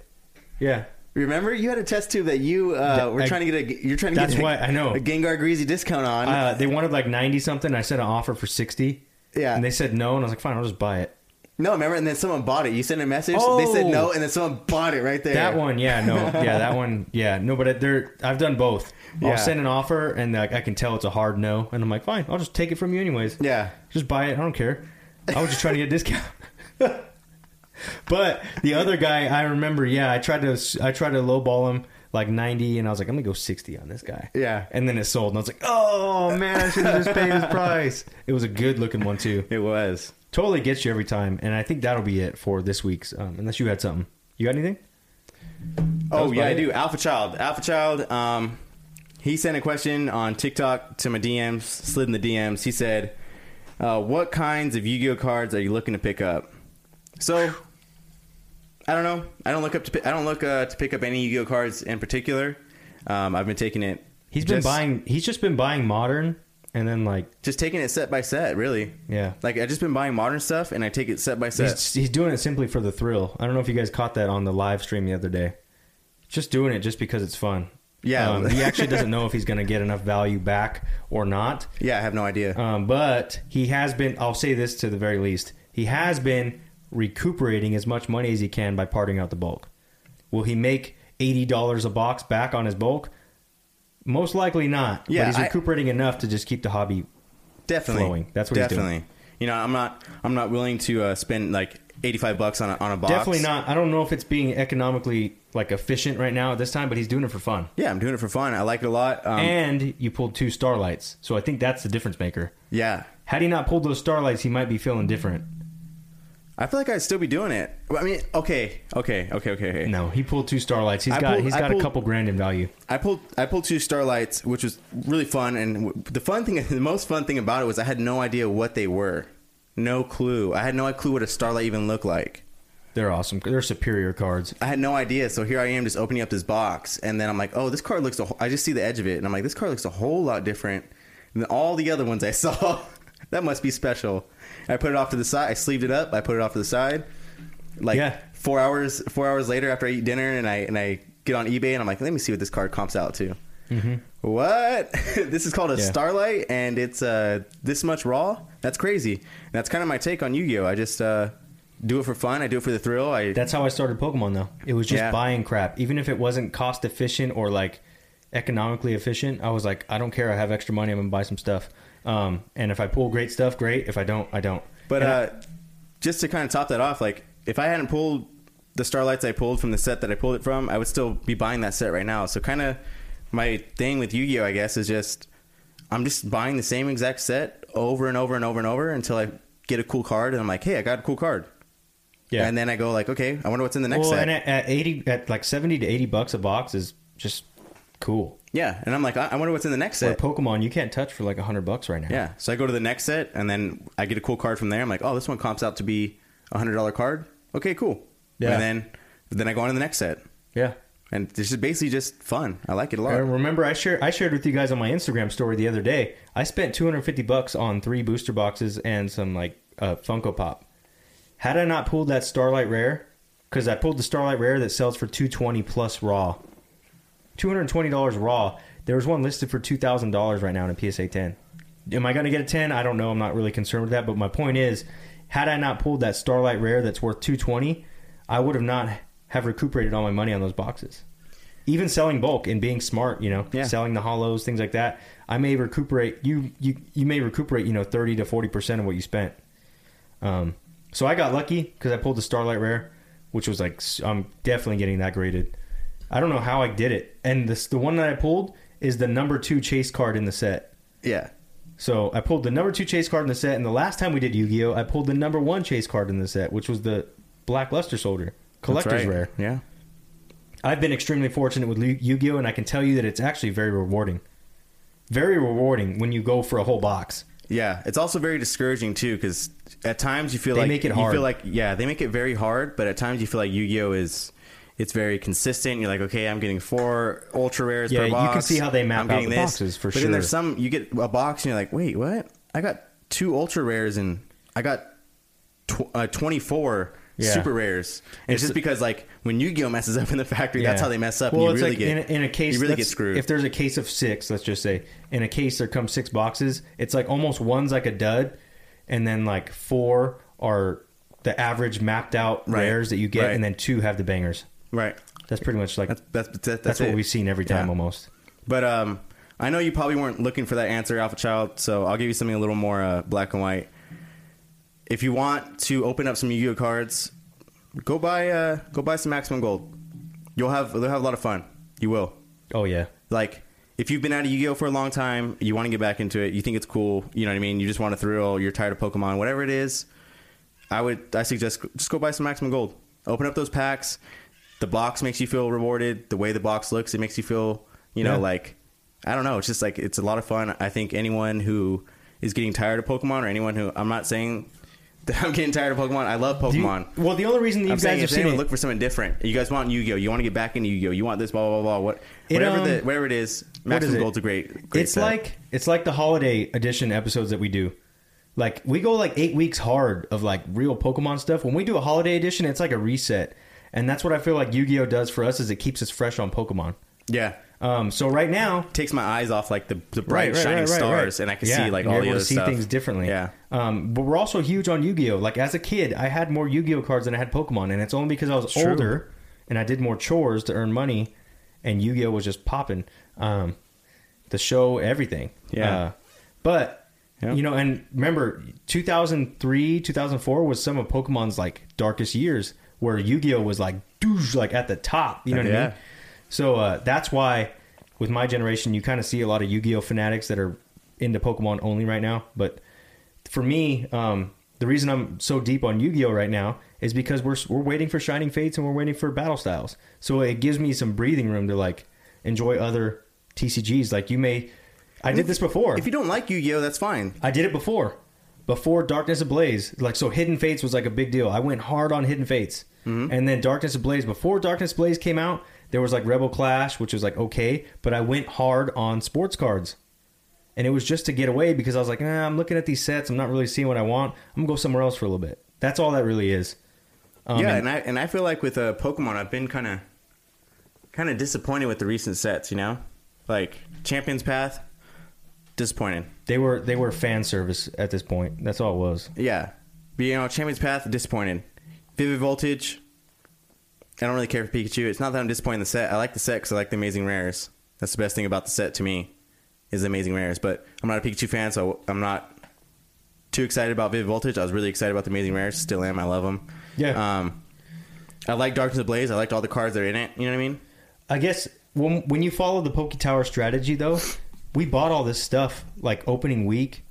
Speaker 2: Yeah.
Speaker 3: Remember, you had a test tube that you uh, were
Speaker 2: I-
Speaker 3: trying to get a. You're trying to
Speaker 2: That's
Speaker 3: get a,
Speaker 2: why- I know.
Speaker 3: a Gengar Breezy discount on.
Speaker 2: Uh, they wanted like ninety something. I sent an offer for sixty.
Speaker 3: Yeah.
Speaker 2: and they said no, and I was like, fine, I'll just buy it.
Speaker 3: no, remember, and then someone bought it. You sent a message.
Speaker 2: Oh.
Speaker 3: They said no, and then someone bought it right there.
Speaker 2: That one, yeah, no, yeah, that one, yeah, no. But there, I've done both.
Speaker 3: Yeah.
Speaker 2: I'll send an offer, and like I can tell it's a hard no, and I'm like, fine, I'll just take it from you anyways.
Speaker 3: Yeah.
Speaker 2: just buy it. I don't care. I was just trying to get a discount. but the other guy, I remember, yeah, I tried to, I tried to lowball him like ninety, and I was like, I'm gonna go sixty on this guy.
Speaker 3: Yeah.
Speaker 2: and then it sold, and I was like, oh man, I should have just paid his price. It was a good looking one too.
Speaker 3: It was.
Speaker 2: Totally gets you every time, and I think that'll be it for this week's. Um, unless you had something, you got anything?
Speaker 3: Oh yeah,
Speaker 2: about
Speaker 3: I do. Alpha Child. Alpha Child. Um, he sent a question on TikTok to my DMs. Slid in the DMs. He said, uh, "What kinds of Yu-Gi-Oh cards are you looking to pick up?" So, I don't know. I don't look up to. I don't look uh, to pick up any Yu-Gi-Oh cards in particular. Um, I've been taking it.
Speaker 2: He's been
Speaker 3: just-
Speaker 2: buying. He's just been buying modern, and then like
Speaker 3: just taking it set by set. Really.
Speaker 2: yeah,
Speaker 3: Like I just been buying modern stuff, and I take it set by set.
Speaker 2: he's, he's doing it simply for the thrill. I don't know if you guys caught that on the live stream the other day. Just doing it just because it's fun.
Speaker 3: Yeah.
Speaker 2: um, he actually doesn't know if he's going to get enough value back or not.
Speaker 3: yeah, I have no idea.
Speaker 2: Um, but he has been. I'll say this to the very least. He has been recuperating as much money as he can by parting out the bulk. Will he make eighty dollars a box back on his bulk? Most likely not.
Speaker 3: Yeah,
Speaker 2: but he's
Speaker 3: I-
Speaker 2: recuperating enough to just keep the hobby.
Speaker 3: definitely
Speaker 2: flowing. That's what he's doing.
Speaker 3: definitely. You know, I'm not. I'm not willing to uh, spend like 85 bucks on a, on a box.
Speaker 2: Definitely not. I don't know if it's being economically like efficient right now at this time, but he's doing it for fun.
Speaker 3: Yeah, I'm doing it for fun. I like it a lot. Um,
Speaker 2: and you pulled two starlights, so I think that's the difference maker.
Speaker 3: yeah,
Speaker 2: Had he not pulled those starlights, he might be feeling different.
Speaker 3: I feel like I'd still be doing it. I mean, okay, okay, okay, okay, okay.
Speaker 2: No, he pulled two starlights. He's
Speaker 3: I
Speaker 2: got
Speaker 3: pulled-
Speaker 2: he's
Speaker 3: I
Speaker 2: got a
Speaker 3: pulled-
Speaker 2: couple grand in value.
Speaker 3: I pulled I pulled two starlights, which was really fun. And w- the fun thing, the most fun thing about it was I had no idea what they were. No clue. I had no clue what a starlight even looked like.
Speaker 2: They're awesome. They're superior cards.
Speaker 3: I had no idea. So here I am just opening up this box, and then I'm like, oh, this card looks. A wh- I just see the edge of it, and I'm like, this card looks a whole lot different than all the other ones I saw. that must be special. I put it off to the side. I sleeved it up. I put it off to the side. Like
Speaker 2: Yeah.
Speaker 3: four hours. Four hours later, after I eat dinner, and I and I get on eBay, and I'm like, let me see what this card comps out to. What? this is called a
Speaker 2: Mm-hmm. Yeah.
Speaker 3: Starlight, and it's uh, this much raw. That's crazy. That's kind of my take on Yu-Gi-Oh. I just uh, do it for fun. I do it for the thrill. I
Speaker 2: That's how I started Pokemon though. It was just
Speaker 3: Yeah.
Speaker 2: buying crap. Even if it wasn't cost efficient or like economically efficient, I was like, I don't care. I have extra money. I'm gonna buy some stuff. Um, and if I pull great stuff, great. If I don't, I don't.
Speaker 3: But
Speaker 2: And I-
Speaker 3: uh, just to kind of top that off, like if I hadn't pulled the Starlights I pulled from the set that I pulled it from, I would still be buying that set right now. So kind of my thing with Yu-Gi-Oh, I guess, is just I'm just buying the same exact set over and over and over and over until I get a cool card, and I'm like, hey, I got a cool card.
Speaker 2: Yeah.
Speaker 3: And then I go like, okay, I wonder what's in the next
Speaker 2: well,
Speaker 3: set.
Speaker 2: and at, at eighty, at like seventy to eighty bucks a box is just cool.
Speaker 3: Yeah, and I'm like, I, I wonder what's in the next set.
Speaker 2: Pokemon, you can't touch for like hundred bucks right now.
Speaker 3: Yeah. So I go to the next set, and then I get a cool card from there. I'm like, oh, this one comps out to be a hundred dollar card. Okay, cool.
Speaker 2: Yeah.
Speaker 3: And then then I go on to the next set,
Speaker 2: yeah.
Speaker 3: and this is basically just fun. I like it a lot.
Speaker 2: I remember I shared I shared with you guys on my Instagram story the other day. I spent 250 bucks on three booster boxes and some like uh, Funko Pop. Had I not pulled that Starlight Rare, because I pulled the Starlight Rare that sells for 220 plus raw, 220 dollars raw. There was one listed for two thousand dollars right now in a PSA 10. Am I going to get a 10? I don't know. I'm not really concerned with that. But my point is, had I not pulled that Starlight Rare that's worth 220, I would have not have recuperated all my money on those boxes even selling bulk and being smart, you know,
Speaker 3: Yeah.
Speaker 2: selling the hollows, things like that, I may recuperate you you you may recuperate, you know, 30 to 40% of what you spent. Um so I got lucky cuz I pulled the Starlight Rare, which was like I'm definitely getting that graded. I don't know how I did it. And this the one that I pulled is the number 2 chase card in the set.
Speaker 3: yeah.
Speaker 2: So I pulled the number 2 chase card in the set and the last time we did Yu-Gi-Oh, I pulled the number 1 chase card in the set, which was the Black Luster Soldier. Collector's
Speaker 3: right.
Speaker 2: rare.
Speaker 3: Yeah.
Speaker 2: I've been extremely fortunate with Yu- Yu-Gi-Oh, and I can tell you that it's actually very rewarding. Very rewarding when you go for a whole box.
Speaker 3: Yeah, it's also very discouraging too because at times you feel
Speaker 2: They
Speaker 3: like
Speaker 2: make it
Speaker 3: you
Speaker 2: hard.
Speaker 3: feel like yeah they make it very hard, but at times you feel like Yu-Gi-Oh is it's very consistent. You're like, okay, I'm getting four ultra rares
Speaker 2: Yeah,
Speaker 3: per box.
Speaker 2: you can see how they map
Speaker 3: I'm
Speaker 2: out the boxes, for sure.
Speaker 3: but then there's some you get a box and you're like, wait, what? I got two ultra rares and I got tw- uh, 24
Speaker 2: Yeah.
Speaker 3: super rares. And it's,
Speaker 2: It's-
Speaker 3: just because like when Yu-Gi-Oh messes up in the factory, that's how they mess up.
Speaker 2: Well,
Speaker 3: and you really
Speaker 2: like
Speaker 3: get
Speaker 2: in a, in a case.
Speaker 3: you really get screwed.
Speaker 2: If there's a case of six, let's just say in a case there comes six boxes. It's like almost one's like a dud, and then like four are the average mapped out
Speaker 3: Right.
Speaker 2: rares that you get,
Speaker 3: Right.
Speaker 2: and then two have the bangers.
Speaker 3: Right.
Speaker 2: That's pretty much like
Speaker 3: That's that's that's,
Speaker 2: that's,
Speaker 3: that's
Speaker 2: what
Speaker 3: it.
Speaker 2: we've seen every time
Speaker 3: Yeah.
Speaker 2: almost.
Speaker 3: But um, I know you probably weren't looking for that answer, Alpha Child. So I'll give you something a little more uh, black and white. If you want to open up some Yu-Gi-Oh cards, go buy uh, go buy some Maximum Gold. You'll have you'll have a lot of fun. You will.
Speaker 2: Oh yeah,
Speaker 3: Like if you've been out of Yu-Gi-Oh for a long time, you want to get back into it. You think it's cool. You know what I mean. You just want to thrill. You're tired of Pokemon. Whatever it is, I would I suggest just go buy some Maximum Gold. Open up those packs. The box makes you feel rewarded. The way the box looks, it makes you feel you know
Speaker 2: Yeah.
Speaker 3: like I don't know. It's just like it's a lot of fun. I think anyone who is getting tired of Pokemon or anyone who I'm not saying that I'm getting tired of Pokemon. I love
Speaker 2: Do you-
Speaker 3: Pokemon.
Speaker 2: well, the only reason that you
Speaker 3: I'm
Speaker 2: guys
Speaker 3: saying
Speaker 2: have
Speaker 3: if
Speaker 2: seen
Speaker 3: anyone
Speaker 2: it,
Speaker 3: look for something different, you guys want Yu-Gi-Oh, you want to get back into Yu-Gi-Oh, you want this, blah blah blah. What
Speaker 2: It,
Speaker 3: whatever
Speaker 2: um,
Speaker 3: the whatever it is, Maximum
Speaker 2: is it?
Speaker 3: Gold's a great. great
Speaker 2: it's
Speaker 3: set.
Speaker 2: like it's like the holiday edition episodes that we do. Like we go like eight weeks hard of like real Pokemon stuff. When we do a holiday edition, it's like a reset, and that's what I feel like Yu-Gi-Oh does for us is it keeps us fresh on Pokemon.
Speaker 3: yeah,
Speaker 2: Um, so right now,
Speaker 3: takes my eyes off like the the bright shining stars, and I can
Speaker 2: Yeah,
Speaker 3: see like all the
Speaker 2: able
Speaker 3: other
Speaker 2: to see
Speaker 3: stuff.
Speaker 2: things differently.
Speaker 3: Yeah,
Speaker 2: Um, but we're also huge on Yu-Gi-Oh. Like as a kid, I had more Yu-Gi-Oh cards than I had Pokemon, and it's only because I was
Speaker 3: true.
Speaker 2: older and I did more chores to earn money, and Yu-Gi-Oh was just popping. Um, the show, everything.
Speaker 3: Yeah.
Speaker 2: Uh, but
Speaker 3: Yeah.
Speaker 2: you know, and remember, 2003, 2004 was some of Pokemon's like darkest years, where Yu-Gi-Oh was like, douche, like at the top. You know what I mean? So uh, that's why, with my generation, you kind of see a lot of Yu-Gi-Oh fanatics that are into Pokemon only right now. But for me, um, the reason I'm so deep on Yu-Gi-Oh right now is because we're we're waiting for Shining Fates and we're waiting for Battle Styles. So it gives me some breathing room to like enjoy other TCGs. Like you may, I did this before.
Speaker 3: if you don't like Yu-Gi-Oh, that's fine.
Speaker 2: I did it before. Before Darkness Ablaze. Like so Hidden Fates was like a big deal. I went hard on Hidden Fates. And then Darkness Ablaze before Darkness Ablaze came out, there was like Rebel Clash, which was like okay, but I went hard on sports cards. And it was just to get away because I was like, nah, I'm looking at these sets, I'm not really seeing what I want. I'm gonna go somewhere else for a little bit. That's all that really is. Um,
Speaker 3: yeah,
Speaker 2: and-
Speaker 3: and I and I feel like with uh, Pokemon, I've been kind of kind of disappointed with the recent sets. You know, like Champions Path, disappointed.
Speaker 2: They were they were fan service at this point. That's all it was.
Speaker 3: Yeah, but, you know, Champions Path, disappointed. Vivid Voltage, I don't really care for Pikachu. It's not that I'm disappointed in the set. I like the set because I like the Amazing Rares. That's the best thing about the set to me, is the Amazing Rares. But I'm not a Pikachu fan, so I'm not too excited about Vivid Voltage. I was really excited about the Amazing Rares. Still am. I love them.
Speaker 2: Yeah.
Speaker 3: Um, I like Darkness of Blaze. I liked all the cards that are in it. You know what I mean?
Speaker 2: I guess when when you follow the Poke Tower strategy though, we bought all this stuff like opening week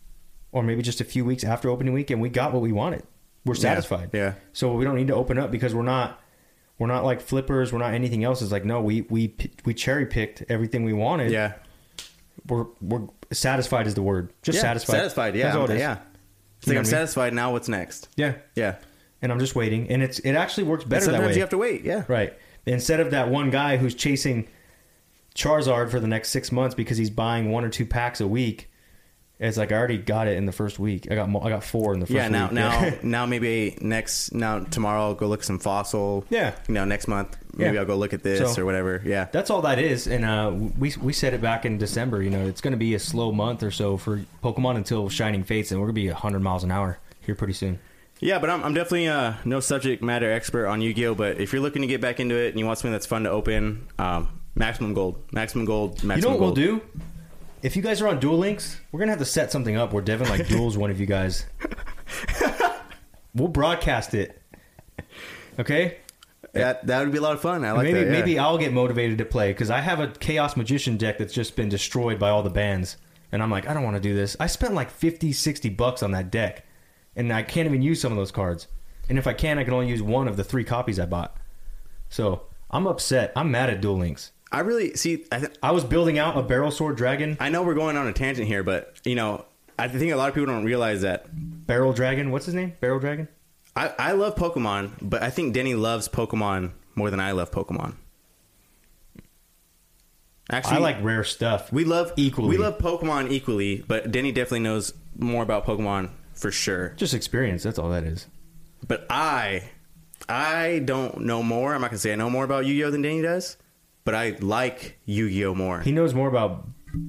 Speaker 2: or maybe just a few weeks after opening week, and we got what we wanted. We're satisfied.
Speaker 3: yeah.
Speaker 2: So we don't need to open up because we're not we're not like flippers. We're not anything else. It's like no, we we we cherry picked everything we wanted.
Speaker 3: Yeah.
Speaker 2: We're we're satisfied is the word. Just
Speaker 3: yeah.
Speaker 2: satisfied.
Speaker 3: Satisfied. Yeah. Yeah. It's like I'm
Speaker 2: I mean?
Speaker 3: satisfied now. What's next?
Speaker 2: Yeah.
Speaker 3: Yeah.
Speaker 2: And I'm just waiting, and it's it actually works
Speaker 3: And
Speaker 2: better that
Speaker 3: sometimes
Speaker 2: way.
Speaker 3: you have to wait. Yeah.
Speaker 2: Right. Instead of that one guy who's chasing Charizard for the next six months because he's buying one or two packs a week, it's like I already got it in the first week. I got mo- I got four in the first
Speaker 3: Yeah. Now,
Speaker 2: week.
Speaker 3: now, now, maybe next, now tomorrow, I'll go look at some fossil.
Speaker 2: Yeah.
Speaker 3: You know, next month, maybe
Speaker 2: Yeah.
Speaker 3: I'll go look at this
Speaker 2: So-
Speaker 3: or whatever. Yeah.
Speaker 2: That's all that is, and uh, we we said it back in December. You know, it's going to be a slow month or so for Pokemon until Shining Fates, and we're going to be hundred miles an hour here pretty soon.
Speaker 3: Yeah, but I'm, I'm definitely uh, no subject matter expert on Yu-Gi-Oh. But if you're looking to get back into it and you want something that's fun to open, um, Maximum Gold, Maximum Gold, Maximum
Speaker 2: you know what
Speaker 3: Gold.
Speaker 2: we'll do? If you guys are on Duel Links, we're gonna have to set something up where Devin like duels one of you guys. we'll broadcast it. Okay.
Speaker 3: That that would be a lot of fun. I like
Speaker 2: maybe
Speaker 3: that. yeah.
Speaker 2: maybe I'll get motivated to play because I have a Chaos Magician deck that's just been destroyed by all the bans, and I'm like, I don't want to do this. I spent like 50, 60 bucks on that deck, and I can't even use some of those cards. And if I can, I can only use one of the three copies I bought. So I'm upset. I'm mad at Duel Links.
Speaker 3: I really see. I, th-
Speaker 2: I was building out a Barrel Sword Dragon.
Speaker 3: I know we're going on a tangent here, but you know, I think a lot of people don't realize that.
Speaker 2: Barrel Dragon. What's his name? Barrel Dragon.
Speaker 3: I, I love Pokemon, but I think Denny loves Pokemon more than I love Pokemon. Actually,
Speaker 2: I like rare stuff.
Speaker 3: we love
Speaker 2: equally.
Speaker 3: We love Pokemon equally, but Denny definitely knows more about Pokemon for sure.
Speaker 2: just experience. That's all that is.
Speaker 3: But I, I don't know more. I'm not gonna say I know more about Yu-Gi-Oh than Danny does, but I like Yu-Gi-Oh more.
Speaker 2: He knows more about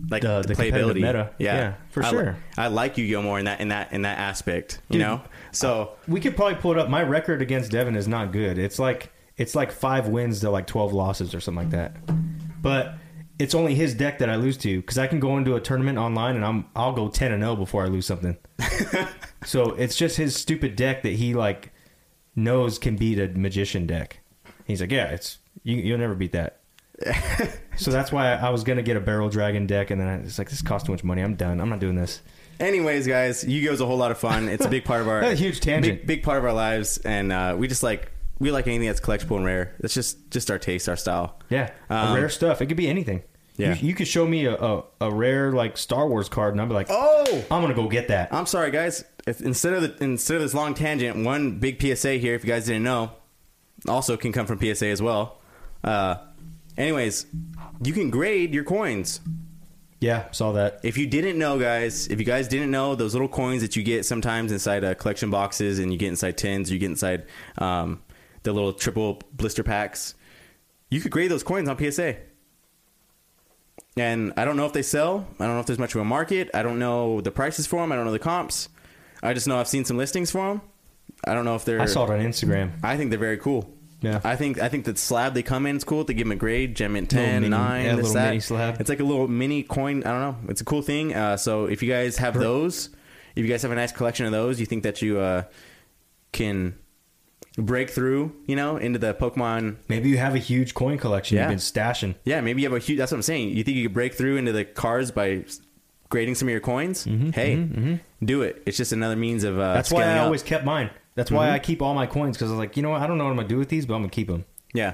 Speaker 3: like
Speaker 2: the-
Speaker 3: the, playability.
Speaker 2: meta.
Speaker 3: Yeah,
Speaker 2: Yeah, for
Speaker 3: I li-
Speaker 2: sure.
Speaker 3: I like Yu-Gi-Oh more in that in that in that aspect. You
Speaker 2: Dude,
Speaker 3: know, so uh,
Speaker 2: We could probably pull it up. My record against Devin is not good. It's like it's like five wins to like twelve losses or something like that. But it's only his deck that I lose to because I can go into a tournament online and I'm I'll go ten and zero before I lose something. so it's just his stupid deck that he like knows can beat a magician deck. He's like, yeah, it's you, you'll never beat that. so that's why I was gonna get a barrel dragon deck, and then I was like, this costs too much money. I'm done. I'm not doing this.
Speaker 3: Anyways, guys, Yu-Gi-Oh is a whole lot of fun. It's a big part of our
Speaker 2: a huge tangent.
Speaker 3: big, big part of our lives, and uh, we just like we like anything that's collectible and rare. That's just just our taste, our style.
Speaker 2: Yeah,
Speaker 3: Um,
Speaker 2: rare stuff. It could be anything.
Speaker 3: Yeah.
Speaker 2: you, you could show me a, a, a rare like Star Wars card, and I'd be like,
Speaker 3: Oh,
Speaker 2: I'm gonna go get that.
Speaker 3: I'm sorry, guys. If instead of the, instead of this long tangent, one big PSA here, if you guys didn't know, also can come from PSA as well. Uh, anyways, you can grade your coins.
Speaker 2: Yeah, saw that.
Speaker 3: If you didn't know, guys, if you guys didn't know, those little coins that you get sometimes inside uh, collection boxes, and you get inside tins, you get inside um, the little triple blister packs, you could grade those coins on PSA. And I don't know if they sell. I don't know if there's much of a market. I don't know the prices for them. I don't know the comps. I just know I've seen some listings for them. I don't know if they're.
Speaker 2: I saw it on Instagram.
Speaker 3: I think they're very cool.
Speaker 2: Yeah.
Speaker 3: I think I think the slab they come in is cool. They give them a grade, gem mint 10,
Speaker 2: mini-
Speaker 3: 9,
Speaker 2: yeah,
Speaker 3: this, that.
Speaker 2: mini slab.
Speaker 3: It's like a little mini coin. I don't know. It's a cool thing. Uh, so if you guys have those, if you guys have a nice collection of those, you think that you uh, can break through, you know, into the Pokemon.
Speaker 2: Maybe you have a huge coin collection
Speaker 3: Yeah.
Speaker 2: you've been stashing.
Speaker 3: Yeah, maybe you have a huge. That's what I'm saying. You think you could break through into the cards by grading some of your coins? hey, do it. It's just another means of. Uh,
Speaker 2: Mm-hmm, That's why I
Speaker 3: up.
Speaker 2: always kept mine. That's why
Speaker 3: Mhm.
Speaker 2: I keep all my coins because I was like, you know what? I don't know what I'm gonna do with these, but I'm gonna keep them.
Speaker 3: Yeah.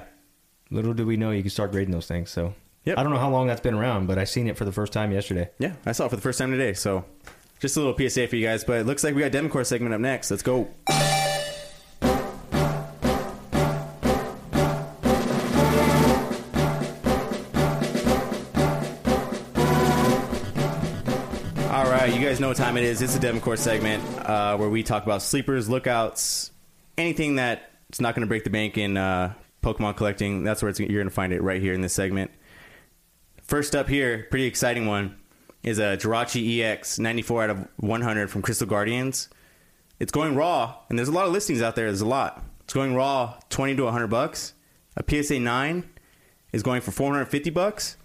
Speaker 2: Little do we know you can start grading those things. So
Speaker 3: Yep.
Speaker 2: I don't know how long that's been around, but I seen it for the first time yesterday.
Speaker 3: Yeah, I saw it for the first time today. So, just a little PSA for you guys. But it looks like we got Democor segment up next. Let's go. What time it is. It's the Democor segment uh, where we talk about sleepers, lookouts, anything that's not going to break the bank in uh, Pokemon collecting. That's where you're going to find it right here in this segment. First up here, pretty exciting one, is a Jirachi EX 94 out of 100 from Crystal Guardians. It's going raw, and there's a lot of listings out there. There's a lot. It's going raw, 20 to 100 bucks. A PSA 9 is going for 450 bucks.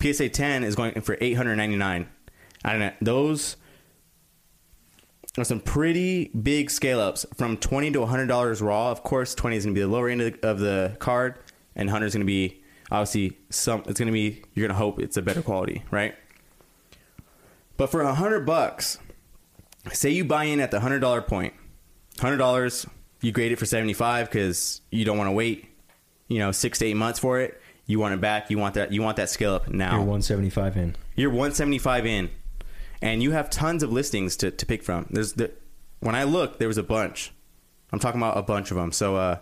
Speaker 3: PSA 10 is going for 899. I don't know. Those some pretty big scale ups from 20 to 100 dollars raw. Of course, 20 is going to be the lower end of the, of the card, and 100 is going to be obviously some. It's going to be you're going to hope it's a better quality, right? But for a 100 bucks, say you buy in at the hundred dollar point, hundred dollars, you grade it for seventy five because you don't want to wait, you know, six to eight months for it. You want it back. You want that. You want that scale up now.
Speaker 2: You're 175 in.
Speaker 3: You're 175 in, and you have tons of listings to, to pick from. There's the when I looked, there was a bunch. I'm talking about a bunch of them. So uh,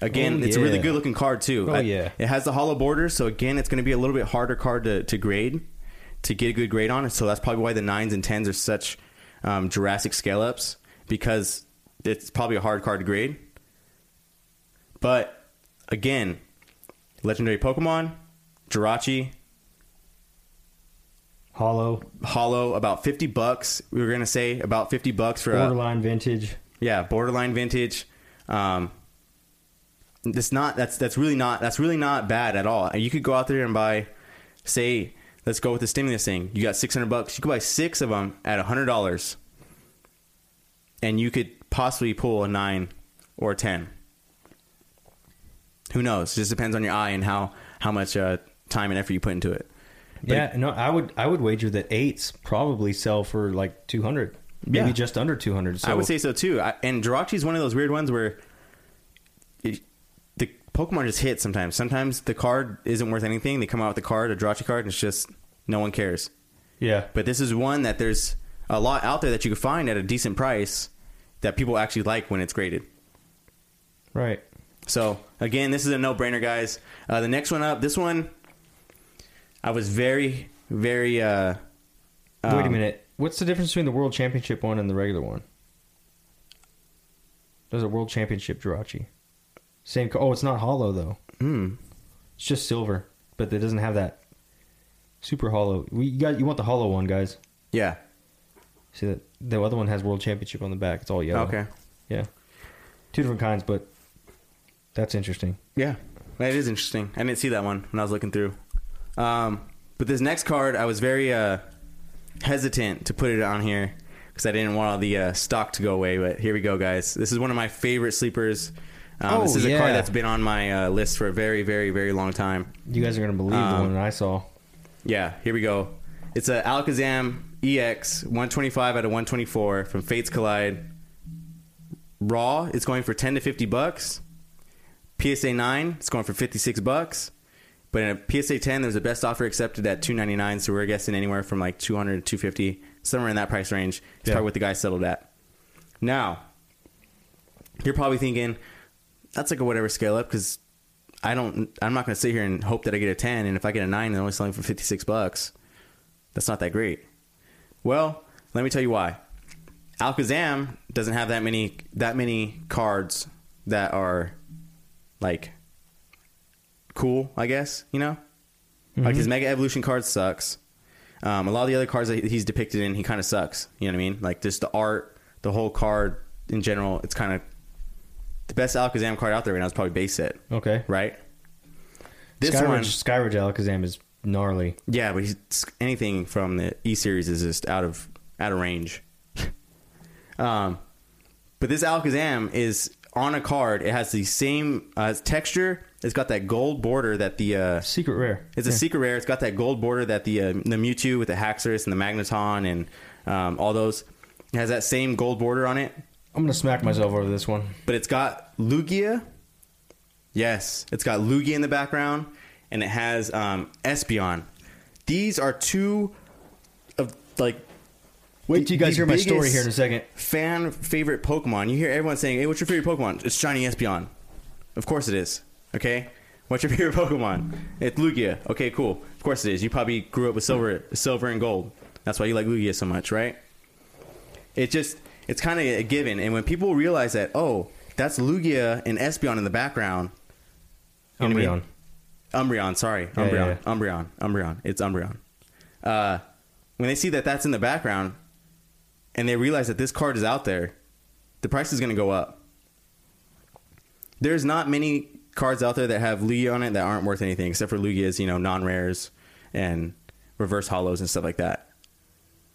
Speaker 3: again,
Speaker 2: Oh,
Speaker 3: it's a really good looking card too.
Speaker 2: Oh,
Speaker 3: I-
Speaker 2: yeah.
Speaker 3: it has the hollow border, so again, it's going to be a little bit harder card to, to grade to get a good grade on. So that's probably why the nines and tens are such um, Jurassic scale ups because it's probably a hard card to grade. But again, legendary Pokemon, Jirachi,
Speaker 2: Hollow,
Speaker 3: hollow about 50 bucks. We were gonna say about 50 bucks for a
Speaker 2: borderline vintage.
Speaker 3: yeah borderline vintage. Um that's not that's that's really not that's really not bad at all. And you could go out there and buy say let's go with the stimulus thing. You got 600 bucks. You could buy six of them at $100 and you could possibly pull a 9 or a 10 who knows? It just depends on your eye and how how much uh, time and effort you put into it
Speaker 2: Yeah, no, I would I would wager that eights probably sell for like 200, maybe
Speaker 3: Yeah.
Speaker 2: just under 200. So
Speaker 3: I would say so too. I, and Jirachi is one of those weird ones where it, the Pokemon just hit sometimes. Sometimes the card isn't worth anything. They come out with a card, a Jirachi card, and it's just no one cares.
Speaker 2: yeah,
Speaker 3: But this is one that there's a lot out there that you can find at a decent price that people actually like when it's graded.
Speaker 2: right.
Speaker 3: So again, this is a no-brainer, guys. Uh, the next one up, this one, I was very, very. Uh,
Speaker 2: Wait a
Speaker 3: um,
Speaker 2: minute. What's the difference between the World Championship one and the regular one? There's a World Championship Jirachi. Same. co- Oh, it's not hollow though.
Speaker 3: Hmm.
Speaker 2: It's just silver, but it doesn't have that super hollow. We you got you want the hollow one, guys.
Speaker 3: Yeah.
Speaker 2: See that the other one has World Championship on the back. It's all yellow.
Speaker 3: Okay.
Speaker 2: Yeah. Two different kinds, but that's interesting.
Speaker 3: Yeah, that is interesting. I didn't see that one when I was looking through. Um, but this next card, I was very uh, hesitant to put it on here because I didn't want all the uh, stock to go away. But here we go, guys. This is one of my favorite sleepers. Um,
Speaker 2: Oh,
Speaker 3: this is a
Speaker 2: yeah.
Speaker 3: card that's been on my uh, list for a very, very, very long time.
Speaker 2: You guys are gonna believe the
Speaker 3: Um,
Speaker 2: one that I saw.
Speaker 3: Yeah, here we go. It's a Alakazam EX 125 out of 124 from Fates Collide. Raw, it's going for 10 to 50 bucks. PSA 9, it's going for 56 bucks. But in a PSA 10, there's a best offer accepted at 299, so we're guessing anywhere from like 200 to 250, somewhere in that price range. It's
Speaker 2: Yeah.
Speaker 3: probably what the guy settled at. Now, you're probably thinking that's like a whatever scale up because I don't. I'm not going to sit here and hope that I get a 10, and if I get a nine, they're only selling for 56 bucks. That's not that great. Well, let me tell you why. Alakazam doesn't have that many that many cards that are like cool. I guess you know, like his Mega Evolution card sucks. Um, a lot of the other cards that he's depicted in, he kind of sucks. You know what I mean? Like just the art, the whole card in general. It's kind of the best Alakazam card out there right now is probably base set,
Speaker 2: Okay.
Speaker 3: right? This
Speaker 2: Skyridge,
Speaker 3: one,
Speaker 2: Skyridge Alakazam is gnarly.
Speaker 3: yeah, but he's, anything from the E series is just out of out of range. um, but this Alakazam is on a card. It has the same uh, texture. It's got that gold border that the uh,
Speaker 2: Secret rare.
Speaker 3: it's a secret rare. It's got that gold border that the uh, the Mewtwo with the Haxorus and the Magneton and um, all those it has that same gold border on it.
Speaker 2: I'm gonna smack myself over this one.
Speaker 3: But it's got Lugia. Yes, it's got Lugia in the background, and it has um, Espeon. These are two of like.
Speaker 2: Wait till you guys hear my story here in a second.
Speaker 3: Fan favorite Pokemon. You hear everyone saying, "Hey, what's your favorite Pokemon?" It's shiny Espeon. Of course it is. Okay. What's your favorite Pokemon? It's Lugia. Okay, cool. Of course it is. You probably grew up with silver, silver and gold. That's why you like Lugia so much, right? It just it's kind of a given. And when people realize that, oh, that's Lugia and Espeon in the background. You know what I mean?
Speaker 2: Umbreon.
Speaker 3: Umbreon, sorry.
Speaker 2: Yeah,
Speaker 3: Umbreon.
Speaker 2: yeah, yeah.
Speaker 3: Umbreon. Umbreon. It's Umbreon. Uh, when they see that that's in the background and they realize that this card is out there, the price is going to go up. There's not many cards out there that have Lugia on it that aren't worth anything, except for Lugia's, you know, non rares and reverse hollows and stuff like that.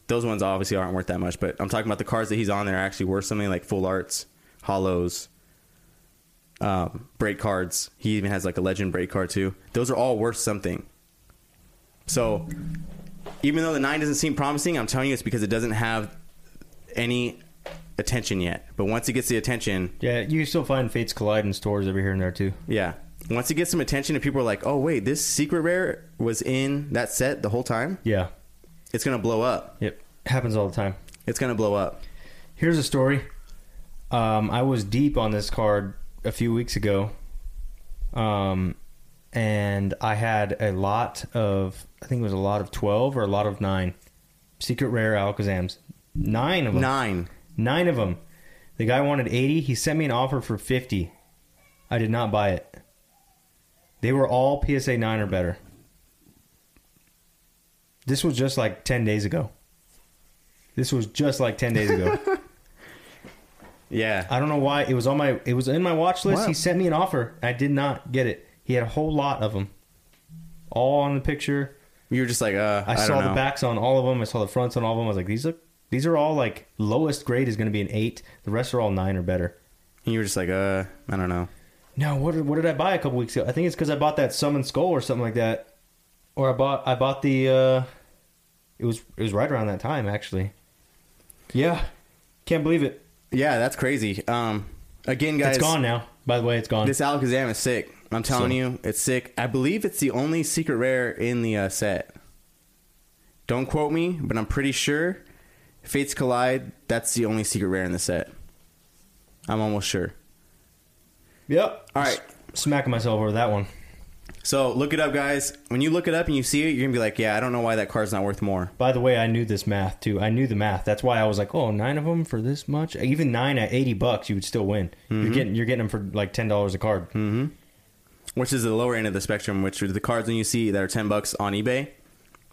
Speaker 3: Those ones obviously aren't worth that much, but I'm talking about the cards that he's on there are actually worth something like full arts, hollows, um, break cards. He even has like a legend break card too. Those are all worth something. So even though the nine doesn't seem promising, I'm telling you it's because it doesn't have any attention yet. But once it gets the attention,
Speaker 2: Yeah, you still find Fates Collide in stores over here and there too.
Speaker 3: yeah. Once it gets some attention and people are like, "Oh wait, this secret rare was in that set the whole time,"
Speaker 2: Yeah.
Speaker 3: it's gonna blow up.
Speaker 2: Yep. Happens all the time.
Speaker 3: It's gonna blow up.
Speaker 2: Here's a story. Um, I was deep on this card a few weeks ago, um, and I had a lot of, I think it was a lot of 12 or a lot of 9 secret rare Alakazams. Nine of them.
Speaker 3: Nine.
Speaker 2: Nine of them. The guy wanted 80. He sent me an offer for 50. I did not buy it. They were all PSA 9 or better. This was just like 10 days ago. This was just like 10 days ago.
Speaker 3: Yeah.
Speaker 2: I don't know why it was on my it was in my watch list.
Speaker 3: Wow.
Speaker 2: He sent me an offer. I did not get it. He had a whole lot of them, all on the picture.
Speaker 3: You were just like, uh,
Speaker 2: I,
Speaker 3: I,
Speaker 2: saw
Speaker 3: don't
Speaker 2: the backs on all of them. I saw the fronts on all of them. I was like, these look these are all like lowest grade is going to be an eight. The rest are all nine or better.
Speaker 3: And you were just like, uh, I don't know.
Speaker 2: No, what did, what did I buy a couple weeks ago? I think it's because I bought that Summon Skull or something like that, or I bought I bought the. uh It was it was right around that time actually. Yeah, can't believe it.
Speaker 3: Yeah, that's crazy. Um, again, guys,
Speaker 2: it's gone now. By the way, it's gone.
Speaker 3: This Alakazam is sick. I'm telling
Speaker 2: So-
Speaker 3: you, it's sick. I believe it's the only secret rare in the uh, set. Don't quote me, but I'm pretty sure Fates Collide. That's the only secret rare in the set. I'm almost sure.
Speaker 2: Yep.
Speaker 3: All right.
Speaker 2: Smacking myself over that one.
Speaker 3: So look it up, guys. When you look it up and you see it, you're gonna be like, "Yeah, I don't know why that card's not worth more."
Speaker 2: By the way, I knew this math too. I knew the math. That's why I was like, "Oh, nine of them for this much." Even nine at eighty bucks, you would still win. You're getting you're getting them for like ten dollars a card. Hmm.
Speaker 3: Which is the lower end of the spectrum. Which are the cards when you see that are ten bucks on eBay,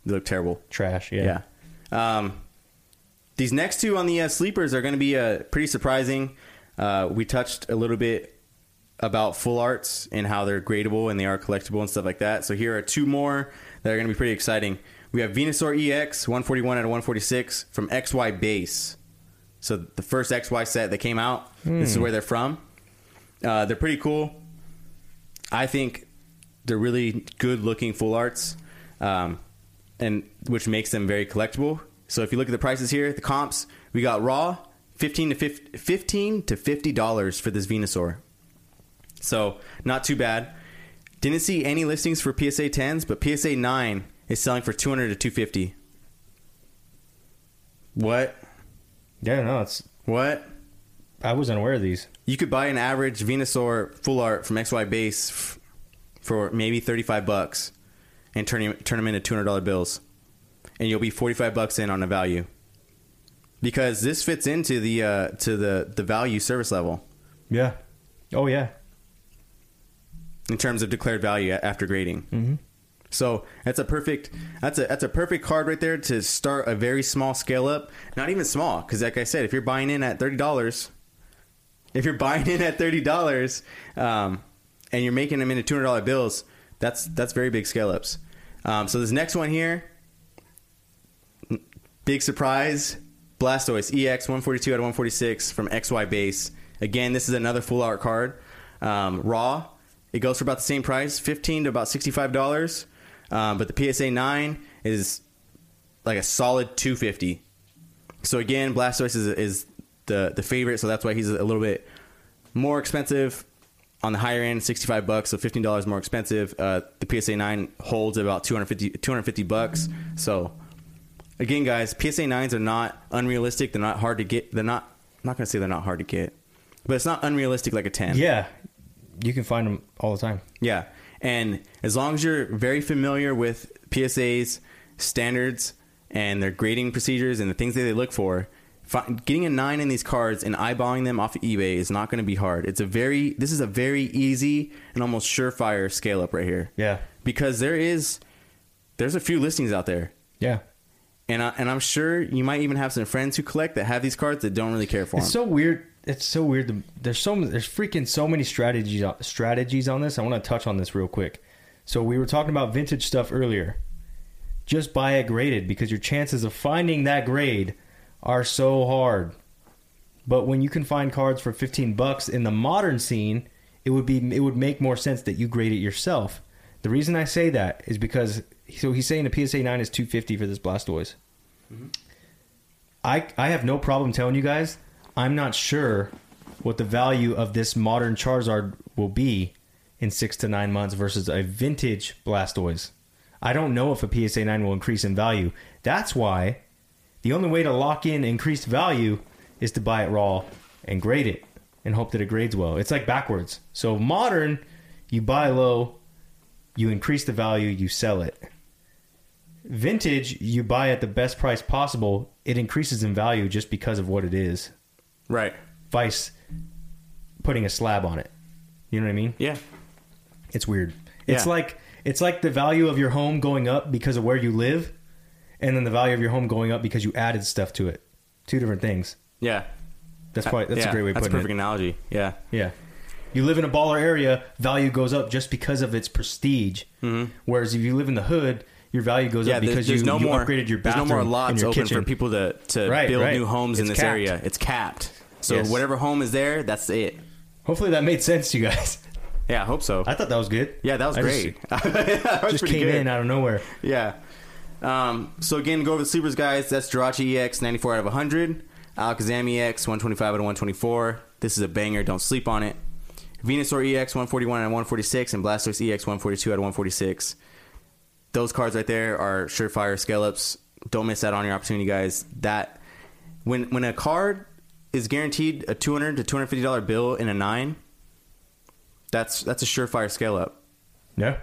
Speaker 3: they look terrible.
Speaker 2: Trash. Yeah.
Speaker 3: Yeah. Um, these next two on the uh, sleepers are going to be uh, pretty surprising. Uh, we touched a little bit about full arts and how they're gradable and they are collectible and stuff like that. So here are two more that are going to be pretty exciting. We have Venusaur EX 141 out of 146 from XY Base. So the first XY set that came out. This is where they're from. Uh, they're pretty cool. I think they're really good looking full arts, um, and which makes them very collectible. So if you look at the prices here, the comps we got raw fifteen to 50, 15 to fifty dollars for this Venusaur. So not too bad. Didn't see any listings for PSA tens, but PSA nine is selling for two hundred to two fifty. What?
Speaker 2: Yeah. No, it's.
Speaker 3: What?
Speaker 2: I wasn't aware of these.
Speaker 3: You could buy an average Venusaur full art from XY Base f- for maybe 35 bucks and turn him, turn them into $200 bills. And you'll be 45 bucks in on the value. Because this fits into the uh, to the, the value service level
Speaker 2: Yeah. Oh yeah.
Speaker 3: in terms of declared value after grading. Mm-hmm. So that's a perfect that's a that's a perfect card right there to start a very small scale up. Not even small, because like I said, if you're buying in at thirty dollars, if you're buying in at thirty dollars, um, and you're making them into two hundred dollar bills, that's that's very big scale ups. Um, so this next one here, big surprise, Blastoise EX one forty two out of one forty six from XY Base. Again, this is another full art card, um, raw. It goes for about the same price, fifteen to about sixty five dollars. Um, but the PSA nine is like a solid two fifty. So again, Blastoise is, is the the favorite, so that's why he's a little bit more expensive on the higher end, sixty five bucks, so fifteen dollars more expensive. Uh, the PSA nine holds about 250, 250 bucks. So again, guys, PSA nines are not unrealistic. They're not hard to get. They're not. I'm not gonna say they're not hard to get, but it's not unrealistic like a ten.
Speaker 2: Yeah. You can find them all the time.
Speaker 3: Yeah. And as long as you're very familiar with PSA's standards and their grading procedures and the things that they look for, getting a nine in these cards and eyeballing them off of eBay is not going to be hard. It's a very, this is a very easy and almost surefire scale up right here.
Speaker 2: Yeah.
Speaker 3: Because there is, there's a few listings out there.
Speaker 2: Yeah.
Speaker 3: And, I, and I'm sure you might even have some friends who collect that have these cards that don't really care for them.
Speaker 2: It's so weird. It's so weird. to- There's so there's freaking so many strategies uh, strategies on this. I want to touch on this real quick. So we were talking about vintage stuff earlier. Just buy it graded because your chances of finding that grade are so hard. But when you can find cards for 15 bucks in the modern scene, it would be it would make more sense that you grade it yourself. The reason I say that is because so he's saying the PSA 9 is 250 for this Blastoise. Mm-hmm. I I have no problem telling you guys. I'm not sure what the value of this modern Charizard will be in six to nine months versus a vintage Blastoise. I don't know if a PSA nine will increase in value. That's why the only way to lock in increased value is to buy it raw and grade it and hope that it grades well. It's like backwards. So modern, you buy low, you increase the value, you sell it. Vintage, you buy at the best price possible, it increases in value just because of what it is.
Speaker 3: Right.
Speaker 2: Vice putting a slab on it. You know what I mean?
Speaker 3: Yeah.
Speaker 2: It's weird. It's
Speaker 3: Yeah.
Speaker 2: like it's like the value of your home going up because of where you live, and then the value of your home going up because you added stuff to it. Two different things.
Speaker 3: Yeah.
Speaker 2: That's quite that's
Speaker 3: Yeah,
Speaker 2: a great way of
Speaker 3: That's a perfect
Speaker 2: it.
Speaker 3: analogy. Yeah.
Speaker 2: Yeah. You live in a baller area, value goes up just because of its prestige. Mm-hmm. Whereas if you live in the hood, your value goes.
Speaker 3: Yeah,
Speaker 2: up because
Speaker 3: there's
Speaker 2: you,
Speaker 3: no
Speaker 2: you
Speaker 3: more
Speaker 2: upgraded your
Speaker 3: there's no
Speaker 2: bathroom
Speaker 3: more
Speaker 2: and
Speaker 3: lots
Speaker 2: your
Speaker 3: open
Speaker 2: kitchen.
Speaker 3: for people to, to
Speaker 2: Right,
Speaker 3: build
Speaker 2: right.
Speaker 3: new homes in this
Speaker 2: capped.
Speaker 3: area. It's capped. So
Speaker 2: Yes.
Speaker 3: whatever home is there, that's it.
Speaker 2: Hopefully that made sense to you guys.
Speaker 3: Yeah, I hope so.
Speaker 2: I thought that was good.
Speaker 3: yeah, that was
Speaker 2: I
Speaker 3: great.
Speaker 2: Just,
Speaker 3: That was
Speaker 2: just came
Speaker 3: good.
Speaker 2: in out of nowhere.
Speaker 3: Yeah. Um, so again, go over the sleepers, guys. That's Jirachi EX 94 out of 100. Alakazam EX 125 out of 124. This is a banger. Don't sleep on it. Venusaur EX 141 out of 146 and Blastoise EX 142 out of 146. Those cards right there are surefire scale ups. Don't miss out on your opportunity, guys. That when when a card is guaranteed a 200 to 250 dollar bill in a nine, that's that's a surefire scale up.
Speaker 2: No.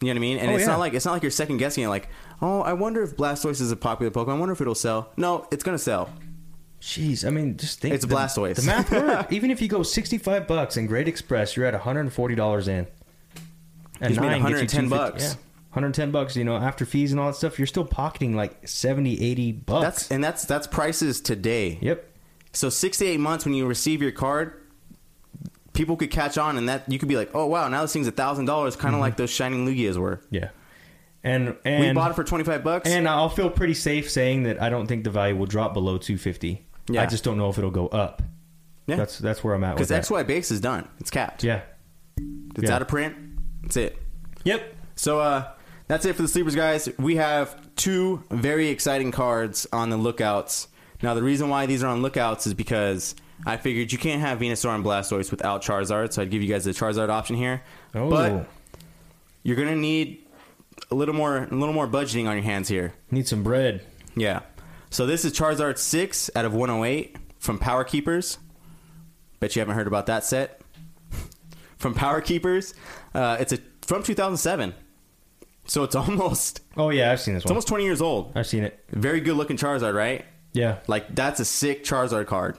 Speaker 3: You know what I mean? And
Speaker 2: Oh,
Speaker 3: it's
Speaker 2: yeah.
Speaker 3: not like it's not like you're second guessing it. Like, oh, I wonder if Blastoise is a popular Pokemon. I wonder if it'll sell. No, it's gonna sell.
Speaker 2: Jeez, I mean, just think.
Speaker 3: It's
Speaker 2: the,
Speaker 3: Blastoise.
Speaker 2: The math. Even if you go sixty-five bucks in Great Express, you're at one hundred and forty dollars in. And nine gets you
Speaker 3: 110 bucks.
Speaker 2: Yeah, one hundred ten bucks. You know, after fees and all that stuff, you're still pocketing like 70, 80 bucks.
Speaker 3: That's and that's that's prices today.
Speaker 2: yep.
Speaker 3: So six to eight months when you receive your card, people could catch on, and that you could be like, oh wow, now this thing's a thousand dollars, kind of like those shining Lugias were.
Speaker 2: Yeah. And and
Speaker 3: we bought it for twenty five bucks.
Speaker 2: and I'll feel pretty safe saying that I don't think the value will drop below two fifty.
Speaker 3: Yeah.
Speaker 2: I just don't know if it'll go up.
Speaker 3: yeah,
Speaker 2: That's that's where I'm at
Speaker 3: because. XY base is done. It's capped.
Speaker 2: Yeah.
Speaker 3: It's
Speaker 2: yeah.
Speaker 3: out of print. That's it.
Speaker 2: Yep.
Speaker 3: So uh, that's it for the sleepers, guys. We have two very exciting cards on the lookouts. Now, the reason why these are on lookouts is because I figured you can't have Venusaur and Blastoise without Charizard, so I'd give you guys the Charizard option here.
Speaker 2: Oh.
Speaker 3: But you're gonna need a little more, a little more budgeting on your hands here.
Speaker 2: Need some bread.
Speaker 3: Yeah. So this is Charizard six out of 108 from Power Keepers. Bet you haven't heard about that set. from Power Keepers, uh, it's a from 2007. So it's almost
Speaker 2: Oh yeah, I've seen this
Speaker 3: it's
Speaker 2: one.
Speaker 3: almost 20 years old.
Speaker 2: I've seen it.
Speaker 3: Very good looking Charizard, right?
Speaker 2: Yeah.
Speaker 3: Like that's a sick Charizard card.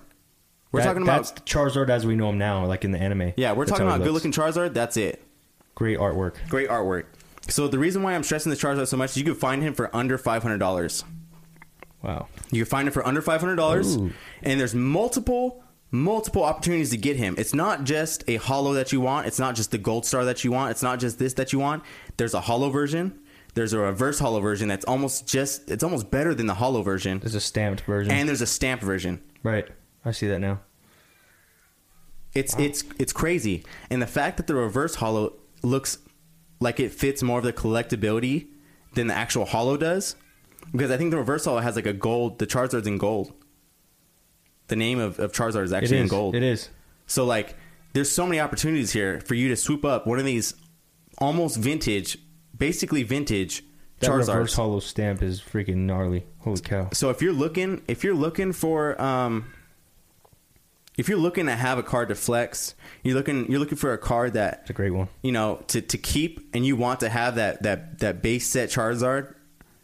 Speaker 3: We're
Speaker 2: That-
Speaker 3: talking about
Speaker 2: that's Charizard as we know him now, like in the anime.
Speaker 3: yeah, we're
Speaker 2: That's
Speaker 3: talking
Speaker 2: how he
Speaker 3: about good
Speaker 2: looks.
Speaker 3: looking Charizard. That's it.
Speaker 2: great artwork.
Speaker 3: Great artwork. So the reason why I'm stressing this Charizard so much is you can find him for under five hundred dollars.
Speaker 2: Wow.
Speaker 3: You can find it for under five hundred dollars,
Speaker 2: Ooh.
Speaker 3: and there's multiple multiple opportunities to get him. It's not just a hollow that you want. It's not just the gold star that you want. It's not just this that you want. There's a hollow version. There's a reverse hollow version that's almost just it's almost better than the hollow version.
Speaker 2: There's a stamped version.
Speaker 3: And there's a stamped version.
Speaker 2: right. I see that now.
Speaker 3: It's it's it's crazy. And the fact that the reverse hollow looks like it fits more of the collectability than the actual hollow does. Because I think the reverse hollow has like a gold the Charizard's in gold. The name of, of Charizard is actually in gold.
Speaker 2: It is.
Speaker 3: So like there's so many opportunities here for you to swoop up one of these almost vintage, basically vintage
Speaker 2: That reverse
Speaker 3: Charizards.
Speaker 2: hollow stamp is freaking gnarly. Holy cow.
Speaker 3: So if you're looking if you're looking for um if you're looking to have a card to flex, you're looking you're looking for a card that
Speaker 2: It's a great one.
Speaker 3: you know to, to keep and you want to have that that that base set Charizard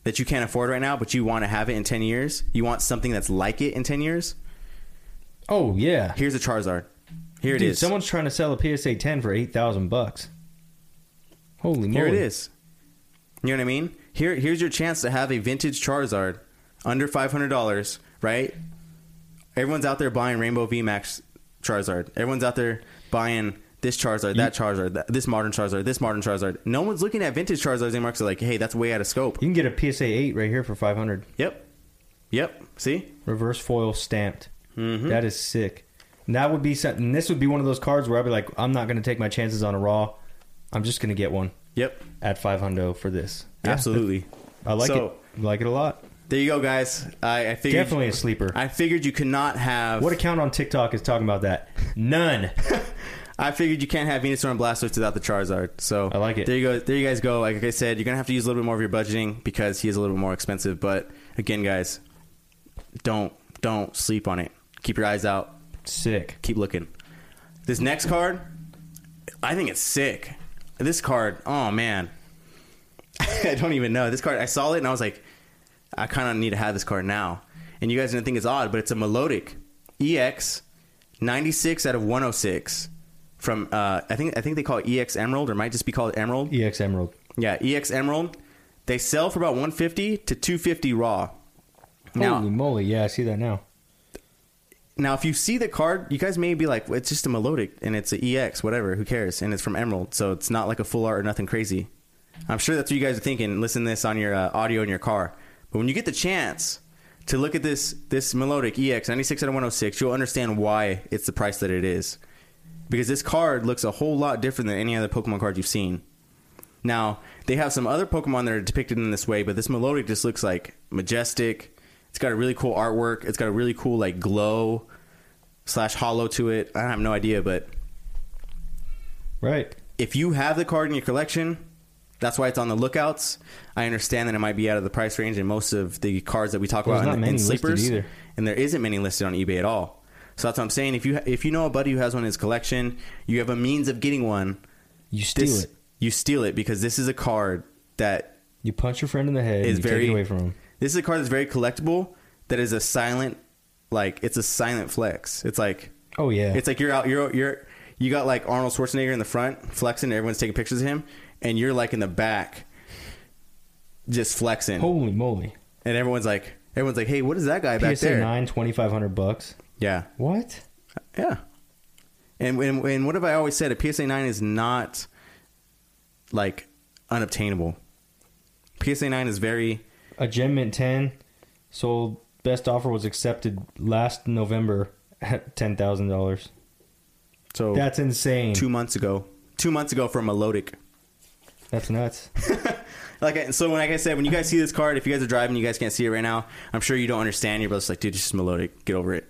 Speaker 3: that you can't afford right now, but you want to have it in 10 years. You want something that's like it in 10 years.
Speaker 2: Oh yeah.
Speaker 3: Here's a Charizard. Here it
Speaker 2: Dude,
Speaker 3: is.
Speaker 2: someone's trying to sell a PSA 10 for 8,000 bucks. Holy moly.
Speaker 3: Here it is. You know what I mean? Here, here's your chance to have a vintage Charizard under five hundred dollars. Right? Everyone's out there buying Rainbow VMAX Charizard. Everyone's out there buying this Charizard, that Charizard, that, this modern Charizard, this modern Charizard. No one's looking at vintage Charizards anymore. 'cause they're like, hey, that's way out of scope.
Speaker 2: You can get a PSA 8 right here for 500.
Speaker 3: Yep. Yep. See?
Speaker 2: Reverse foil stamped.
Speaker 3: Mhm.
Speaker 2: That is sick. And that would be something. This would be one of those cards where I'd be like, I'm not going to take my chances on a raw. I'm just going to get one
Speaker 3: Yep.
Speaker 2: at 500 for this. Yeah,
Speaker 3: Absolutely.
Speaker 2: I like
Speaker 3: so,
Speaker 2: it. Like it a lot.
Speaker 3: There you go, guys. I, I figured
Speaker 2: Definitely a sleeper.
Speaker 3: I figured you could not have.
Speaker 2: what account on TikTok is talking about that? None.
Speaker 3: I figured you can't have Venusaur and Blastoise without the Charizard. So
Speaker 2: I like it.
Speaker 3: There you go. There you guys go. Like I said, you're gonna have to use a little bit more of your budgeting because he is a little bit more expensive. But again, guys, don't don't sleep on it. Keep your eyes out.
Speaker 2: Sick.
Speaker 3: Keep looking. This next card, I think it's sick. This card, oh man, I don't even know. This card, I saw it and I was like, I kind of need to have this card now. And you guys didn't think it's odd, but it's a Milotic EX 96 out of 106 from uh, I think I think they call it EX Emerald or might just be called Emerald.
Speaker 2: EX Emerald.
Speaker 3: Yeah, EX Emerald. They sell for about 150 to 250 raw. Now,
Speaker 2: Holy moly! Yeah, I see that now.
Speaker 3: Now if you see the card, you guys may be like, well, it's just a Milotic and it's an EX, whatever, who cares? And it's from Emerald, so it's not like a full art or nothing crazy. I'm sure that's what you guys are thinking. Listen to this on your uh, audio in your car. But when you get the chance to look at this this Milotic EX 96 out of 106, you'll understand why it's the price that it is. Because this card looks a whole lot different than any other Pokemon card you've seen. Now, they have some other Pokemon that are depicted in this way, but this Milotic just looks like majestic. It's got a really cool artwork. It's got a really cool like glow slash hollow to it. I have no idea, but
Speaker 2: Right.
Speaker 3: if you have the card in your collection, that's why it's on the lookouts. I understand that it might be out of the price range in most of the cards that we talk
Speaker 2: There's
Speaker 3: about
Speaker 2: not
Speaker 3: in,
Speaker 2: many
Speaker 3: in sleepers,
Speaker 2: either.
Speaker 3: and there isn't many listed on eBay at all. So that's what I'm saying. If you if you know a buddy who has one in his collection, you have a means of getting one.
Speaker 2: You steal
Speaker 3: this-
Speaker 2: it.
Speaker 3: You steal it because this is a card that
Speaker 2: You punch your friend in the head.
Speaker 3: is very
Speaker 2: away from him.
Speaker 3: This is a card that's very collectible. That is a silent, like it's a silent flex. It's like
Speaker 2: Oh yeah.
Speaker 3: it's like you're out. You're you're you got like Arnold Schwarzenegger in the front flexing. Everyone's taking pictures of him, and you're like in the back, just flexing.
Speaker 2: Holy moly.
Speaker 3: And everyone's like, everyone's like, hey, what is that guy back
Speaker 2: PSA
Speaker 3: there?
Speaker 2: 9, 2500 bucks.
Speaker 3: Yeah,
Speaker 2: What?
Speaker 3: yeah. And, and and what have I always said? A PSA nine is not like unobtainable. PSA nine is very
Speaker 2: A Gem Mint 10 sold. Best offer was accepted last November at ten thousand dollars.
Speaker 3: so.
Speaker 2: That's insane.
Speaker 3: two months ago. Two months ago for Milotic.
Speaker 2: That's nuts.
Speaker 3: Like I- so, when like I said, when you guys see this card, if you guys are driving, you guys can't see it right now. I'm sure you don't understand. You're just like, dude, it's just Milotic. Get over it.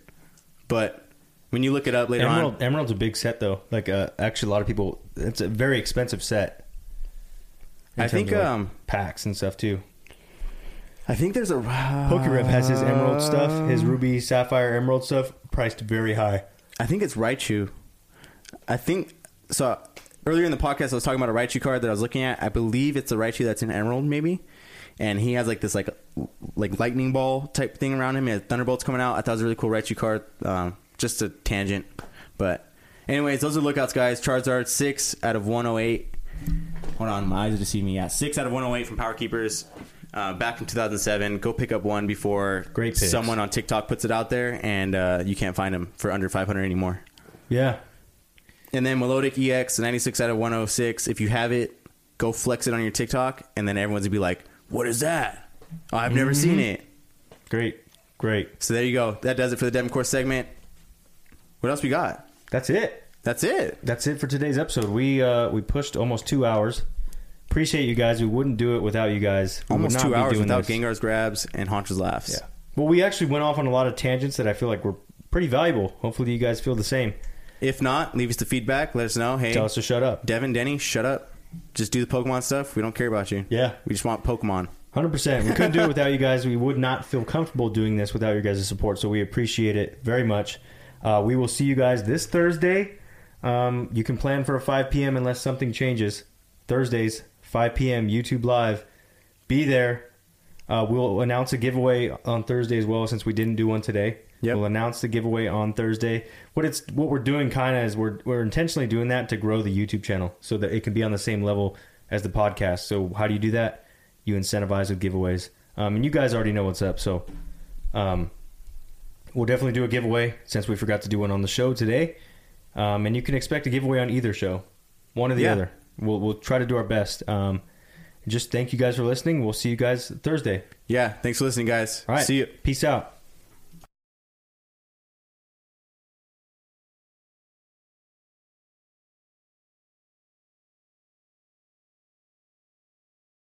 Speaker 3: But when you look it up later
Speaker 2: Emerald,
Speaker 3: on,
Speaker 2: Emerald's a big set though. Like uh, actually, a lot of people. It's a very expensive set.
Speaker 3: I think um,
Speaker 2: packs and stuff too.
Speaker 3: I think there's a
Speaker 2: Pokerev has his Emerald stuff, his Ruby Sapphire Emerald stuff, priced very high.
Speaker 3: I think it's Raichu. I think so. Earlier in the podcast, I was talking about a Raichu card that I was looking at. I believe it's a Raichu that's in Emerald, maybe. And he has like this like like lightning ball type thing around him. He has thunderbolts coming out. I thought it was a really cool Raichu card. Um, just a tangent, but anyways, those are lookouts, guys. Charizard six out of one hundred eight. Hold on, my eyes are deceiving me. Yeah, six out of one hundred eight from Power Keepers. Uh, back in 2007. Go pick up one before
Speaker 2: Great picks.
Speaker 3: someone on TikTok puts it out there, and uh, you can't find them for under 500 anymore.
Speaker 2: Yeah,
Speaker 3: And then Milotic EX 96 out of 106. If you have it, go flex it on your TikTok, and then everyone's gonna be like, "What is that? Oh, I've never seen it."
Speaker 2: great, great.
Speaker 3: So there you go. That does it for the Devon Course segment. What else we got?
Speaker 2: That's it.
Speaker 3: That's it.
Speaker 2: That's it for today's episode. We uh, we pushed almost two hours. Appreciate you guys. We wouldn't do it without you guys. We
Speaker 3: Almost two hours without
Speaker 2: this.
Speaker 3: Gengar's grabs and Haunch's laughs.
Speaker 2: Yeah. Well, we actually went off on a lot of tangents that I feel like were pretty valuable. Hopefully, you guys feel the same.
Speaker 3: If not, leave us the feedback. Let us know. Hey,
Speaker 2: Tell us to shut up.
Speaker 3: Devin, Denny, shut up. Just do the Pokemon stuff. We don't care about you.
Speaker 2: Yeah.
Speaker 3: We just want Pokemon.
Speaker 2: Hundred percent. We couldn't do it without you guys. We would not feel comfortable doing this without your guys' support. So we appreciate it very much. Uh, we will see you guys this Thursday. Um, you can plan for a 5 p.m. unless something changes. Thursdays, 5 p.m. YouTube Live. Be there. Uh, we'll announce a giveaway on Thursday as well, since we didn't do one today.
Speaker 3: Yep.
Speaker 2: We'll announce the giveaway on Thursday. What it's what we're doing kind of is we're we're intentionally doing that to grow the YouTube channel so that it can be on the same level as the podcast. So how do you do that? You incentivize with giveaways, um, and you guys already know what's up. So um, we'll definitely do a giveaway since we forgot to do one on the show today, um, and you can expect a giveaway on either show, one or the
Speaker 3: Yeah.
Speaker 2: other. We'll we'll try to do our best. Um, just thank you guys for listening. We'll see you guys Thursday.
Speaker 3: Yeah. Thanks for listening, guys.
Speaker 2: All right.
Speaker 3: See you.
Speaker 2: Peace out.